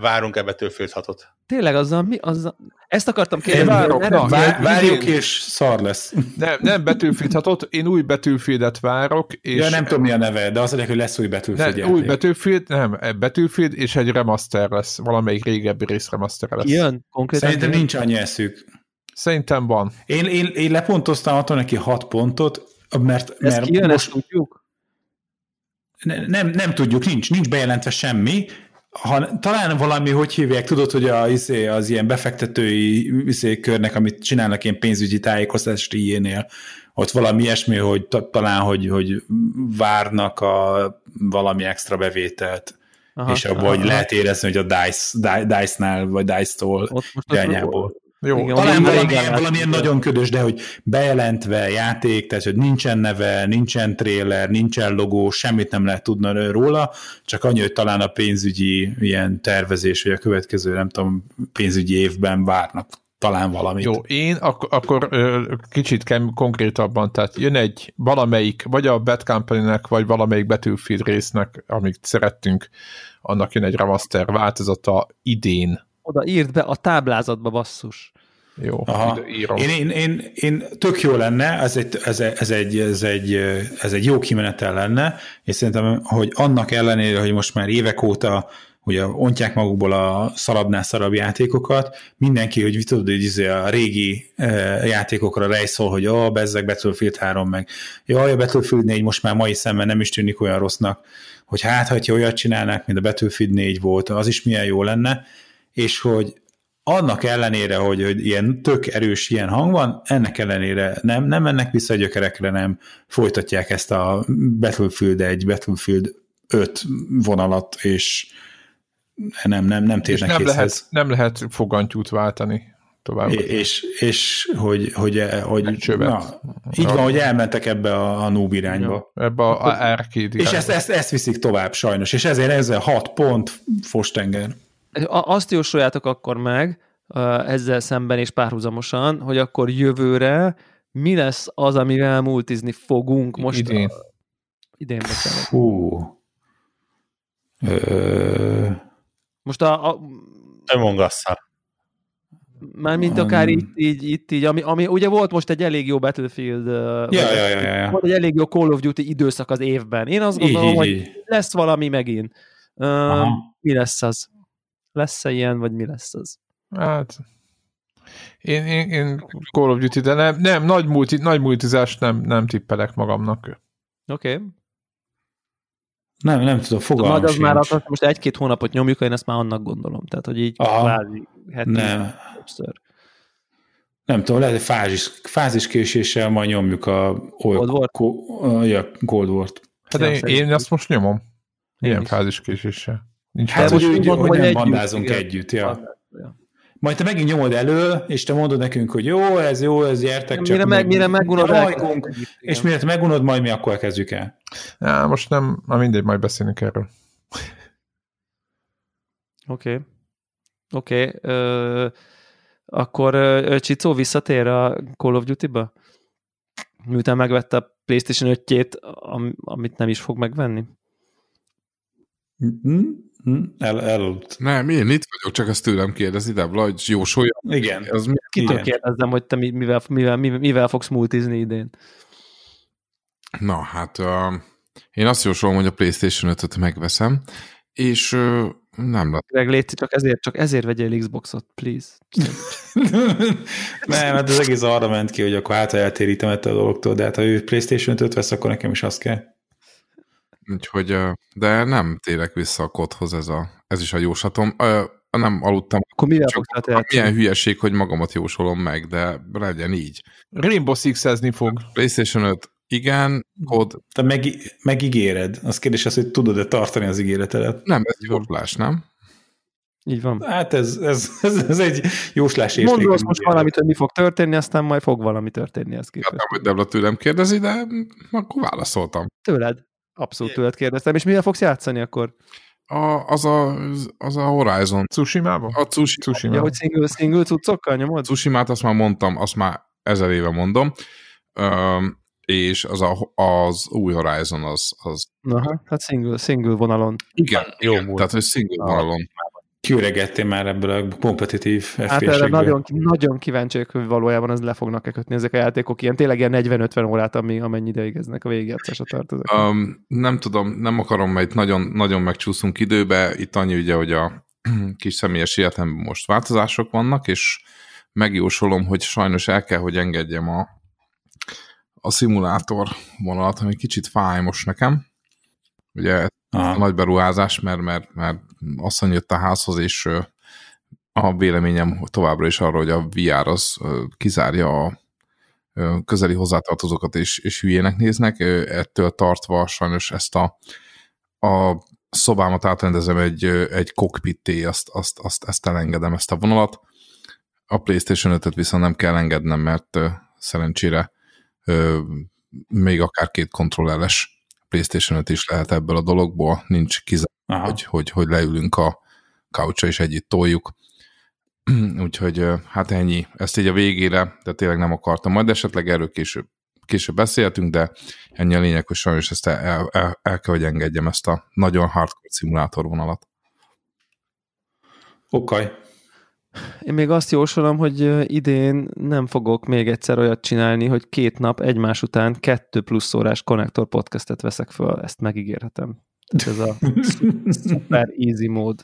várunk-e Battlefield 6-ot? Tényleg azzal mi? Azzal... Ezt akartam kérdezni. Várok, na, vár, várjuk, és szar lesz. Nem, nem Battlefield 6 én új Battlefieldet várok. És ja, nem tudom mi a neve, de az hogy lesz új Battlefield nem, Új Battlefield, nem, Battlefield és egy remaster lesz, valamelyik régebbi rész remaster lesz. Jön, konkrétan. Szerintem nincs annyi eszük. Szerintem van. Én, én, én lepontoztam attól neki 6 pontot, mert, mert kijön, most... tudjuk? Ne, nem, nem tudjuk, nincs, nincs bejelentve semmi, ha, talán valami, hogy hívják, tudod, hogy a, izé, az ilyen befektetői izé, körnek, amit csinálnak ilyen pénzügyi tájékoztatást ilyenél, ott valami ilyesmi, hogy talán, hogy, hogy várnak a valami extra bevételt, aha, és abban aha. lehet érezni, hogy a DICE, DICE-nál, vagy DICE-tól irányából. Jó, Igen, talán valamilyen, valamilyen nagyon ködös, de hogy bejelentve játék, tehát hogy nincsen neve, nincsen trailer, nincsen logó, semmit nem lehet tudni róla, csak annyi, hogy talán a pénzügyi ilyen tervezés, vagy a következő, nem tudom, pénzügyi évben várnak talán valamit. Jó, én ak- akkor ö, kicsit kem konkrétabban, tehát jön egy valamelyik, vagy a Bad Company-nek, vagy valamelyik Battlefield résznek, amit szerettünk, annak jön egy remaster változata idén, oda írt be a táblázatba basszus. Jó, Aha. írom. Én, én, én, én, tök jó lenne, ez egy, ez, ez, egy, ez, egy, ez egy jó kimenetel lenne, és szerintem, hogy annak ellenére, hogy most már évek óta ugye ontják magukból a szarabnál szarabb játékokat, mindenki, hogy tudod, hogy izé a régi e, játékokra rejszol, hogy a bezzeg Battlefield 3 meg, jaj, a Battlefield 4 most már mai szemben nem is tűnik olyan rossznak, hogy hát, ha olyat csinálnák, mint a Battlefield 4 volt, az is milyen jó lenne, és hogy annak ellenére, hogy, hogy ilyen tök erős ilyen hang van, ennek ellenére nem, nem mennek vissza a gyökerekre, nem folytatják ezt a Battlefield 1, Battlefield 5 vonalat, és nem, nem, nem térnek és nem lehet, nem lehet fogantyút váltani tovább. És, és, és hogy, hogy, hogy na, így van, hogy elmentek ebbe a, a noob irányba. Ja, ebbe a, a arcade És ezt, ezt, ezt viszik tovább sajnos, és ezért ezzel 6 pont fostenger azt jósoljátok akkor meg ezzel szemben és párhuzamosan, hogy akkor jövőre mi lesz az, amivel multizni fogunk most? Idén. A, idén bocsánat. Fú. Ö... Most a... a Among. Mármint akár um, itt így, itt így, ami, ami ugye volt most egy elég jó Battlefield, ja, ja, ja, ja. volt egy elég jó Call of Duty időszak az évben. Én azt gondolom, így, hogy így. lesz valami megint. Um, mi lesz az? Lesz-e ilyen, vagy mi lesz az? Hát, én, én, én Call of Duty, de nem, nem nagy, multi, nagy multizást nem, nem tippelek magamnak. Oké. Okay. Nem, nem tudom, fogalmam Majd az már az, most egy-két hónapot nyomjuk, én ezt már annak gondolom. Tehát, hogy így kvázi heti nem. többször. Nem tudom, lehet, hogy fázis, fáziskéséssel majd nyomjuk a Gold War? Ko, ja, Gold War-t. Hát én, én azt most nyomom. Ilyen is. fáziskéséssel. Nincs Hát, hogy, úgy hogy hogy nem együtt, bandázunk igen. együtt, ja. Ja. Majd te megint nyomod elő, és te mondod nekünk, hogy jó, ez jó, ez gyertek, csak Mire, meg, mire megunod, elkezdjük. és mire te megunod, majd mi akkor kezdjük el. Ja, most nem, na mindegy, majd beszélünk erről. Oké. Oké. ö, Akkor ö, Csicó visszatér a Call of Duty-ba? Miután megvette a PlayStation 5-jét, am- amit nem is fog megvenni? Hm? El, elaludt. Nem, én itt vagyok, csak ezt tőlem kérdezi, de hogy jósolja. Igen. Az mi? Kitől Igen. kérdezzem, hogy te mi- mivel, mivel, mivel, mivel fogsz multizni idén? Na, hát uh, én azt jósolom, hogy a PlayStation 5-öt megveszem, és uh, nem lett. Greg, légy, csak ezért, csak ezért vegyél Xboxot, please. nem, hát az egész arra ment ki, hogy akkor hát eltérítem ettől a dologtól, de hát ha ő PlayStation 5 vesz, akkor nekem is azt kell. Úgyhogy, de nem térek vissza a kodhoz, ez, a, ez is a jóslatom. Nem aludtam, Akkor mivel csak hát milyen hülyeség, hogy magamat jósolom meg, de legyen így. Rainbow Six-ezni fog. PlayStation 5, igen, kod, Te meg, megígéred. Az kérdés az, hogy tudod-e tartani az ígéretedet. nem, ez jóslás, nem? Így van. Hát ez, ez, ez, ez egy jóslás és Mondd rossz most valamit, hogy mi fog történni, aztán majd fog valami történni ezt Hát képest. nem, hogy Debla tőlem kérdezi, de akkor válaszoltam. Tőled. Abszolút tőled kérdeztem. És mivel fogsz játszani akkor? A, az, a, az a Horizon. Tsushima-ba? A Tsushima, Ja, Tsushima. hogy single, single cuccokkal nyomod? Tsushima-t azt már mondtam, azt már ezer éve mondom, Öm, és az, a, az új Horizon az, az Aha, hát single, single vonalon. igen, Jó igen múlt. tehát hogy single vonalon. Kiüregettél már ebből a kompetitív Hát erre nagyon, nagyon kíváncsiak, hogy valójában az le fognak-e kötni ezek a játékok. Ilyen tényleg ilyen 40-50 órát, ami, amennyi ideig eznek a végigjátszása tart. Ezek. Um, nem tudom, nem akarom, mert itt nagyon, nagyon megcsúszunk időbe. Itt annyi ugye, hogy a *clears throat* kis személyes életemben most változások vannak, és megjósolom, hogy sajnos el kell, hogy engedjem a, a szimulátor vonalat, ami kicsit fáj most nekem. Ugye Aha. nagy beruházás, mert, mert, mert asszony jött a házhoz, és a véleményem továbbra is arra, hogy a VR az kizárja a közeli hozzátartozókat, és, és hülyének néznek. Ettől tartva sajnos ezt a, a szobámat átrendezem egy, egy cockpitté, azt, azt, azt, ezt elengedem, ezt a vonalat. A PlayStation 5-öt viszont nem kell engednem, mert szerencsére még akár két kontrolleres PlayStation 5 is lehet ebből a dologból, nincs kizárva, hogy, hogy, hogy leülünk a couchra és együtt toljuk. *clears throat* Úgyhogy hát ennyi. Ezt így a végére, de tényleg nem akartam. Majd esetleg erről később, később beszéltünk, de ennyi a lényeg, hogy sajnos ezt el, el, el, el kell, hogy engedjem ezt a nagyon hardcore szimulátor vonalat. Okaj. Én még azt jósolom, hogy idén nem fogok még egyszer olyat csinálni, hogy két nap egymás után kettő plusz órás konnektor podcastet veszek föl, ezt megígérhetem. Ez a super easy mód.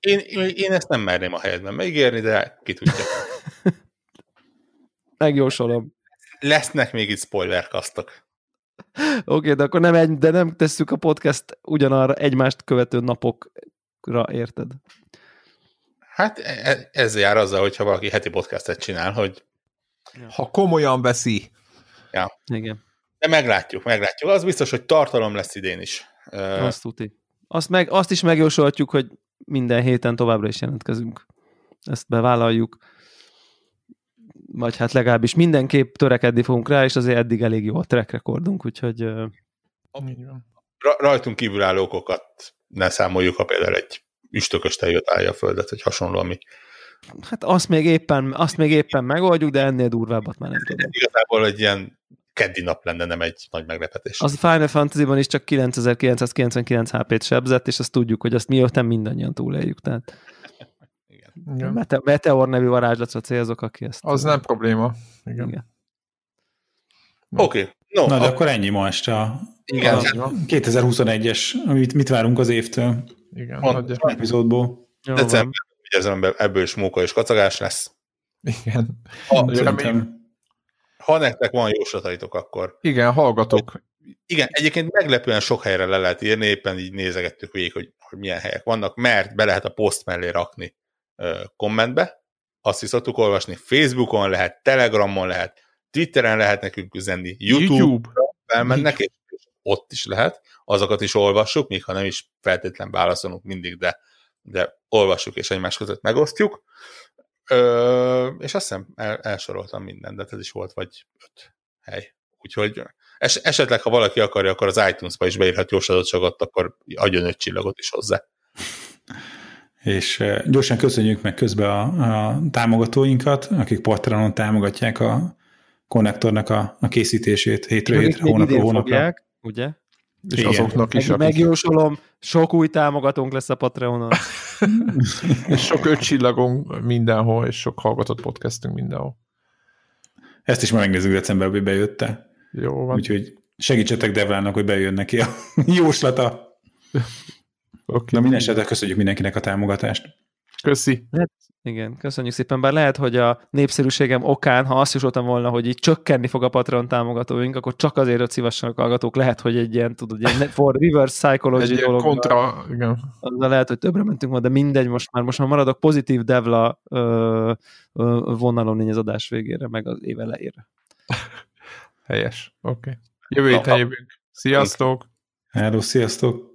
Én, én ezt nem merném a helyedben megígérni, de ki tudja. *laughs* Megjósolom. Lesznek még itt spoilerkasztok. Oké, okay, de akkor nem, egy, de nem tesszük a podcast ugyanarra egymást követő napokra, érted? Hát e- ez jár azzal, hogyha valaki heti podcastet csinál, hogy Ha komolyan veszi. Igen, de meglátjuk, meglátjuk. Az biztos, hogy tartalom lesz idén is. Azt tuti. Azt, meg, azt is megjósolhatjuk, hogy minden héten továbbra is jelentkezünk. Ezt bevállaljuk. Vagy hát legalábbis mindenképp törekedni fogunk rá, és azért eddig elég jó a track recordunk, úgyhogy ra- rajtunk kívülálló okokat ne számoljuk, ha például egy üstökös tejő találja a földet, vagy hasonló, ami hát azt még éppen, azt még éppen megoldjuk, de ennél durvábbat már nem tudom. igazából egy ilyen keddi nap lenne, nem egy nagy meglepetés. Az a Final Fantasy-ban is csak 9999 HP-t sebzett, és azt tudjuk, hogy azt miután mindannyian túléljük. Tehát Igen. Mete- Meteor nevű varázslatra célzok, aki ezt... Az nem probléma. Igen. Igen. Oké, okay. no, Na, de a- akkor ennyi ma este a igen, van. 2021-es, amit mit várunk az évtől, Igen. Pont. Nagyja- epizódból. December, vigyázom, ebből is móka és kacagás lesz. Igen. Ha, Szerintem ha nektek van jóslataitok, akkor Igen, hallgatok. igen, egyébként meglepően sok helyre le lehet írni, éppen így nézegettük végig, hogy, hogy milyen helyek vannak, mert be lehet a poszt mellé rakni ö, kommentbe, azt is szoktuk olvasni, Facebookon lehet, Telegramon lehet, Twitteren lehet nekünk üzenni, YouTube, YouTube. felmennek, és ott is lehet, azokat is olvassuk, még ha nem is feltétlen válaszolunk mindig, de, de olvassuk és egymás között megosztjuk. Ö, és azt hiszem el, elsoroltam mindent, de ez is volt vagy öt hely. Úgyhogy es, esetleg, ha valaki akarja, akkor az iTunes-ba is beírhat jó adottságot, akkor adjon öt csillagot is hozzá. És gyorsan köszönjük meg közben a, a támogatóinkat, akik Patreonon támogatják a konnektornak a, a készítését hétről hétre, hónapra. Fogják, ugye? És Igen. azoknak is, Meg, Megjósolom, sok új támogatónk lesz a Patreonon. *laughs* és sok öt csillagunk mindenhol, és sok hallgatott podcastünk mindenhol. Ezt is már megnézzük decemberben, hogy bejötte. Jó van. Úgyhogy segítsetek Devlának, hogy bejön neki a *laughs* jóslata. Okay. Na minden esetre köszönjük mindenkinek a támogatást. Köszi. Igen, köszönjük szépen, bár lehet, hogy a népszerűségem okán, ha azt jósoltam volna, hogy így csökkenni fog a Patreon támogatóink, akkor csak azért, hogy szívassanak hallgatók, lehet, hogy egy ilyen, tudod, ilyen for reverse psychology egy dolog. kontra, igen. Azzal lehet, hogy többre mentünk volna, de mindegy, most már, most már maradok pozitív devla ö, ö, vonalon így az adás végére, meg az év elejére. *laughs* Helyes, oké. Okay. Jövő héten jövünk. Sziasztok! Hello, sziasztok!